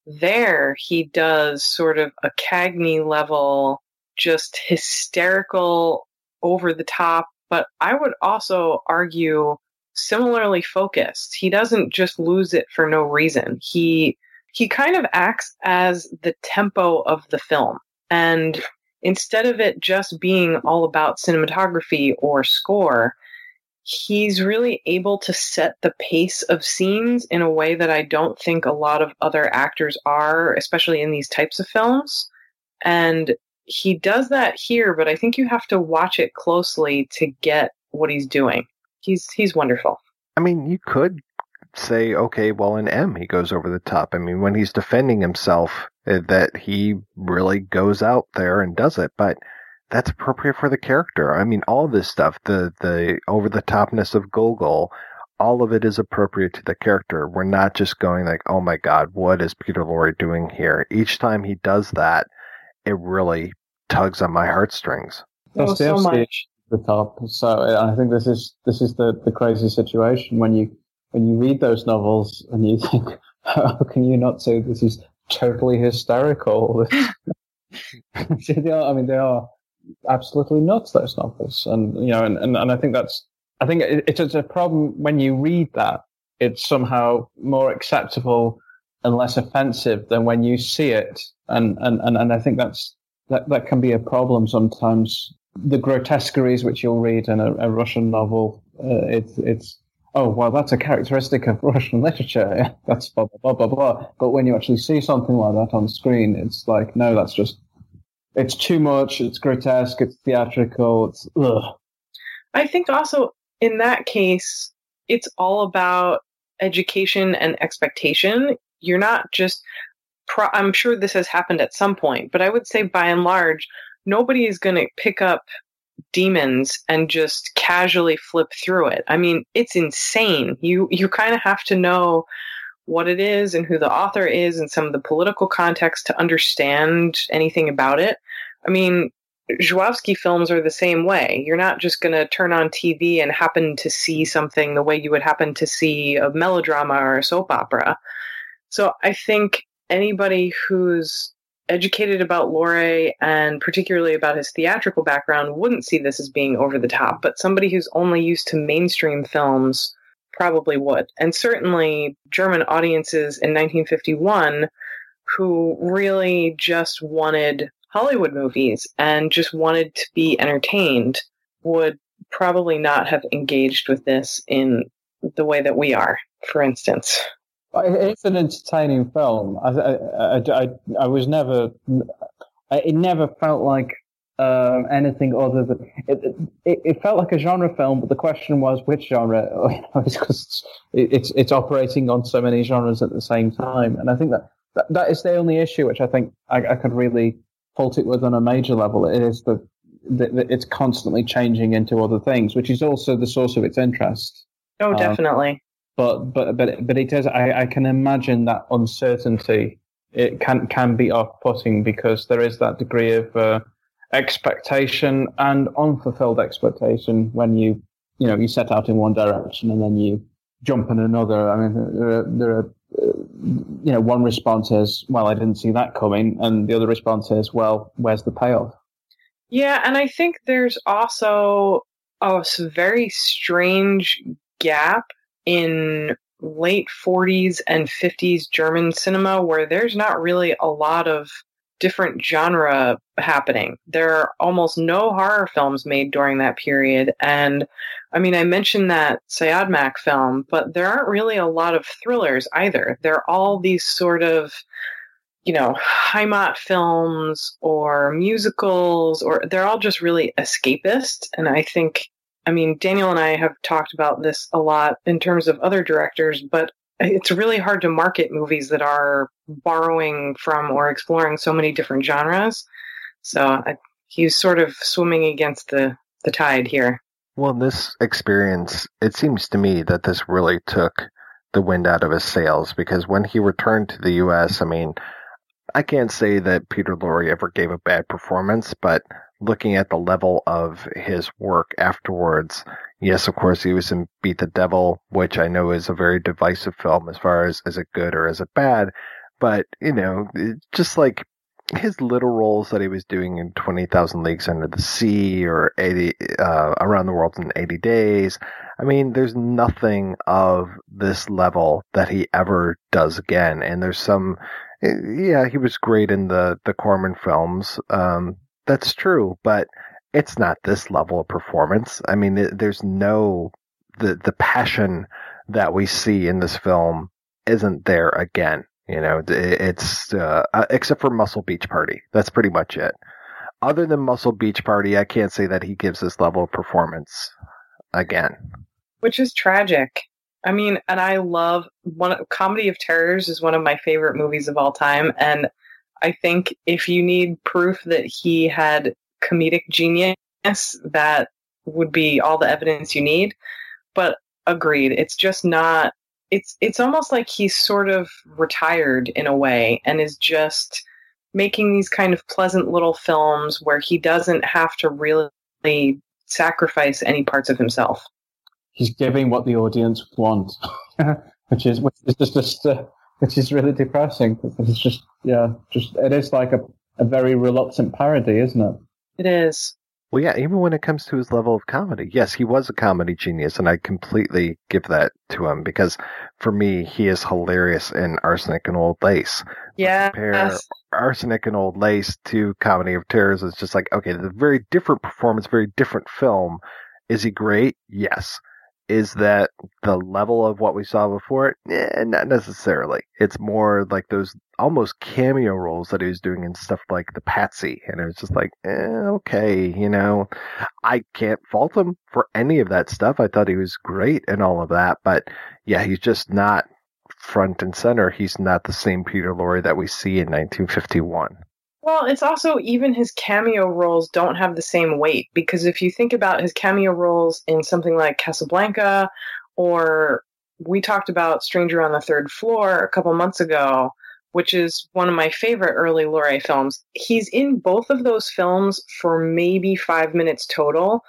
there he does sort of a Cagney level, just hysterical, over the top, but I would also argue similarly focused. He doesn't just lose it for no reason. He he kind of acts as the tempo of the film. And instead of it just being all about cinematography or score, he's really able to set the pace of scenes in a way that I don't think a lot of other actors are, especially in these types of films. And he does that here, but I think you have to watch it closely to get what he's doing. He's he's wonderful. I mean, you could say, okay, well, in M, he goes over the top. I mean, when he's defending himself, uh, that he really goes out there and does it, but that's appropriate for the character. I mean, all this stuff, the, the over the topness of Gogol, all of it is appropriate to the character. We're not just going like, oh my God, what is Peter Lorre doing here? Each time he does that, it really tugs on my heartstrings. That's the so the top. So uh, I think this is this is the the crazy situation when you when you read those novels and you think, how can you not say this is totally hysterical? they are, I mean, they are absolutely nuts. Those novels, and you know, and and, and I think that's I think it, it's a problem when you read that. It's somehow more acceptable and less offensive than when you see it, and and and, and I think that's that that can be a problem sometimes. The grotesqueries which you'll read in a, a Russian novel, uh, it's it's oh well, that's a characteristic of Russian literature. that's blah blah blah blah blah. But when you actually see something like that on screen, it's like no, that's just it's too much. It's grotesque. It's theatrical. It's ugh. I think also in that case, it's all about education and expectation. You're not just pro- I'm sure this has happened at some point, but I would say by and large, nobody is going to pick up demons and just casually flip through it. I mean, it's insane. You you kind of have to know what it is and who the author is and some of the political context to understand anything about it. I mean, Żuławski films are the same way. You're not just going to turn on TV and happen to see something the way you would happen to see a melodrama or a soap opera. So I think anybody who's educated about Lorre and particularly about his theatrical background wouldn't see this as being over the top, but somebody who's only used to mainstream films probably would. And certainly German audiences in 1951 who really just wanted Hollywood movies and just wanted to be entertained would probably not have engaged with this in the way that we are, for instance. It's an entertaining film. I, I, I, I was never, it never felt like uh, anything other than it, it, it. felt like a genre film, but the question was which genre. You know, because it's it's operating on so many genres at the same time, and I think that that, that is the only issue which I think I, I could really fault it with on a major level. It is that, that it's constantly changing into other things, which is also the source of its interest. Oh, um, definitely. Um, but but but but it does. I, I can imagine that uncertainty. It can can be off putting because there is that degree of uh, expectation and unfulfilled expectation when you you know you set out in one direction and then you jump in another. I mean, there are, there are uh, you know one response is well I didn't see that coming, and the other response is well where's the payoff? Yeah, and I think there's also a very strange gap in late 40s and 50s German cinema where there's not really a lot of different genre happening. There are almost no horror films made during that period. And I mean, I mentioned that Sayadmak film, but there aren't really a lot of thrillers either. They're all these sort of, you know, Heimat films or musicals, or they're all just really escapist. And I think I mean, Daniel and I have talked about this a lot in terms of other directors, but it's really hard to market movies that are borrowing from or exploring so many different genres. So I, he's sort of swimming against the, the tide here. Well, this experience, it seems to me that this really took the wind out of his sails because when he returned to the U.S., I mean, I can't say that Peter Lorre ever gave a bad performance, but looking at the level of his work afterwards, yes, of course, he was in Beat the Devil, which I know is a very divisive film as far as is it good or is it bad. But, you know, just like his little roles that he was doing in 20,000 Leagues Under the Sea or 80, uh, Around the World in 80 Days. I mean, there's nothing of this level that he ever does again. And there's some, yeah, he was great in the, the Corman films. Um, that's true, but it's not this level of performance. I mean, there's no, the, the passion that we see in this film isn't there again. You know, it's uh, uh, except for Muscle Beach Party. That's pretty much it. Other than Muscle Beach Party, I can't say that he gives this level of performance again. Which is tragic. I mean, and I love one Comedy of Terrors is one of my favorite movies of all time, and I think if you need proof that he had comedic genius, that would be all the evidence you need. But agreed, it's just not it's it's almost like he's sort of retired in a way and is just making these kind of pleasant little films where he doesn't have to really sacrifice any parts of himself. He's giving what the audience wants, which is which is just, just uh, which is really depressing. It's just yeah, just it is like a a very reluctant parody, isn't it? It is. Well, yeah, even when it comes to his level of comedy, yes, he was a comedy genius, and I completely give that to him because for me, he is hilarious in Arsenic and Old Lace. Yeah. Compare Arsenic and Old Lace to Comedy of Terrors, it's just like, okay, the very different performance, very different film. Is he great? Yes is that the level of what we saw before? Eh, not necessarily. It's more like those almost cameo roles that he was doing in stuff like the Patsy, and it was just like, eh, okay, you know, I can't fault him for any of that stuff. I thought he was great and all of that, but yeah, he's just not front and center. He's not the same Peter Lorre that we see in 1951. Well, it's also even his cameo roles don't have the same weight because if you think about his cameo roles in something like Casablanca or we talked about Stranger on the Third Floor a couple months ago, which is one of my favorite early Lorre films. He's in both of those films for maybe five minutes total,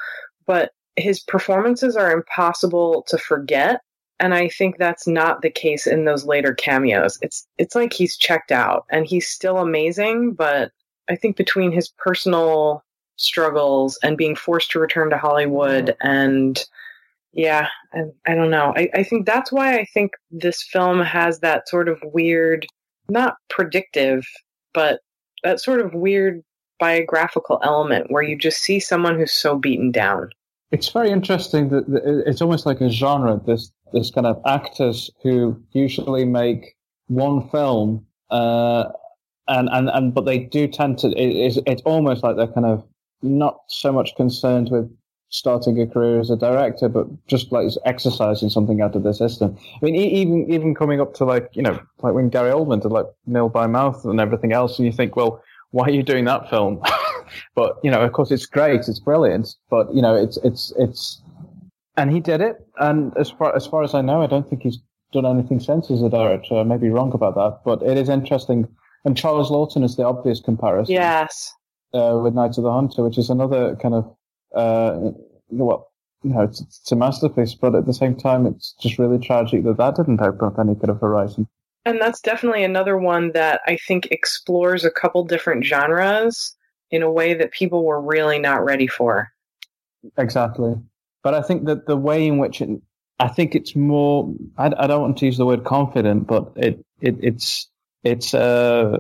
but his performances are impossible to forget and I think that's not the case in those later cameos. It's it's like he's checked out and he's still amazing, but I think between his personal struggles and being forced to return to Hollywood mm-hmm. and yeah, and I don't know. I, I think that's why I think this film has that sort of weird, not predictive, but that sort of weird biographical element where you just see someone who's so beaten down. It's very interesting that it's almost like a genre. This this kind of actors who usually make one film, uh, and and and but they do tend to. It, it's, it's almost like they're kind of not so much concerned with starting a career as a director, but just like exercising something out of the system. I mean, even even coming up to like you know, like when Gary Oldman did like Nil by Mouth and everything else, and you think, well, why are you doing that film? but you know, of course, it's great, it's brilliant, but you know, it's it's it's and he did it. And as far as far as I know, I don't think he's done anything since as a director. I may be wrong about that, but it is interesting. And Charles Laughton is the obvious comparison. Yes. Uh, with Night of the Hunter, which is another kind of uh, well, you know, it's, it's a masterpiece, but at the same time, it's just really tragic that that didn't open up any kind of horizon. And that's definitely another one that I think explores a couple different genres in a way that people were really not ready for. Exactly. But I think that the way in which it, I think it's more, I, I don't want to use the word confident, but it, it it's, it's, uh,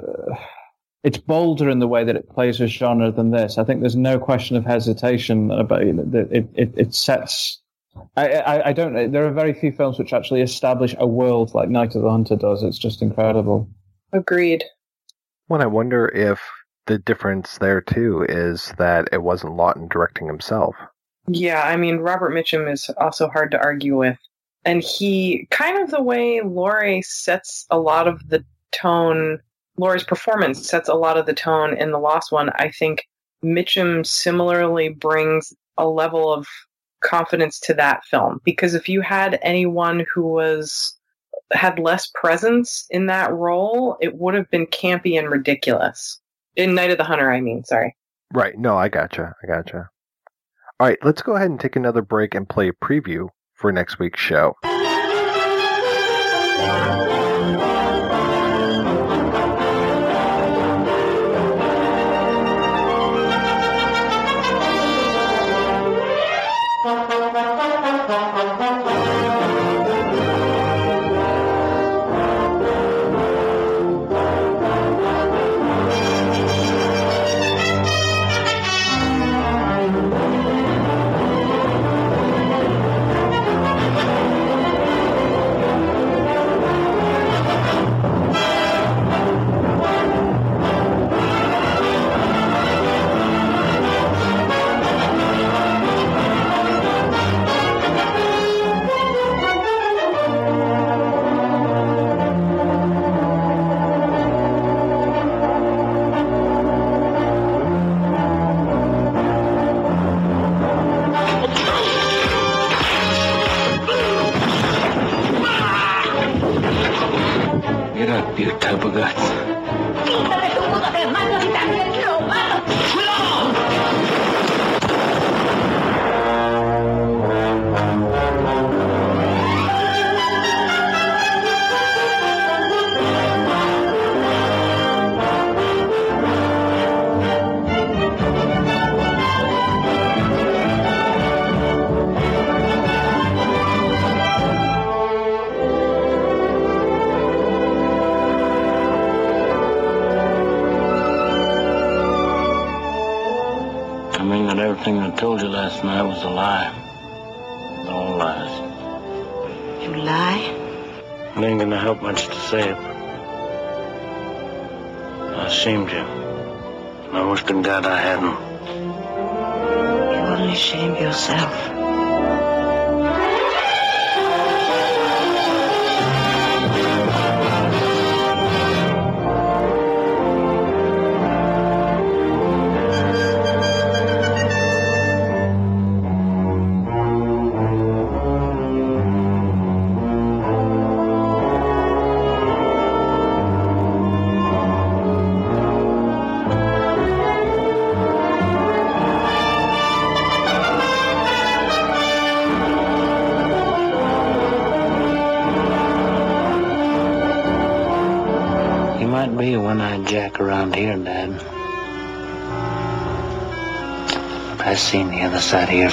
it's bolder in the way that it plays a genre than this. I think there's no question of hesitation about it. It, it, it sets, I, I, I don't, there are very few films which actually establish a world like Night of the Hunter does. It's just incredible. Agreed. Well, I wonder if the difference there too is that it wasn't Laughton directing himself. Yeah, I mean, Robert Mitchum is also hard to argue with. And he, kind of the way Lorre sets a lot of the tone, Lorre's performance sets a lot of the tone in The Lost One. I think Mitchum similarly brings a level of confidence to that film because if you had anyone who was had less presence in that role, it would have been campy and ridiculous. In Night of the Hunter, I mean, sorry. Right. No, I gotcha. I gotcha. All right, let's go ahead and take another break and play a preview for next week's show.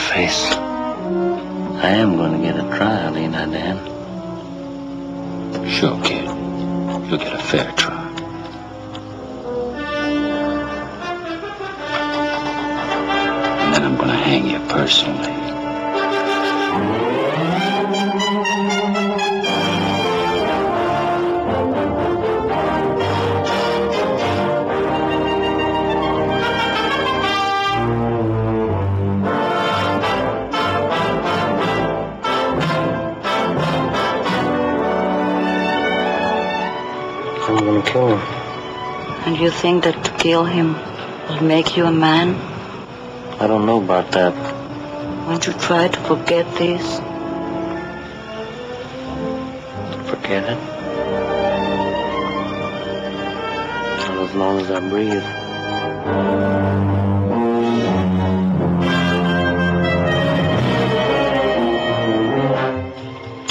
Face. Think that to kill him will make you a man? I don't know about that. Won't you try to forget this? Forget it. Not as long as I breathe.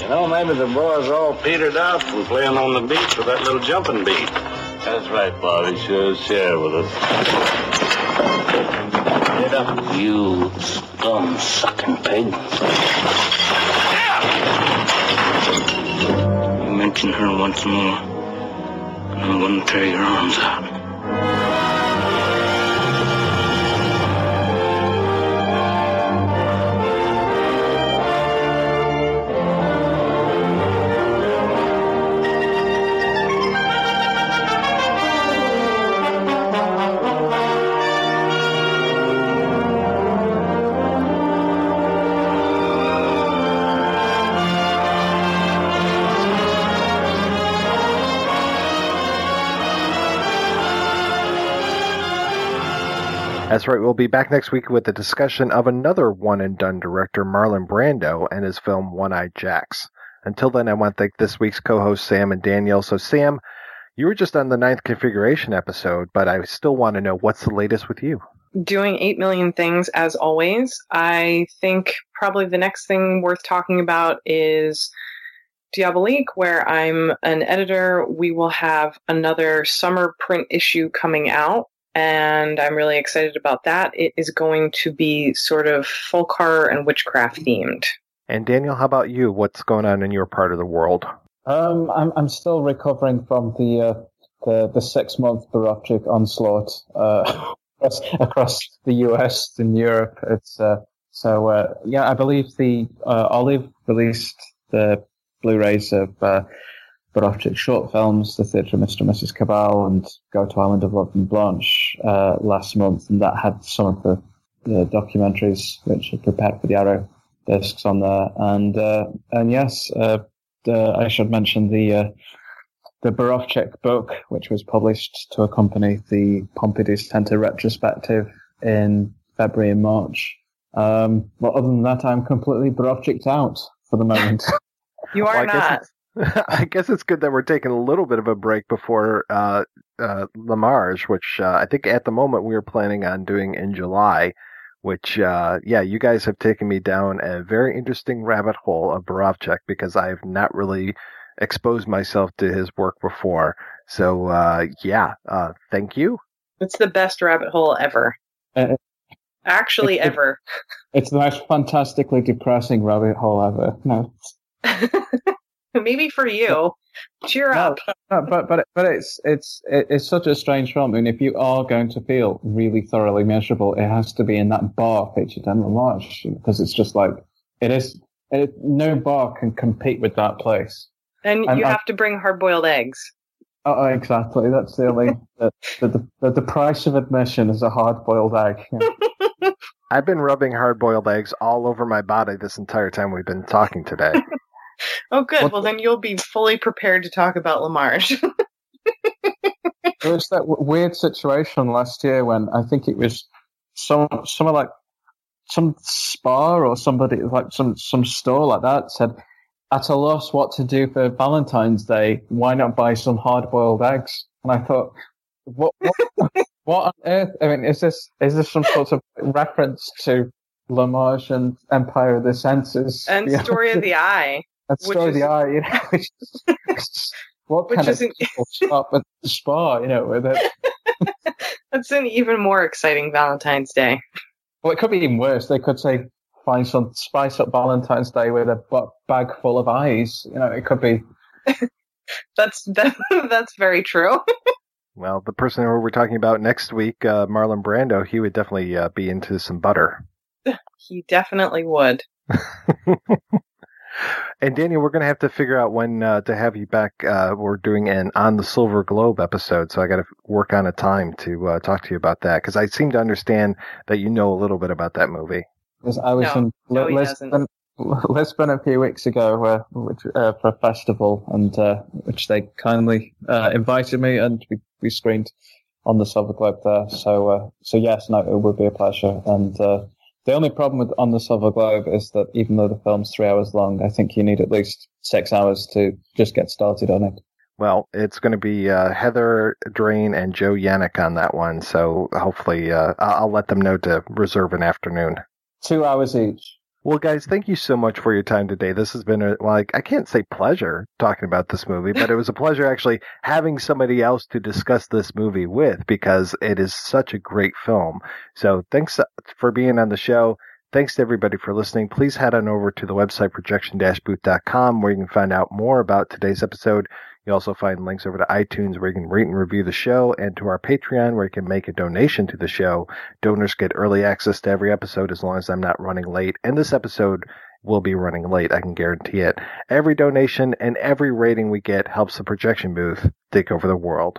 You know, maybe the boys all petered out from playing on the beach with that little jumping beat. That's right, Bobby. Sure share with us. Get up, you scum-sucking pig. You mention her once more, and I'm going to tear your arms out. Right. We'll be back next week with a discussion of another one and done director, Marlon Brando, and his film One Eyed Jacks. Until then, I want to thank this week's co-hosts, Samm and Daniel. So, Samm, you were just on the ninth configuration episode, but I still want to know what's the latest with you. Doing 8 million things as always. I think probably the next thing worth talking about is Diabolique, where I'm an editor. We will have another summer print issue coming out, and I'm really excited about that. It is going to be sort of folk horror and witchcraft themed. And Daniel, how about you? What's going on in your part of the world? Um, I'm I'm still recovering from the uh, the the six month Borowczyk onslaught uh, across, across the U.S. and Europe. It's uh, so uh, yeah, I believe the uh, Olive released the Blu-rays of uh, Borowczyk short films, The Theatre of Mr. and Mrs. Kabal and Goto Island of Love and Blanche uh, last month, and that had some of the, the documentaries which are prepared for the Arrow discs on there. And uh, and yes, uh, the, I should mention the uh, the Borowczyk book, which was published to accompany the Pompidou Centre retrospective in February and March. Um, but other than that, I'm completely Borowczyked out for the moment. You are guess not. I guess it's good that we're taking a little bit of a break before uh, uh, La Marge, which uh, I think at the moment we were planning on doing in July. Which, uh, yeah, you guys have taken me down a very interesting rabbit hole of Borowczyk because I have not really exposed myself to his work before. So, uh, yeah, uh, thank you. It's the best rabbit hole ever. Uh, Actually, it- it- ever. it's the most fantastically depressing rabbit hole ever. No, Maybe for you. Cheer up. No, but but but it's it's it's such a strange film. and if you are going to feel really thoroughly miserable, it has to be in that bar featured in La Marge because it's just like it is. It, no bar can compete with that place. And I'm- you I'm- have to bring hard boiled eggs. Oh, exactly. That's the only the, the, the, the price of admission is a hard boiled egg. Yeah. I've been rubbing hard boiled eggs all over my body this entire time we've been talking today. Oh, good. Well, then you'll be fully prepared to talk about La Marge. There was that w- weird situation last year when I think it was some some like some spa or somebody like some some store like that said at a loss what to do for Valentine's Day. Why not buy some hard boiled eggs? And I thought, what what, what on earth? I mean, is this is this some sort of reference to La and Empire of the Senses and Yeah. Story of the Eye. And which story of is- the eye, you know, which is, what kind of isn't- people shop at the spa, you know, with it. That's an even more exciting Valentine's Day. Well, it could be even worse. They could say, find some spice up Valentine's Day with a bag full of eyes. You know, it could be. That's that, that's very true. Well, the person who we're talking about next week, uh, Marlon Brando, he would definitely uh, be into some butter. he definitely would. And Daniel, we're going to have to figure out when uh, to have you back. Uh, we're doing an On the Silver Globe episode, so I got to work on a time to uh, talk to you about that because I seem to understand that you know a little bit about that movie. Because I was No, in no, Li- he Lisbon, Lisbon a few weeks ago, uh, which, uh, for a festival, and uh, which they kindly uh, invited me, and we, we screened on the Silver Globe there. So, uh, so yes, no, it would be a pleasure. And uh, the only problem with on the Silver Globe is that even though the film's three hours long, I think you need at least six hours to just get started on it. Well, it's going to be uh, Heather Drain and Joe Yanick on that one, so hopefully uh, I'll let them know to reserve an afternoon. Two hours each. Well, guys, thank you so much for your time today. This has been a, like, I can't say pleasure talking about this movie, but it was a pleasure actually having somebody else to discuss this movie with because it is such a great film. So thanks uh, for being on the show. Thanks to everybody for listening. Please head on over to the website projection-booth.com where you can find out more about today's episode. You also find links over to iTunes where you can rate and review the show and to our Patreon where you can make a donation to the show. Donors get early access to every episode as long as I'm not running late. And this episode will be running late, I can guarantee it. Every donation and every rating we get helps the projection booth take over the world.